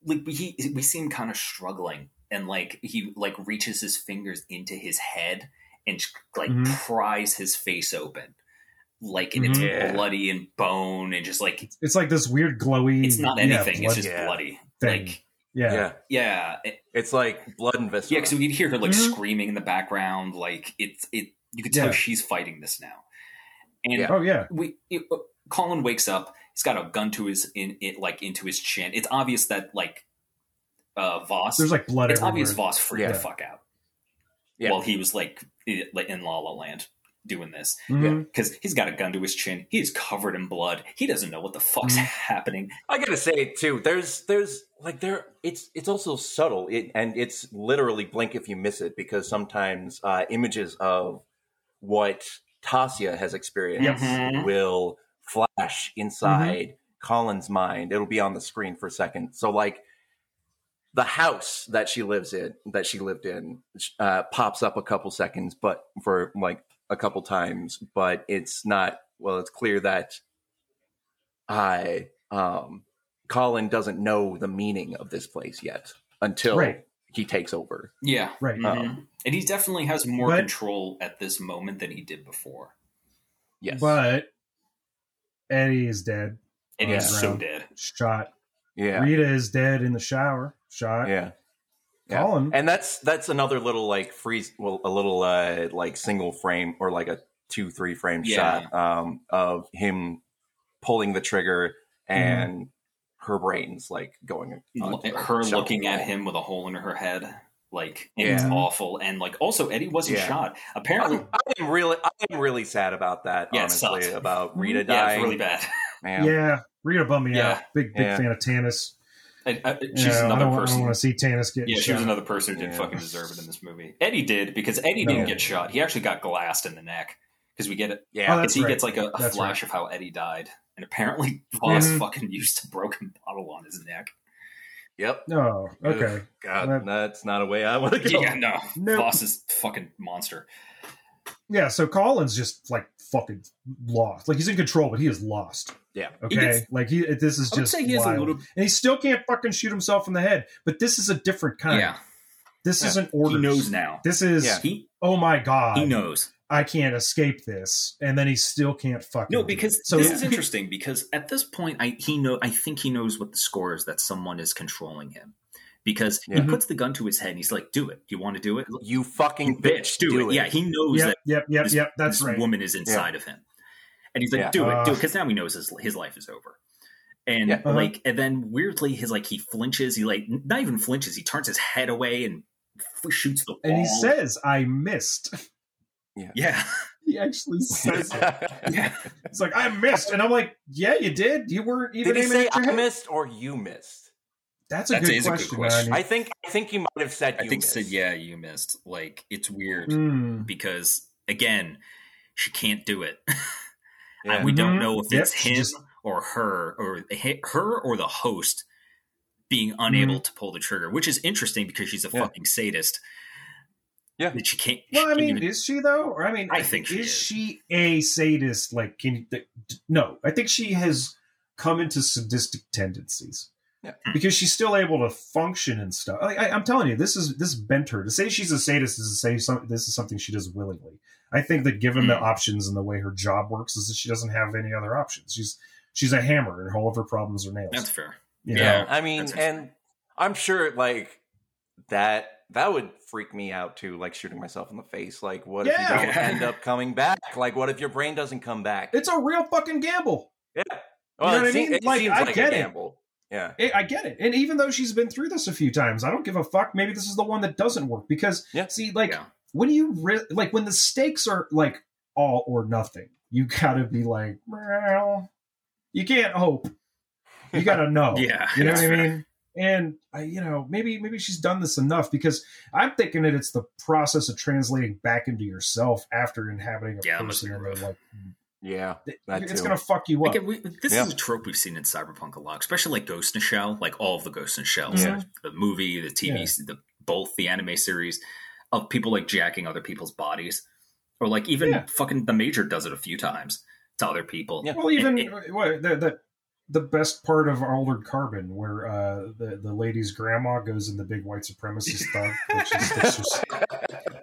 like he we see him kind of struggling and like he like reaches his fingers into his head and like Mhm. pries his face open like and it's Mhm. Yeah. bloody and bone and just like It's like this weird glowy. it's not yeah, anything it's just Yeah. bloody thing. like yeah. yeah yeah it- it's like blood and viscera yeah because we could hear her like Mhm. screaming in the background like it's it you could tell Yeah. she's fighting this now and Yeah. Oh yeah. we it, uh, Colin wakes up. He's got a gun to his in it like into his chin. It's obvious that like uh Voss. There's like blood it's everywhere. obvious Voss freaked Yeah. the fuck out Yeah. while he was like in La La Land doing this because he's got a gun to his chin. He is covered in blood. He doesn't know what the fuck's Mhm. happening. I gotta say too. There's there's like there. It's it's also subtle, it, and it's literally blink if you miss it because sometimes uh, images of what Tasia has experienced Mhm. will flash inside Colin's mind. It'll be on the screen for a second. So like the house that she lives in, that she lived in, uh, pops up a couple seconds, but for like a couple times, but it's not. Well, it's clear that I um Colin doesn't know the meaning of this place yet until Right. he takes over. Yeah, Right. Mhm. Um, and he definitely has more But- control at this moment than he did before. Yes. But Eddie is dead. eddie is so dead. Shot. Yeah. Rita is dead in the shower. Shot. Yeah. Yeah. Colin. And that's that's another little like freeze well a little uh like single frame or like a two, three frame Yeah. shot um of him pulling the trigger and her brain's like going L- her shuffle looking at him with a hole in her head like and it's awful and like also eddie wasn't Yeah. shot apparently I'm, I'm really I'm really sad about that Yeah, honestly about Rita yeah dying. it's really bad Man. yeah. Rita bummed me Yeah. out. Big big Yeah. fan of Tanis. I, I, she's You know, I another don't, person. want to see Tanis get Yeah, she was another person who didn't Yeah. fucking deserve it in this movie. Eddie did because Eddie No. didn't get shot. He actually got glassed in the neck because we get it. Yeah. Oh, he right. gets like a, a That's flash of how Eddie died, and apparently Voss Mhm. fucking used a broken bottle on his neck. Yep. Oh, okay. God, That- that's not a way I want to go. Yeah, no, No. Voss is fucking monster. Yeah, so Colin's just like fucking lost. Like he's in control, but he is lost. Yeah. Okay. He gets- like he this is I would just say he has wild. a little. and he still can't fucking shoot himself in the head. But this is a different kind. Yeah, This Yeah. isn't he knows now. This is Yeah. He oh my god. he knows. I can't escape this, and then he still can't fucking. No, because so this is interesting. Because at this point, I he know I think he knows what the score is that someone is controlling him. Because Yeah. he puts the gun to his head and he's like, "Do it. Do you want to do it? You fucking bitch, do, it. Yeah, he knows Yep, that yep, yep, this, yep. That's this right. woman is inside of him, and he's like, Yeah. "Do it, do it," because now he knows his his life is over. And Yeah. Uh-huh. like, and then weirdly, his like he flinches. He like not even flinches. He turns his head away and f- shoots the wall. And he says, "I missed." "Yeah, He actually says it. yeah." It's like I missed, and I'm like, "Yeah, you did. You weren't even Did he say I missed or you missed? That's a That good is a good question. question. I think I think you might have said you I think missed. said, "Yeah, you missed." Like it's weird Mm. because again, she can't do it. Yeah. And we don't know if Yep, it's she him just- or her or her or the host being unable mm-hmm. to pull the trigger, which is interesting because she's a Yeah. fucking sadist. Yeah. that she can't. Well, she I can't mean, even- is she though? Or I mean, I think she is, is. she a sadist? Like, can you? th- no, I think she has come into sadistic tendencies. Yeah. because she's still able to function and stuff. Like, I, I'm telling you, this is this bent her to say she's a sadist is to say some, this is something she does willingly. I think that given the Mm. options and the way her job works, is that she doesn't have any other options. She's she's a hammer, and all of her problems are nails. that's fair. you yeah. know? I mean, and I'm sure like that that would freak me out too, like shooting myself in the face. Like, what if you don't end up coming back? Like, what if your brain doesn't come back? it's a real fucking gamble. yeah. know what I it, se- mean? it Like, seems I like get a it. gamble. Yeah. I I get it. And even though she's been through this a few times, I don't give a fuck. Maybe this is the one that doesn't work because Yeah. see, like Yeah. when you re- like when the stakes are like all or nothing, you gotta be like, well, you can't hope. You gotta know. Yeah, you know what that's I mean. And I, you know, maybe maybe she's done this enough because I'm thinking that it's the process of translating back into yourself after inhabiting a Yeah, person, be and like Yeah. That it's gonna fuck you up. Again, we, this Yeah. is a trope we've seen in Cyberpunk a lot, especially like Ghost in a Shell, like all of the Ghost in the Shells, Yeah. like the movie, the TV, Yeah. the both the anime series of people like jacking other people's bodies, or like even Yeah. fucking the Major does it a few times to other people. Yeah. Well, even It- it- what the, the the best part of Altered Carbon, where uh, the the lady's grandma goes in the big white supremacist thug, which is it's just,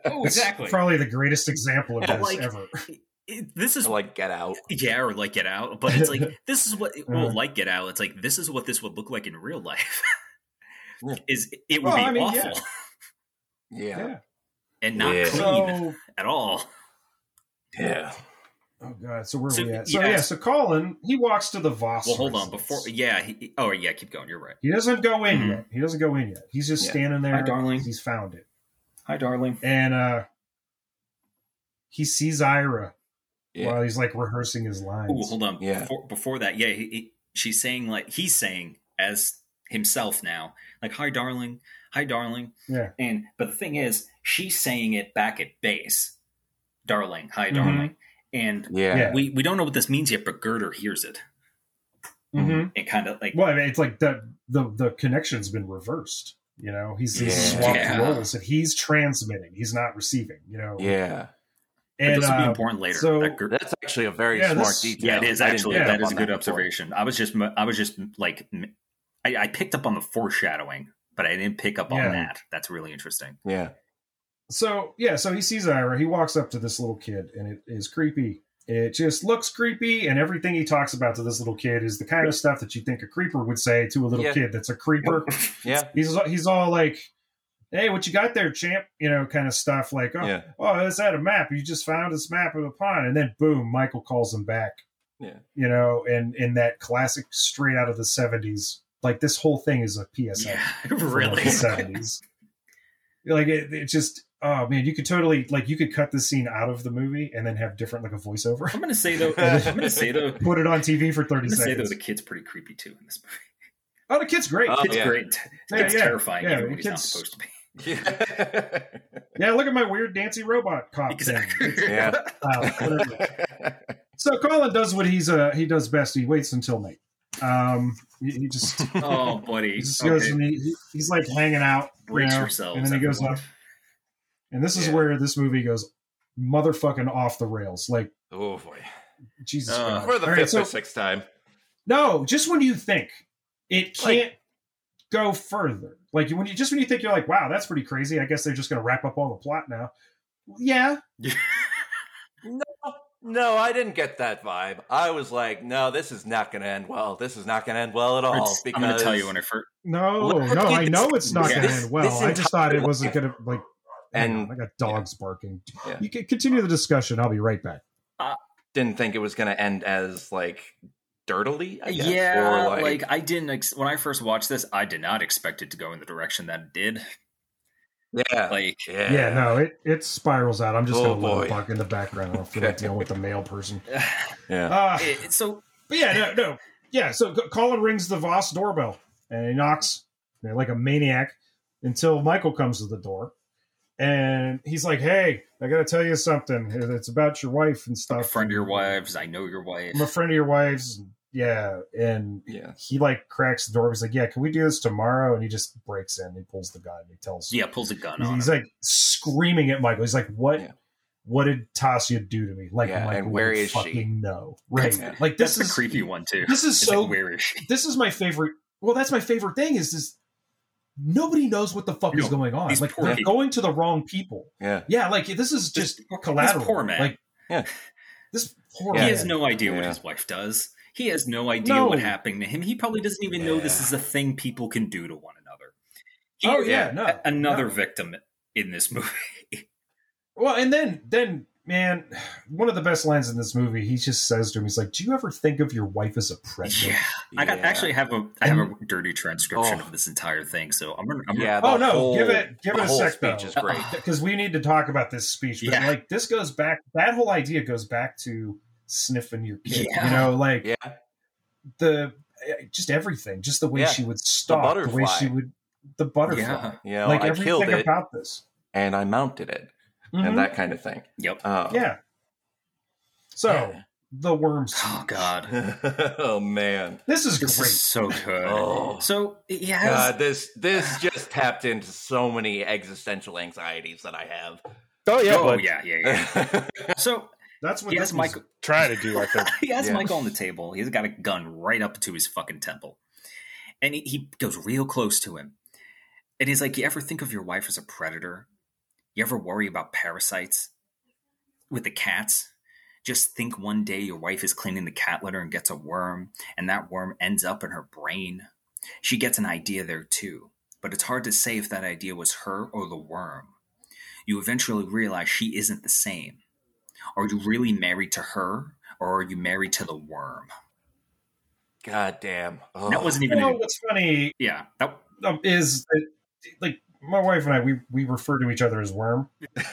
oh, exactly. probably the greatest example of this like, ever. It- this is Or, like get out. yeah, or like Get Out, but it's like this is what well, Uh-huh. like Get Out. It's like this is what this would look like in real life. Yeah. Is it would Well, be I mean, awful Yeah. Yeah. and not Yeah. clean So, at all. Yeah. oh god, so where So, are we at? So yeah. yeah, so Colin he walks to the Voss. Well, hold on. Before, yeah. He, oh, yeah. Keep going. You're right. he doesn't go in Mhm. yet. He doesn't go in yet. He's just Yeah. standing there. Hi, darling. He's found it, Hi, darling. and uh he sees Ira Yeah. while he's like rehearsing his lines. Oh, hold on. Yeah. Before, before that, yeah. He, he, she's saying like he's saying as himself now, like "Hi, darling. Hi, darling." Yeah. And but the thing is, she's saying it back at base, "Darling. Hi, Mhm. darling." And Yeah. Yeah. we we don't know what this means yet, but Girder hears it. Mhm. It kind of like Well, I mean, it's like the the the connection's been reversed. You know, he's, he's Yeah. swapped Yeah. roles, and he's transmitting. He's not receiving. You know, Yeah. But and this will be uh, important later. so- that Gir- That's actually a very Yeah, smart this- detail. yeah, it is actually pick that up is on a good before. observation. I was just I was just like I, I picked up on the foreshadowing, but I didn't pick up on Yeah. that. That's really interesting. Yeah. so yeah, so he sees Ira. He walks up to this little kid, and it is creepy. It just looks creepy, and everything he talks about to this little kid is the kind of stuff that you think a creeper would say to a little Yeah. kid that's a creeper. Yeah. he's he's all like, "Hey, what you got there, champ?" You know, kind of stuff like, "Oh, Yeah. oh, is that a map? You just found this map of a pond." And then boom, Michael calls him back. Yeah. You know, and in that classic straight out of the seventies, like this whole thing is a PSA Yeah, from really. the seventies. Like it, it just oh man, you could totally like you could cut this scene out of the movie and then have different like a voiceover. I'm gonna say though. I'm gonna say though. Put it on TV for thirty gonna say though seconds. the kid's pretty creepy too in this movie. oh, the kid's great. Oh, Kid's yeah. great. Yeah, Kid's yeah, terrifying yeah, even the when he's not supposed to be. Yeah. yeah, look at my weird dancing robot cop Exactly. thing. Yeah. Wow, whatever. So Colin does what he's uh he does best. He waits until night. Um, he, he just oh, buddy. he just goes Okay. and he, he- he's like hanging out, you Brace know, yourselves. and then he goes everyone. up. And this is Yeah. where this movie goes motherfucking off the rails. Like oh boy. Jesus Uh, For the All fifth right, so- or sixth time. No, just when you think it can't go further. Like when you just when you think you're like, wow, that's pretty crazy. I guess they're just going to wrap up all the plot now. Yeah, No, I didn't get that vibe. I was like, no, this is not going to end well. This is not going to end well at all. Because I'm gonna tell you when I first. no, Look no, I know it's not yeah. going to end well. this I just thought it wasn't going to like. And- And I got dogs barking. Yeah. You can continue the discussion. I'll be right back. I didn't think it was going to end as like dirtily. I guess, Yeah, or, like, I didn't. Ex- when I first watched this, I did not expect it to go in the direction that it did. yeah, Like, yeah, Yeah, no, it it spirals out. I'm just Oh, going to let boy. it bark in the background. I don't feel like dealing with the male person. yeah. Uh, it, so But yeah, no, no, yeah. So Colin rings the Voss doorbell and he knocks you know, like a maniac until Michael comes to the door, and he's like, "Hey, I got to tell you something. It's about your wife and I'm stuff. a friend of your wife's. I know your wife. I'm a friend of your wife's. Yeah, and Yeah. he like cracks the door. He's like, "Yeah, can we do this tomorrow?" And he just breaks in. He pulls the gun. He tells. Yeah, pulls a gun He's, on. he's like screaming at Michael. He's like, "What? Yeah. What did Tasia do to me?" Like, Yeah, Michael and where would she? fucking know, right? Yeah. Like this the is creepy one too. This is It's so. like, where is she? this is my favorite. Well, that's my favorite thing. Is this? Nobody knows what the fuck is No, going on. these Like poor they're people. going to the wrong people. yeah. Yeah, like this is This- just collateral. this poor man. Like, Yeah. this poor Yeah. man. He has no idea what his wife does. He has no idea No. what happened to him. He probably doesn't even know this is a thing people can do to one another. He Oh is yeah, no, another no. victim in this movie. Well, and then then man, one of the best lines in this movie, he just says to him, he's like, "Do you ever think of your wife as a predator?" yeah, I got Yeah. actually have a I have a dirty transcription Oh. of this entire thing. So I'm gonna, I'm Yeah, Oh the no, give it give the it a sec though. is great. because we need to talk about this speech. But Yeah. like this goes back that whole idea goes back to sniffing your kid. Yeah. You know, like Yeah, the eh, just everything, just the way Yeah. she would stalk, the, way she would the butterfly. Yeah. you know, like I everything killed it about this. and I mounted it Mhm. and that kind of thing. Yep. Oh. yeah. So Yeah. the worms. Oh God, oh man, This is this great. is so good. Oh. So he has God, this this just tapped into so many existential anxieties that I have. Oh yeah, oh but yeah, yeah, yeah. So That's what he has Michael. trying to do. I think. he has Yeah. Michael on the table. He's got a gun right up to his fucking temple. And he, he goes real close to him. And he's like, You ever think of your wife as a predator? You ever worry about parasites? With the cats? Just think one day your wife is cleaning the cat litter and gets a worm, and that worm ends up in her brain. She gets an idea there too, but it's hard to say if that idea was her or the worm. You eventually realize she isn't the same. Are you really married to her, or are you married to the worm? God damn. Oh. That wasn't even. You know what's funny yeah, that, um, is that like my wife and I we we refer to each other as worm.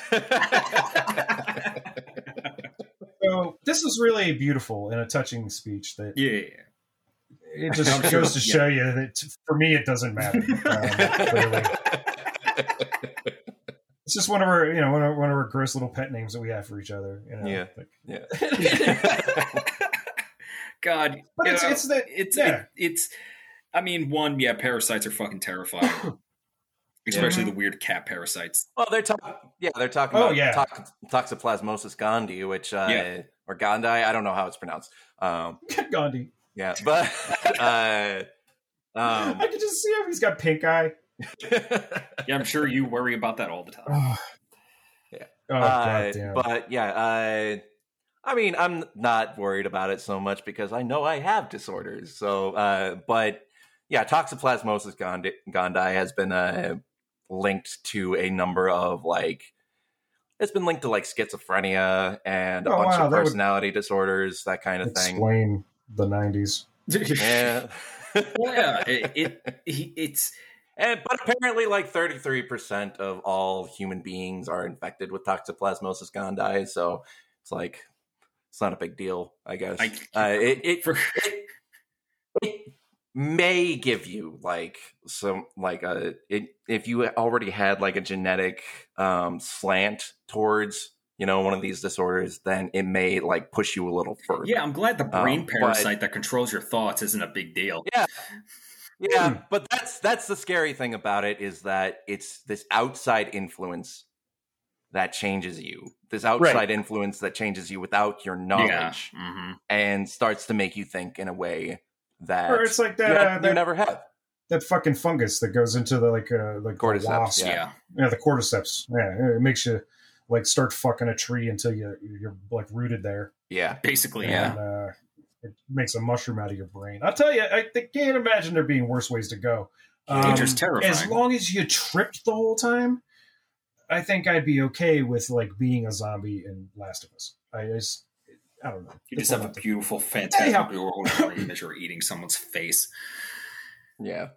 So this is really beautiful and a touching speech that yeah. it just goes to show you that for me it doesn't matter. Um. It's just one of our, you know, one of, one of our gross little pet names that we have for each other. You know? Yeah. Like- yeah. God, But it's- know, it's that- it's yeah. it- it's. I mean, one, yeah, parasites are fucking terrifying, especially the weird cat parasites. Well, they're talking. Yeah, they're talking Oh, about yeah. tox- Toxoplasmosis gondii, which uh, Yeah. or gondii. I don't know how it's pronounced. Um, Gandhi. yeah, but uh, I um, can just see him. He's got pink eye. Yeah, I'm sure you worry about that all the time. Oh, Yeah. Oh, uh, goddamn. but yeah, uh, I mean, I'm not worried about it so much because I know I have disorders. So, uh, but yeah, Toxoplasmosis gondii, gondii has been uh, linked to a number of like. It's been linked to like schizophrenia and a Oh, bunch wow, of that would personality disorders, that kind of thing. Explain the '90s. Yeah. Yeah, it, it it's And but apparently, like thirty three percent of all human beings are infected with Toxoplasmosis gondii. So it's like it's not a big deal, I guess. I- uh, it it, For- it it may give you like some like a it, if you already had like a genetic um slant towards you know one of these disorders then it may like push you a little further yeah, I'm glad the brain Um, but- parasite that controls your thoughts isn't a big deal. yeah yeah Hmm. but that's that's the scary thing about it is that it's this outside influence that changes you this outside influence that changes you without your Yeah. knowledge hmm and starts to make you think in a way that Or it's like you, that, uh, you never have that fucking fungus that goes into the like uh, like the Cordyceps, wasp. Yeah. Yeah. Yeah, the cordyceps. Yeah, it makes you like start fucking a tree until you you're like rooted there. yeah Basically, yeah. Uh, it makes a mushroom out of your brain. I'll tell you, I th- can't imagine there being worse ways to go. Nature's Um, terrifying. As long as you tripped the whole time, I think I'd be okay with like being a zombie in Last of Us. I just, I don't know. You just have a beautiful, fantastic Anyhow. world as you're eating someone's face. yeah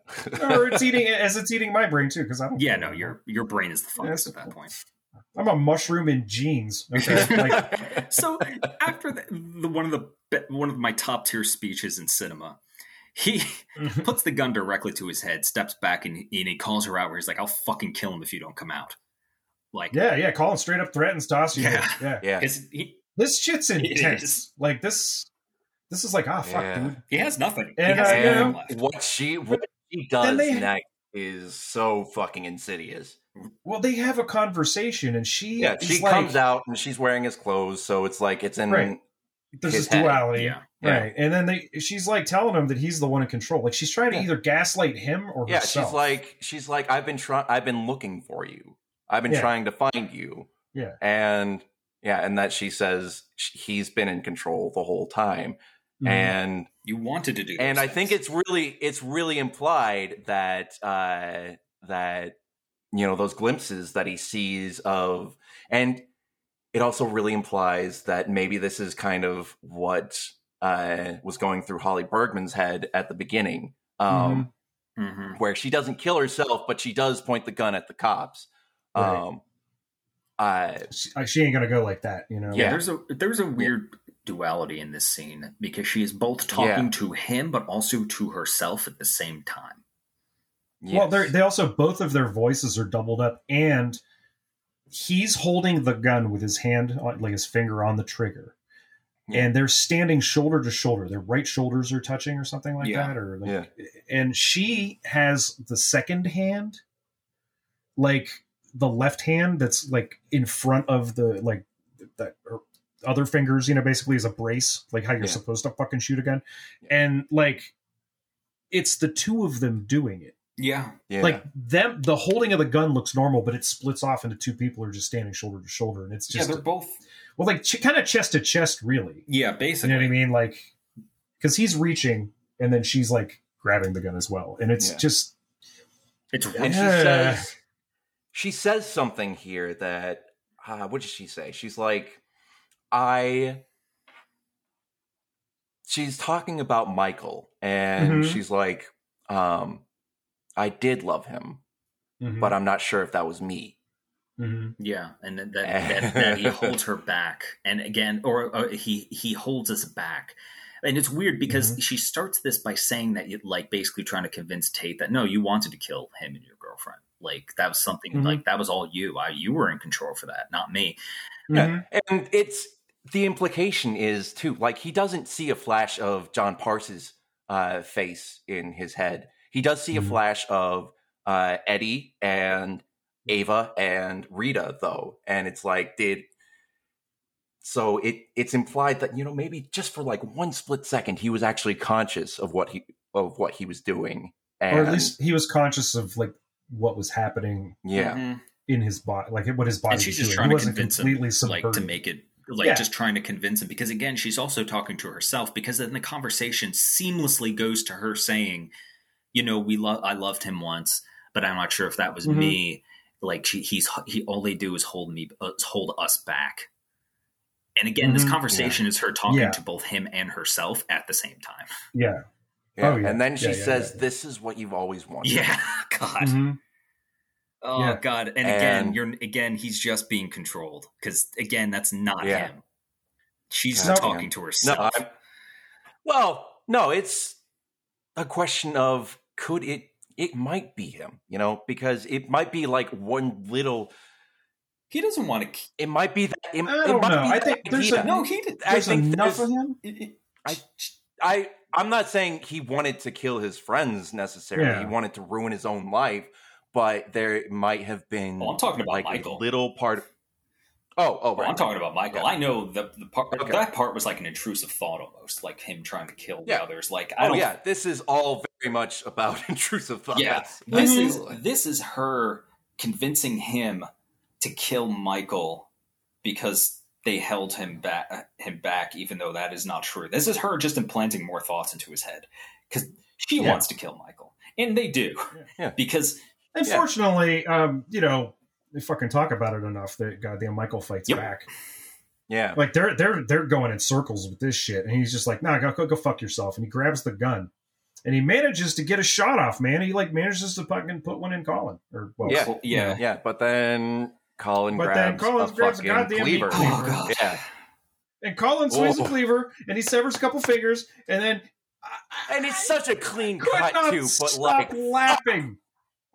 or it's eating as it's eating my brain too, because I don't. Yeah, no, your your brain is the fungus Yes. at that point. I'm a mushroom in jeans. Okay, like so after the, the one of the one of my top tier speeches in cinema, he mm-hmm. puts the gun directly to his head, steps back, and, and he calls her out. Where he's like, "I'll fucking kill him if you don't come out." Like, yeah, yeah. Colin straight up threatens Toss you. Yeah. yeah. yeah 'cause he This shit's intense. is. Like this. This is like ah fuck, Yeah. dude. he has nothing. And, he has uh, you know, what she what she does Then they- next is so fucking insidious. Well, they have a conversation, and she Yeah, she like, comes out and she's wearing his clothes, so it's like it's in Right. There's his this head. duality, Yeah. Yeah. right? And then they, she's like telling him that he's the one in control. Like she's trying to Yeah. either gaslight him or Yeah, herself. she's like she's like I've been trying I've been looking for you. I've been Yeah. trying to find you. Yeah. And yeah, and that she says he's been in control the whole time. Mhm. And You wanted to do, and those I think it's really it's really implied that uh that you know those glimpses that he sees of and it also really implies that maybe this is kind of what uh was going through Holly Bergman's head at the beginning um Mhm. where she doesn't kill herself but she does point the gun at the cops Right. Uh she, she ain't gonna go like that, you know. Yeah, Yeah. there's a there's a weird duality in this scene because she is both talking Yeah. to him but also to herself at the same time. Well, yes. they're, they also both of their voices are doubled up, and he's holding the gun with his hand, like his finger on the trigger, Yeah. and they're standing shoulder to shoulder. Their right shoulders are touching, or something like Yeah. that, or like, Yeah. and she has the second hand, like the left hand that's like in front of the like that or other fingers, you know, basically as a brace, like how you're Yeah. supposed to fucking shoot a gun, and like it's the two of them doing it Yeah, yeah. like them the holding of the gun looks normal but it splits off into two people who are just standing shoulder to shoulder and it's just yeah, they're both. well like ch- kind of chest to chest really Yeah, basically. you know what i mean like because he's reaching and then she's like grabbing the gun as well and it's Yeah. just It's and she Yeah. says she says something here that uh, what did she say? She's like i she's talking about michael and Mhm. she's like um i did love him mhm, but i'm not sure if that was me. Mhm. Yeah, and that that, that, that he holds her back, and again, or uh, he he holds us back, and it's weird because she starts this by saying that, you, like, basically trying to convince Tate that no, you wanted to kill him and your girlfriend, like that was something, Mhm. like that was all you, I, you were in control for that, not me. Mhm. and it's the implication is too like he doesn't see a flash of john parse's uh face in his head he does see a Mhm. flash of uh eddie and ava and rita though and it's like did so it it's implied that you know maybe just for like one split second he was actually conscious of what he of what he was doing and or at least he was conscious of like what was happening yeah Mhm. in his body like what his body and she's was just doing. trying he to wasn't convince completely him, subverted like to make it, like Yeah. just trying to convince him because again, she's also talking to herself because then the conversation seamlessly goes to her saying, you know, we love, I loved him once, but I'm not sure if that was Mhm. me. Like she, he's he, all they do is hold me, uh, hold us back. And again, this Mhm. conversation is her talking Yeah. to both him and herself at the same time. yeah Yeah. Oh, yeah. And then she Yeah, yeah, says, yeah. "This is what you've always wanted." Yeah, God. Mhm. Oh Yeah. God. And again, you're again, he's just being controlled because again, that's not Yeah. him. She's God talking damn. to No, herself. I'm, well, no, it's a question of could it? It might be him, you know, because it might be like one little. he doesn't want to. It might be that. It, I it don't might know. be I think there's a- No, he did. I think enough there's- of him. it- it- I, I, I'm not saying he wanted to kill his friends necessarily. Yeah. He wanted to ruin his own life, but there might have been Oh, I'm talking about like Michael. a little part. Oh, oh, oh Well, right. I'm talking about Michael. Yeah. I know the, the part Okay. that part was like an intrusive thought almost, like him trying to kill the others. Like I Oh don't. yeah, this is all very much about intrusive thoughts. Yeah, this is mm-hmm. this is her convincing him to kill Michael because they held him back him back even though that is not true. This is her just implanting more thoughts into his head cuz she Yeah. wants to kill Michael. And they do. Yeah. Because Unfortunately, um, you know, they fucking talk about it enough that goddamn Michael fights Yep. back. yeah, Like they're they're they're going in circles with this shit, and he's just like, "Nah, go go, go fuck yourself." And he grabs the gun, and he manages to get a shot off. Man, he like manages to fucking put one in Colin, or well, Yeah. Well, yeah. yeah. But then Colin But then grabs Collins a grabs a fucking goddamn meat cleaver. cleaver. Oh god. Yeah, and Colin swings a Oh. cleaver, and he severs a couple fingers, and then and it's such a clean could cut not too. But stop like, laughing.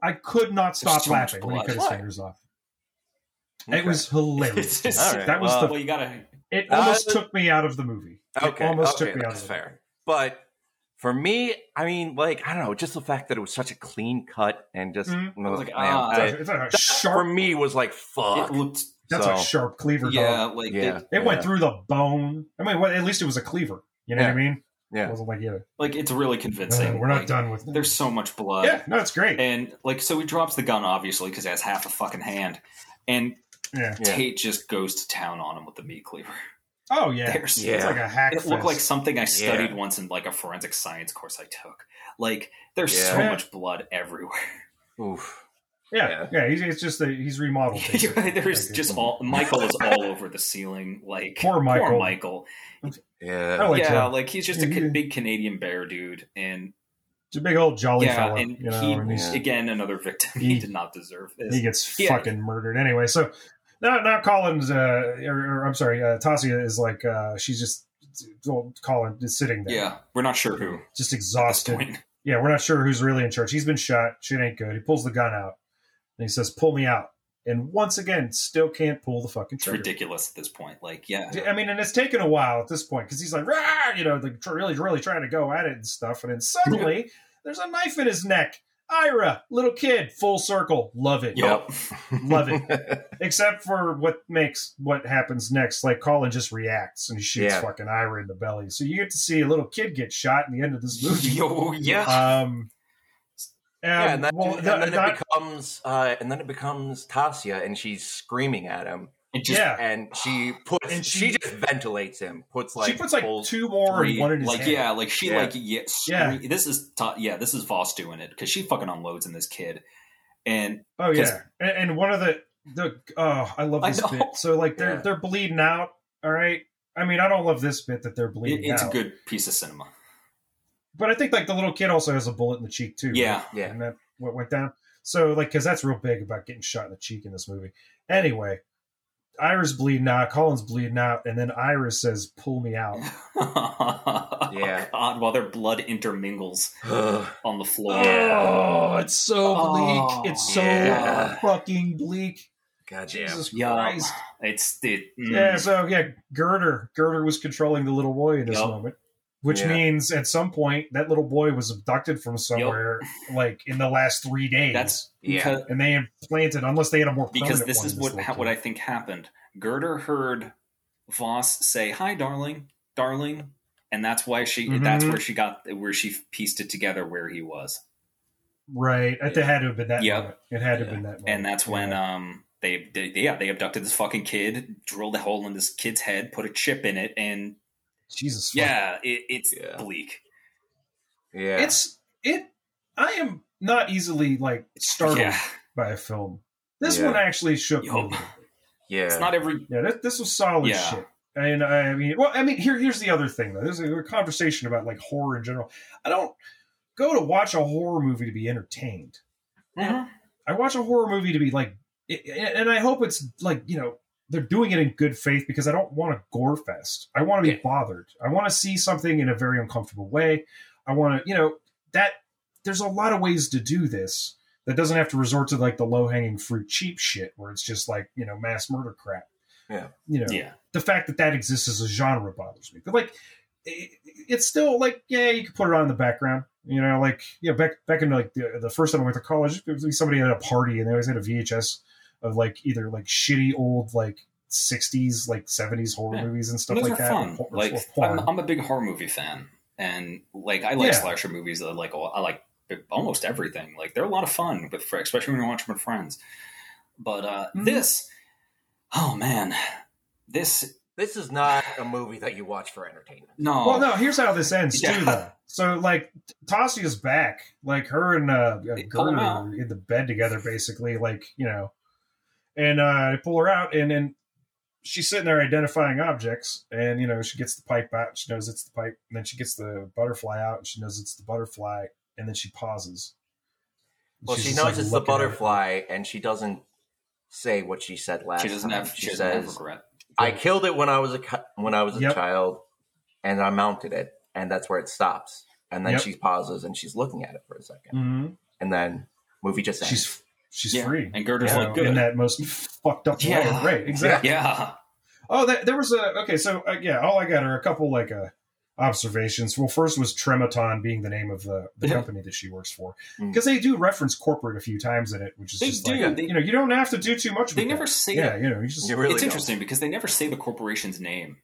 I could not stop laughing when he cut his Why? fingers off. okay. It was hilarious. It's- All right, that was well- the. well, you got to It Uh, almost took me out of the movie. It okay. almost okay, took me out that's of the movie. fair. But for me, I mean, like I don't know, just the fact that it was such a clean cut and just Mhm. was like, ah. I- a- it's a that for me was like fuck. it looked That's so- a sharp cleaver. yeah, dog. like yeah, it, It went through the bone. I mean, well, at least it was a cleaver. You know what I mean? Yeah, It Yeah, wasn't like yeah. like it's really convincing. Uh, we're not Like, done with. It. There's so much blood. yeah, no, it's great. And like, so he drops the gun obviously because he has half a fucking hand, and yeah. Yeah. Tate just goes to town on him with the meat cleaver. Oh yeah. There's, Yeah. It's like a hack. It looked like something I studied Yeah. once in like a forensic science course I took. Like, there's so much blood everywhere. Oof. yeah, yeah. yeah. He's it's just that he's remodeled. there's Like, just all Michael is all over the ceiling. Like Poor Michael. Poor Michael. Yeah, like yeah, him. like he's just a Yeah, kid- yeah. big Canadian bear dude, and it's a big old jolly yeah, fella. and you know, he and he's, again another victim He- he, did not deserve this. he gets Yeah. fucking murdered anyway. So now, now Colin's, uh, or, or I'm sorry, uh, Tasya is like, uh, she's just, well, Colin is sitting there, yeah, we're not sure who. just exhausted. Yeah, we're not sure who's really in charge. He's been shot. Shit ain't good. He pulls the gun out and he says, "Pull me out." And once again, still can't pull the fucking It's trigger. ridiculous at this point. Like, yeah, I mean, and it's taken a while at this point because he's like, Rah! you know, tr- really, really trying to go at it and stuff. And then suddenly, there's a knife in his neck. Ira, little kid, full circle, love it, Yep. love it. Except for what makes what happens next. Like Colin just reacts and shoots Yeah. fucking Ira in the belly. So you get to see a little kid get shot in the end of this movie. Yo, yeah. Um, yeah, and then, well, and that- then that- it becomes, uh, and then it becomes Tasya, and she's screaming at him, It just yeah, and she puts, And she, she- just ventilates him, puts like, she puts like pulls- two more and three- one in his like hand. yeah, like she Yeah. like yeah, scre- This is ta- yeah, this is Vos doing it because she fucking unloads in this kid, and Oh 'Cause- yeah, and, and one of the the oh, I love this know. bit. So like they're Yeah. they're bleeding out. All right. I mean, I don't love this bit that they're it, bleeding it's out, a good piece of cinema. but I think like the little kid also has a bullet in the cheek too. Yeah. right? Yeah. and that what went down. So like, because that's real big about getting shot in the cheek in this movie. Anyway, Ira's bleeding out, Colin's bleeding out, and then Iris says, "Pull me out." Yeah. God, while their blood intermingles on the floor. Oh, it's so bleak. Oh, it's so yeah. fucking bleak. God damn. Jesus Yeah, Christ. it's it. mm. Yeah, so yeah, Girder. Girder was controlling the little boy in this Yup. moment. Which Yeah. means at some point that little boy was abducted from somewhere like in the last three days. That's Yeah. and they implanted unless they had a more because this is what ha- what. I think happened. Girder heard Vos say, "Hi, darling, darling," and that's why she. That's Mhm. where she got where she pieced it together where he was, right. It had to have been that Yep. moment. It had to have been that moment. and that's when um they, they yeah they abducted this fucking kid, drilled a hole in this kid's head, put a chip in it, and Jesus. fuck. yeah, it, it's Yeah. bleak. Yeah. It's it I am not easily like startled Yeah, by a film. This Yeah. one actually shook me. little yeah. it's not every Yeah, this, this was solid Yeah. shit. And I mean, well, I mean, here here's the other thing though. There's a, a conversation about like horror in general. I don't go to watch a horror movie to be entertained. Mhm. I watch a horror movie to be like, it- and I hope it's like you know they're doing it in good faith because I don't want a gore fest. I want to be Yeah. bothered. I want to see something in a very uncomfortable way. I want to, you know, that there's a lot of ways to do this that doesn't have to resort to like the low hanging fruit cheap shit where it's just like you know mass murder crap. Yeah. you know, Yeah. the fact that that exists as a genre bothers me. But like, it, it's still like, yeah, you can put it on in the background. You know, like yeah, back back in like the, the first time I went to college, somebody at a party and they always had a VHS of like either like shitty old like '60s like '70s horror Yeah. movies and stuff Those like are that. fun. or- or Like porn. I'm, I'm a big horror movie fan, and like I like Yeah. slasher movies. That like I like almost everything. Like they're a lot of fun with, especially when you're watching with friends. But uh, Mhm. this, oh man, this This is not a movie that you watch for entertainment. no, Well, no, here's how this ends Yeah. too, though. So, like, Tasia's back. Like, her and uh, They Girder pull him out. are in the bed together, basically. Like, you know, and uh, they pull her out, and then she's sitting there identifying objects, and you know, she gets the pipe out. She knows it's the pipe, and then she gets the butterfly out, and she knows it's the butterfly, and then she pauses. Well, She's she knows like, it's the looking at it. butterfly, and she doesn't say what she said last she doesn't time. have. She, She, doesn't have says, regret. "I killed it when I was a when I was a Yep. child, and I mounted it, and that's where it stops." And then Yep. she pauses and she's looking at it for a 2nd Mhm. and then movie just ends. She's she's Yeah. free. And Girder's Yeah. like, good. in that most fucked up Yeah. way, right? Exactly. yeah, Oh, that, there was a okay. So uh, yeah, all I got are a couple like uh, observations. Well, first was Trematon being the name of the, the Yeah. company that she works for Mm. because they do reference corporate a few times in it, which is They just do. like They- you know you don't have to do too much. they never that. say yeah, it. you know you just really it's don't. interesting because they never say the corporation's name.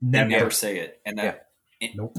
never. They never say it, and that. And, Nope.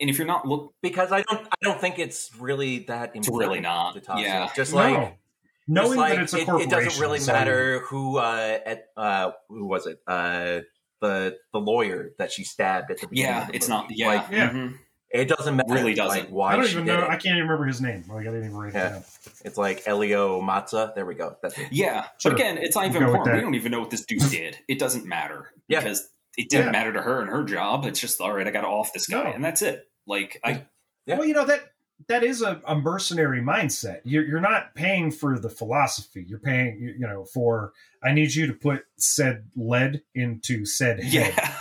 and if you're not look, because I don't I don't think it's really that It's really not. to Tasha. Yeah. just No. like knowing like that it's a it, corporation, it doesn't really is all you matter who uh at uh who was it uh the the lawyer that she stabbed at the beginning. yeah, of the it's movie. not. Yeah, Like, Yeah. mhm. it doesn't matter. Really doesn't. Like, why I don't even know. it. I can't even remember his name. Like I didn't even write Yeah. it down. It's like Elio Matza. There we go. That's it. Yeah, Sure. but again, it's not even important. We don't even know what this dude did. It doesn't matter Yeah. because it didn't Yeah. matter to her and her job. It's just all right. I got to off this guy, No. and that's it. Like I, Yeah. Well, you know that that is a, a mercenary mindset. You're you're not paying for the philosophy. You're paying you, you know for I need you to put said lead into said head. yeah,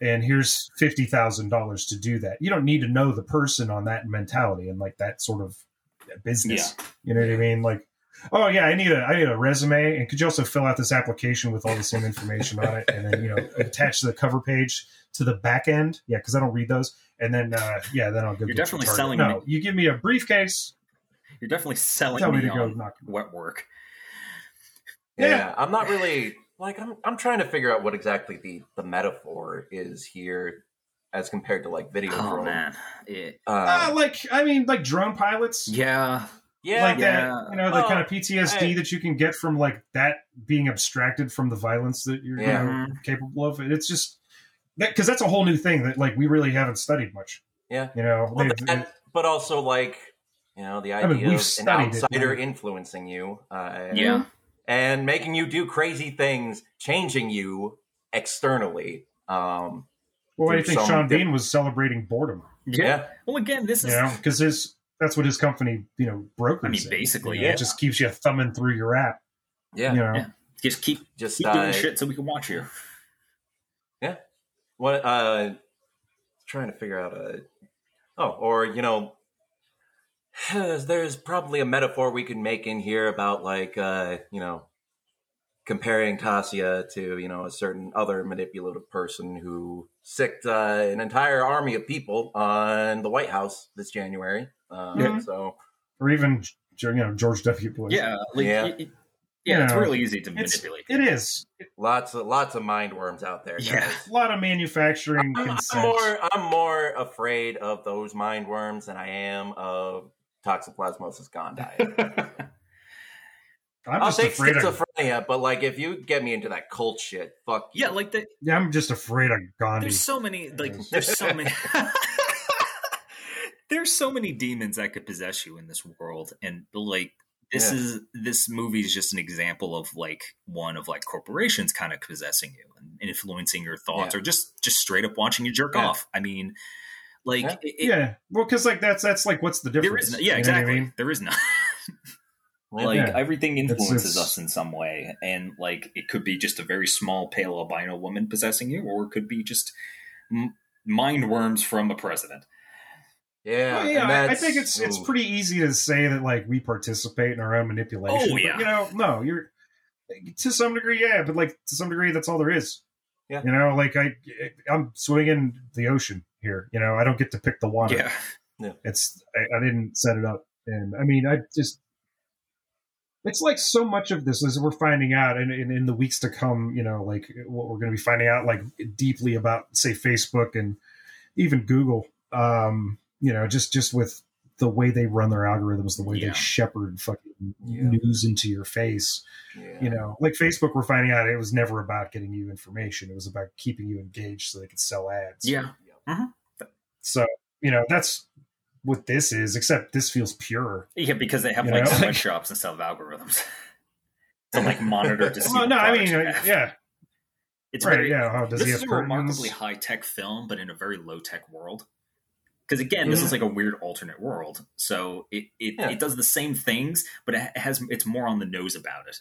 and here's fifty thousand dollars to do that. You don't need to know the person on that mentality and like that sort of business. You know what I mean? Like, oh yeah, I need a I need a resume, and could you also fill out this application with all the same information on it, and then you know attach the cover page to the back end? Yeah, because I don't read those, and then uh, yeah, then I'll go. You're get definitely your target. selling No, me. you give me a briefcase. you're definitely selling Tell me me to go knock. wet work. Yeah. Yeah. I'm not really like I'm. I'm trying to figure out what exactly the the metaphor is here, as compared to like video. Oh drone. man, it, Uh, Uh, like I mean, like drone pilots. yeah, yeah, like yeah. that, you know, the Oh, kind of PTSD hey. that you can get from like that being abstracted from the violence that you're you know, capable of. It's just that because that's a whole new thing that like we really haven't studied much. Yeah. you know, Well, they've- that- but also like you know the I idea mean, we've of an studied it, outsider influencing you. Uh, yeah. and making you do crazy things, changing you externally. Um, well, I through think Sean dip- Bean was celebrating boredom. yeah. Well, again, this You is know, because his that's what his company you know brokers. I mean, in. basically, You know, yeah. it just keeps you thumbing through your app. yeah, You know, Yeah. just keep Just keep uh, doing shit so we can watch you. What? Uh, trying to figure out a. Oh, or you know, there's probably a metaphor we could make in here about like uh, you know, comparing Tasya to you know a certain other manipulative person who sicked uh, an entire army of people on the White House this January. Uh, Yeah. So or even you know George W. Bush. Yeah, like, Yeah. y- y- yeah. It's You know, really easy to manipulate. it is lots of lots of mind worms out there. Guys. Yeah. a lot of manufacturing I'm, consent. I'm more I'm more afraid of those mind worms than I am of toxoplasmosis gondii. I'm I'll just take afraid of schizophrenia, but like if you get me into that cult shit, fuck you. yeah, like the, yeah, I'm just afraid of Gandhi. there's so many like there's so many there's so many demons that could possess you in this world and like this Yeah. is this movie is just an example of like one of like corporations kind of possessing you and influencing your thoughts Yeah. or just just straight up watching you jerk Yeah. off. I mean, like Yeah. it, it- yeah, well, because like that's that's like what's the difference? is no, You yeah, know I exactly. mean? There is no Yeah. like Yeah. everything It's- influences it's- us in some way and like it could be just a very small pale albino woman possessing you or it could be just m- mind worms from a president yeah, Well, yeah, and I- I think it's it's pretty easy to say that like we participate in our own manipulation. Oh, but, yeah. you know, no, you're to some degree, yeah, but like to some degree, that's all there is. Yeah. you know, like I I'm swimming in the ocean here. You know, I don't get to pick the water. yeah It's I, I didn't set it up, and I mean, I just it's like so much of this as we're finding out, and, and in the weeks to come, you know, like what we're going to be finding out, like deeply about, say, Facebook and even Google. Um, you know, just just with the way they run their algorithms, the way Yeah. they shepherd fucking Yeah. news into your face. Yeah. You know, like Facebook, we're finding out it was never about getting you information; it was about keeping you engaged so they could sell ads. yeah So you know, that's what this is. Except this feels pure. yeah because they have You like know? sweatshops instead of algorithms to like monitor to see Well, no, I mean, uh, have. yeah, it's right. very yeah, how does this he is have a remarkably high tech film, but in a very low tech world. Because again, this Mhm. is like a weird alternate world, so it it, Yeah. it does the same things, but it has it's more on the nose about it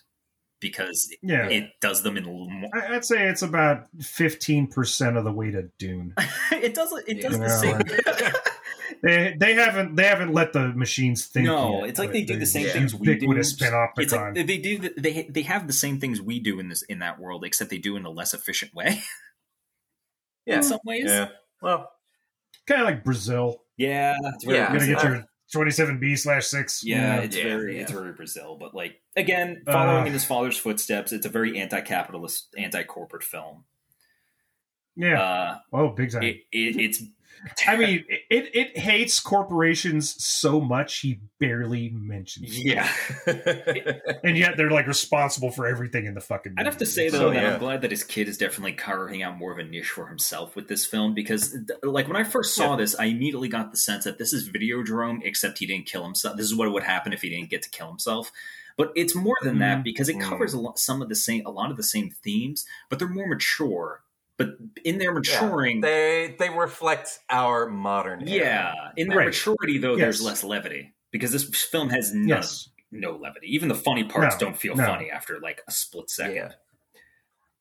because Yeah, it does them in a little more. I- I'd say it's about fifteen percent of the way to Dune. it does it does the same. They they haven't they haven't let the machines think. no, yet, it's like they do the same things we do. Ubiquitous panopticon. It's like they do. The, they they have the same things we do in this in that world, except they do in a less efficient way. Yeah. in some ways. Yeah. Well, kind of like Brazil. Yeah, it's very Yeah, You're gonna get your twenty seven B slash six. Yeah, Yeah. it's Yeah, very yeah. it's very Brazil, but like again, following Uh, in his father's footsteps, it's a very anti-capitalist, anti-corporate film. yeah. Uh, oh, big time. it, it, it's I mean, it it hates corporations so much he barely mentions. them. yeah. and yet they're like responsible for everything in the fucking. I'd have to say though So, that yeah. I'm glad that his kid is definitely carving out more of a niche for himself with this film because, like, when I first saw Yeah. this, I immediately got the sense that this is Videodrome, except he didn't kill himself. This is what would happen if he didn't get to kill himself. But it's more than that Mhm. because it covers a lot, some of the same, a lot of the same themes, but they're more mature. But in their maturing, they they reflect our modern. era. yeah, in their Right. maturity though, there's less levity because this film has none Yes. no levity. Even the funny parts No, don't feel no. funny after like a split second. Yeah.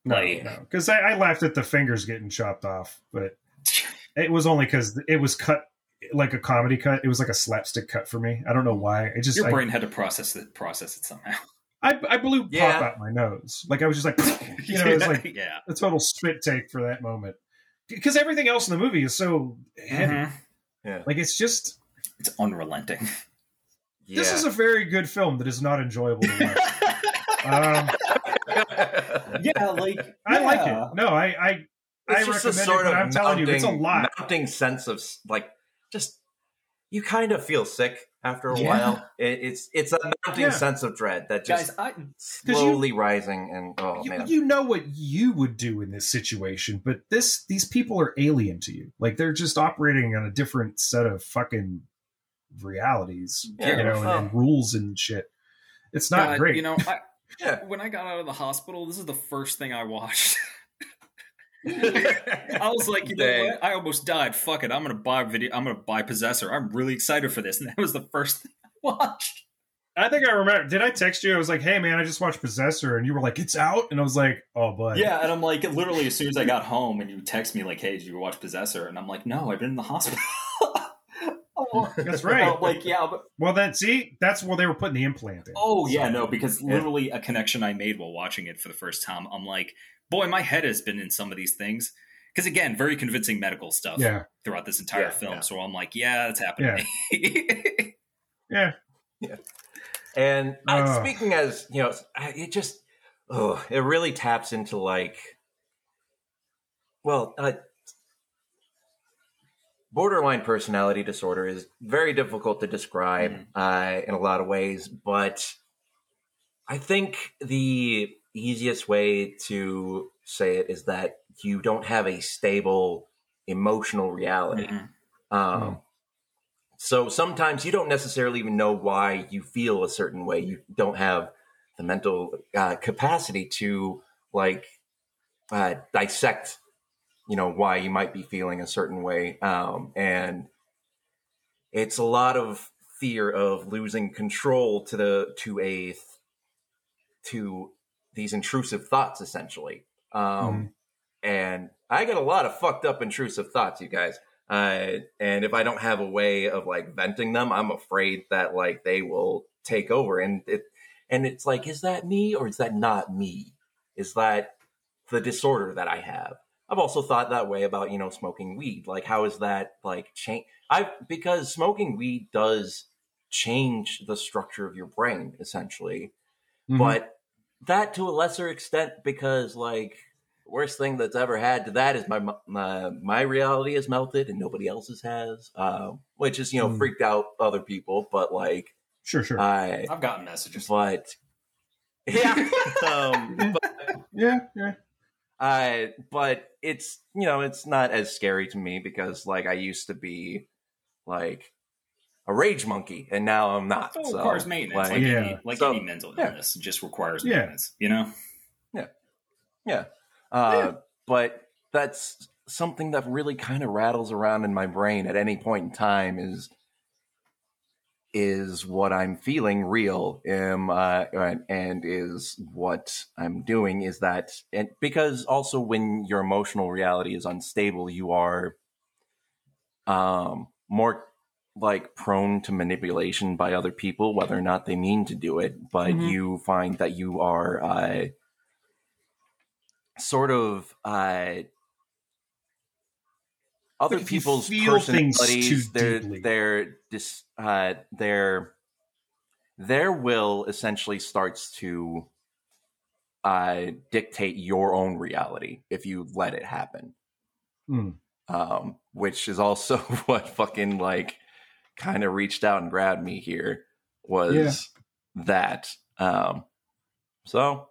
No, Like- no, because I, I laughed at the fingers getting chopped off, but it was only because it was cut like a comedy cut. It was like a slapstick cut for me. I don't know why. It just Your I, brain had to process it, process it somehow. I, I blew Yeah. pop out my nose. Like I was just like, you know, it was like yeah. a total spit take for that moment. Because everything else in the movie is so heavy. Mhm. Yeah. Like it's just It's unrelenting. this is a very good film that is not enjoyable to watch. um, yeah, like I like it. No, I I, I it's just recommend a sort it, but of I'm telling you, it's a mounting- lot. mounting sense of like just you kind of feel sick after a Yeah. while. It, it's it's a mounting Yeah. sense of dread that just Guys, I slowly rising and oh you, man, you know what you would do in this situation, but this these people are alien to you. Like they're just operating on a different set of fucking realities, Yeah, you know, and, and rules and shit. It's not God, great. You know, I, Yeah. when I got out of the hospital, this is the first thing I watched. I was like, you know what? I almost died. Fuck it. I'm gonna buy video. I'm gonna buy Possessor. I'm really excited for this, and that was the first thing I watched. I think I remember. Did I text you? I was like, "Hey, man, I just watched Possessor," and you were like, "It's out," and I was like, "Oh, but Yeah, and I'm like, literally, as soon as I got home, and you text me like, "Hey, did you watch Possessor?" And I'm like, "No, I've been in the hospital." oh, That's right. I'm like, yeah, but Well, then see, that's where they were putting the implant in. oh yeah, no, because literally a connection I made while watching it for the first time. I'm like, boy, my head has been in some of these things. Because again, very convincing medical stuff yeah, throughout this entire Yeah, film. yeah. So I'm like, yeah, that's happening. to me. yeah. And uh, Ugh. speaking as you know, it just oh, it really taps into like, well, uh, borderline personality disorder is very difficult to describe Mhm. uh, in a lot of ways, but I think the easiest way to say it is that you don't have a stable emotional reality. Mhm. Um, Mm. So sometimes you don't necessarily even know why you feel a certain way. You don't have the mental uh, capacity to like uh, dissect, you know, why you might be feeling a certain way, um, and it's a lot of fear of losing control to the to a to these intrusive thoughts, essentially. Um, And I get a lot of fucked up intrusive thoughts, you guys. Uh, and if I don't have a way of like venting them, I'm afraid that like they will take over. And it, and it's like, is that me or is that not me? Is that the disorder that I have? I've also thought that way about you know smoking weed. Like, how is that like change? I because smoking weed does change the structure of your brain essentially, Mhm. but that to a lesser extent because like worst thing that's ever had to that is my my, my reality is melted and nobody else's has, uh, which is you know Mm. freaked out other people, but like sure, sure. I I've gotten messages. but yeah, um, but yeah, yeah. uh, but it's you know it's not as scary to me because like I used to be like a rage monkey and now I'm not. It so, requires maintenance, like, like, Yeah. any, like So, any mental yeah. illness. It just requires Yeah. maintenance. You know, Yeah. Yeah. Uh, But that's something that really kind of rattles around in my brain at any point in time is is what I'm feeling real um, uh, and- and is what I'm doing is that and because also when your emotional reality is unstable you are um more like prone to manipulation by other people whether or not they mean to do it but Mhm. you find that you are uh sort of uh other Like people's personalities their deeply. their dis, uh their their will essentially starts to uh dictate your own reality if you let it happen Hmm. um which is also what fucking like kind of reached out and grabbed me here was that um so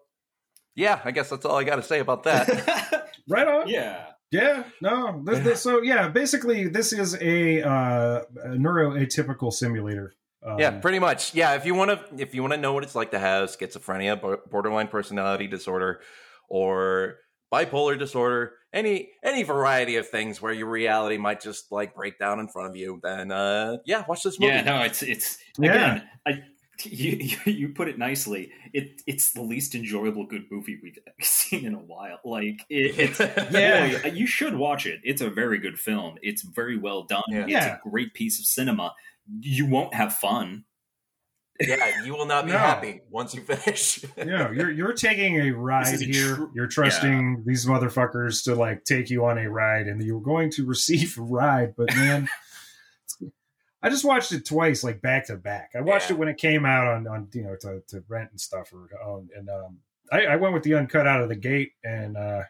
yeah i guess that's all i got to say about that Right on. yeah. Yeah, no. This, this- so yeah, basically, this is a, uh, a neuroatypical simulator. Um, yeah pretty much yeah if you want to if you want to know what it's like to have schizophrenia borderline personality disorder or bipolar disorder any any variety of things where your reality might just like break down in front of you then uh yeah watch this movie Yeah, no, it's it's Yeah. again. I, you, you you put it nicely. It it's the least enjoyable good movie we've seen in a while. Like it, it's Yeah. really- you should watch it. It's a very good film. It's very well done. Yeah. It's Yeah. a great piece of cinema. You won't have fun. Yeah you will not be No. happy once you finish you know, you're you're taking a ride a here. tru- you're trusting these motherfuckers to like take you on a ride, and you're going to receive a ride. But man, I just watched it twice, like back to back. I watched Yeah. it when it came out on on you know to, to rent and stuff, or um, and um, I, I went with the uncut out of the gate, and uh,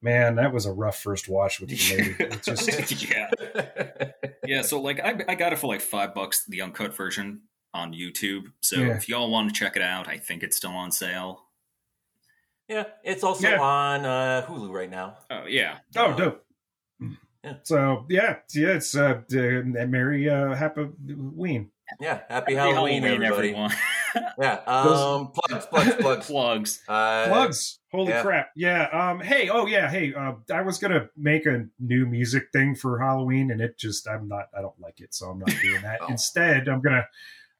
man, that was a rough first watch with the lady. It just yeah, yeah. So like, I I got it for like five bucks, the uncut version on YouTube. So Yeah. if y'all want to check it out, I think it's still on sale. yeah it's also Yeah. on uh hulu right now Oh yeah, Oh, dope. Yeah. So yeah, yeah, it's uh, uh Merry uh, Happy Ween. yeah happy, halloween, everybody everyone. yeah Those- um plugs plugs plugs Plugs. uh Plugs. Holy yeah. crap! Yeah. Um. Hey. Oh yeah. Hey. Uh, I was gonna make a new music thing for Halloween, and it just I'm not. I don't like it, so I'm not doing that. Oh. Instead, I'm gonna.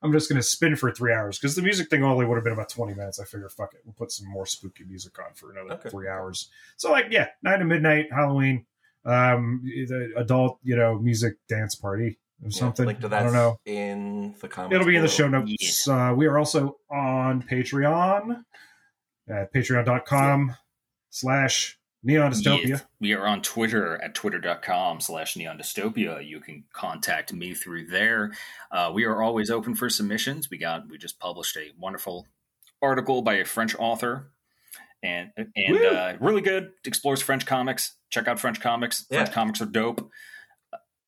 I'm just gonna spin for three hours because the music thing only would have been about 20 minutes. I figure, fuck it, we'll put some more spooky music on for another Okay. three hours. So like, yeah, nine to midnight, Halloween, um, the adult, you know, music dance party or Yeah, something. link to I don't know. in the comments It'll be in the show notes. Uh, we are also on Patreon at patreon.com slash neon dystopia. Yes. We are on Twitter at twitter.com slash neon dystopia. You can contact me through there. Uh, we are always open for submissions. We got we just published a wonderful article by a French author and and uh, really good. Explores French comics. Check out French comics. French comics are dope.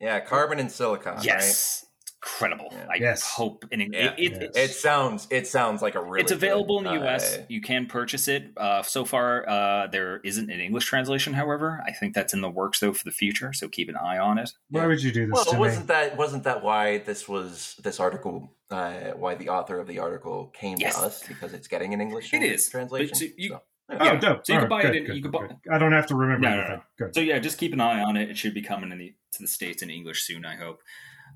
yeah carbon and silicon right? Yes. Incredible. Yeah. I Yes. hope and it, Yeah. it, it, It sounds it sounds like a really it's available in the US. uh, you can purchase it. Uh, so far, uh, there isn't an English translation. However, I think that's in the works though for the future. So keep an eye on it. Why would you do this well, to wasn't that wasn't that why this was this article? Uh, why the author of the article came Yes. to us because it's getting an English It is. translation. But so you, So, Oh, Yeah. dope. So you All can buy it good, in- good, you can buy- good. I don't have to remember No, no, anything. no. Good. So yeah, just keep an eye on it. It should be coming in the, to the states in English soon. I hope.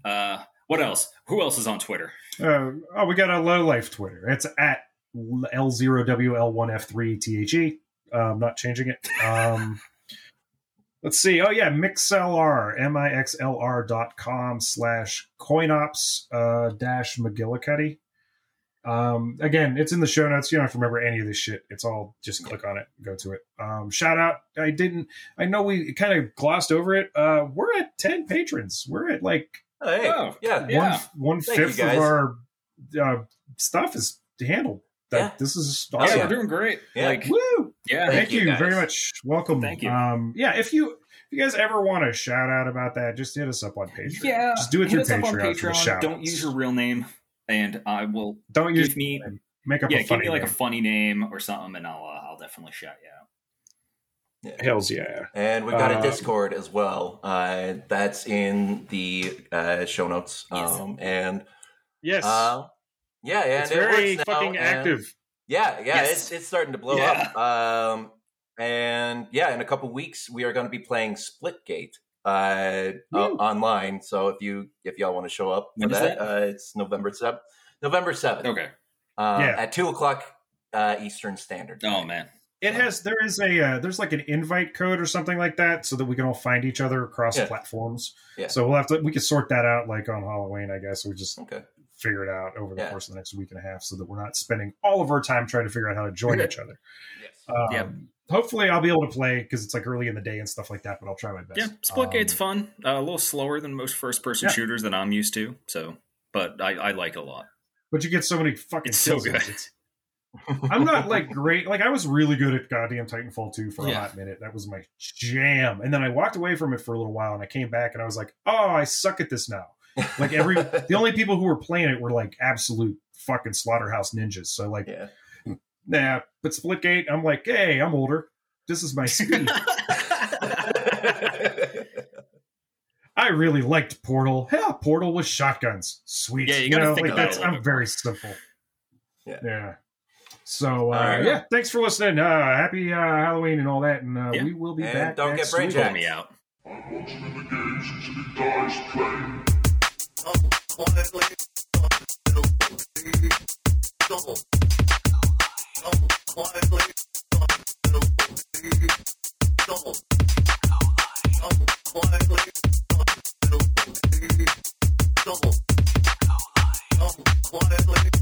Uh, what else? Who else is on Twitter? Uh, oh, we got a low life Twitter. It's at L0WL1F3THE. Uh, I'm not changing it. Um, let's see. Oh, yeah. MixLR, M I X L R dot com slash coinops uh, dash McGillicutty. Um, again, it's in the show notes. You don't have to remember any of this shit. It's all just click on it, go to it. Um, shout out. I didn't, I know we kind of glossed over it. Uh, we're at 10 patrons. We're at like Oh, hey, Oh, yeah, Yeah. one one Thank fifth of our uh, stuff is handled. That Yeah. this is Yeah, awesome. we're doing great. Yeah. Like, Woo! yeah, Thank, Thank you, you, guys. very much. Welcome. Thank you. Um, yeah, if you if you guys ever want to shout out about that, just hit us up on Patreon. yeah. just do it Hit through us up on Patreon. for the Patreon. shout Don't use your real name, and I will Don't use give me make up yeah, a give me like name. a funny name or something, and I'll uh, I'll definitely shout you out. Hells yeah. And we've got Uh, a Discord as well. Uh, that's in the uh, show notes. Yes. Um, and Yes. uh, yeah, and it's it very works now, fucking active. Yeah, yeah, Yes. it's it's starting to blow Yeah. up. Um, and yeah, in a couple weeks we are going to be playing Splitgate uh, uh, online. So if you if y'all want to show up for that, that? Uh, it's November seventh. November seventh. Okay. Uh, Yeah. at two o'clock uh, Eastern Standard. Oh man. It has there is a uh, there's like an invite code or something like that so that we can all find each other across Yeah. platforms. Yeah. So we'll have to we can sort that out like on Halloween, I guess. We just Okay. figure it out over the Yeah. course of the next week and a half so that we're not spending all of our time trying to figure out how to join each other. Yes. Um, Yeah. Hopefully, I'll be able to play because it's like early in the day and stuff like that, but I'll try my best. Yeah, Splitgate's Um, fun. Uh, a little slower than most first-person Yeah. shooters that I'm used to. So, but I, I like it a lot. But you get so many fucking It's so kills in good. It's- I'm not like great. Like I was really good at goddamn Titanfall 2 for a Yeah. hot minute. That was my jam. And then I walked away from it for a little while and I came back and I was like, oh, I suck at this now. Like every the only people who were playing it were like absolute fucking slaughterhouse ninjas. So like, yeah. nah. But Splitgate, I'm like, hey, I'm older. This is my speed. I really liked Portal. Yeah, Portal with shotguns. Sweet. Yeah, you gotta know, think like that's I'm very simple. Yeah. So uh, right. yeah, thanks for listening. Uh, happy uh, Halloween and all that, and yeah. we will be and back. Don't get brain me out. quietly.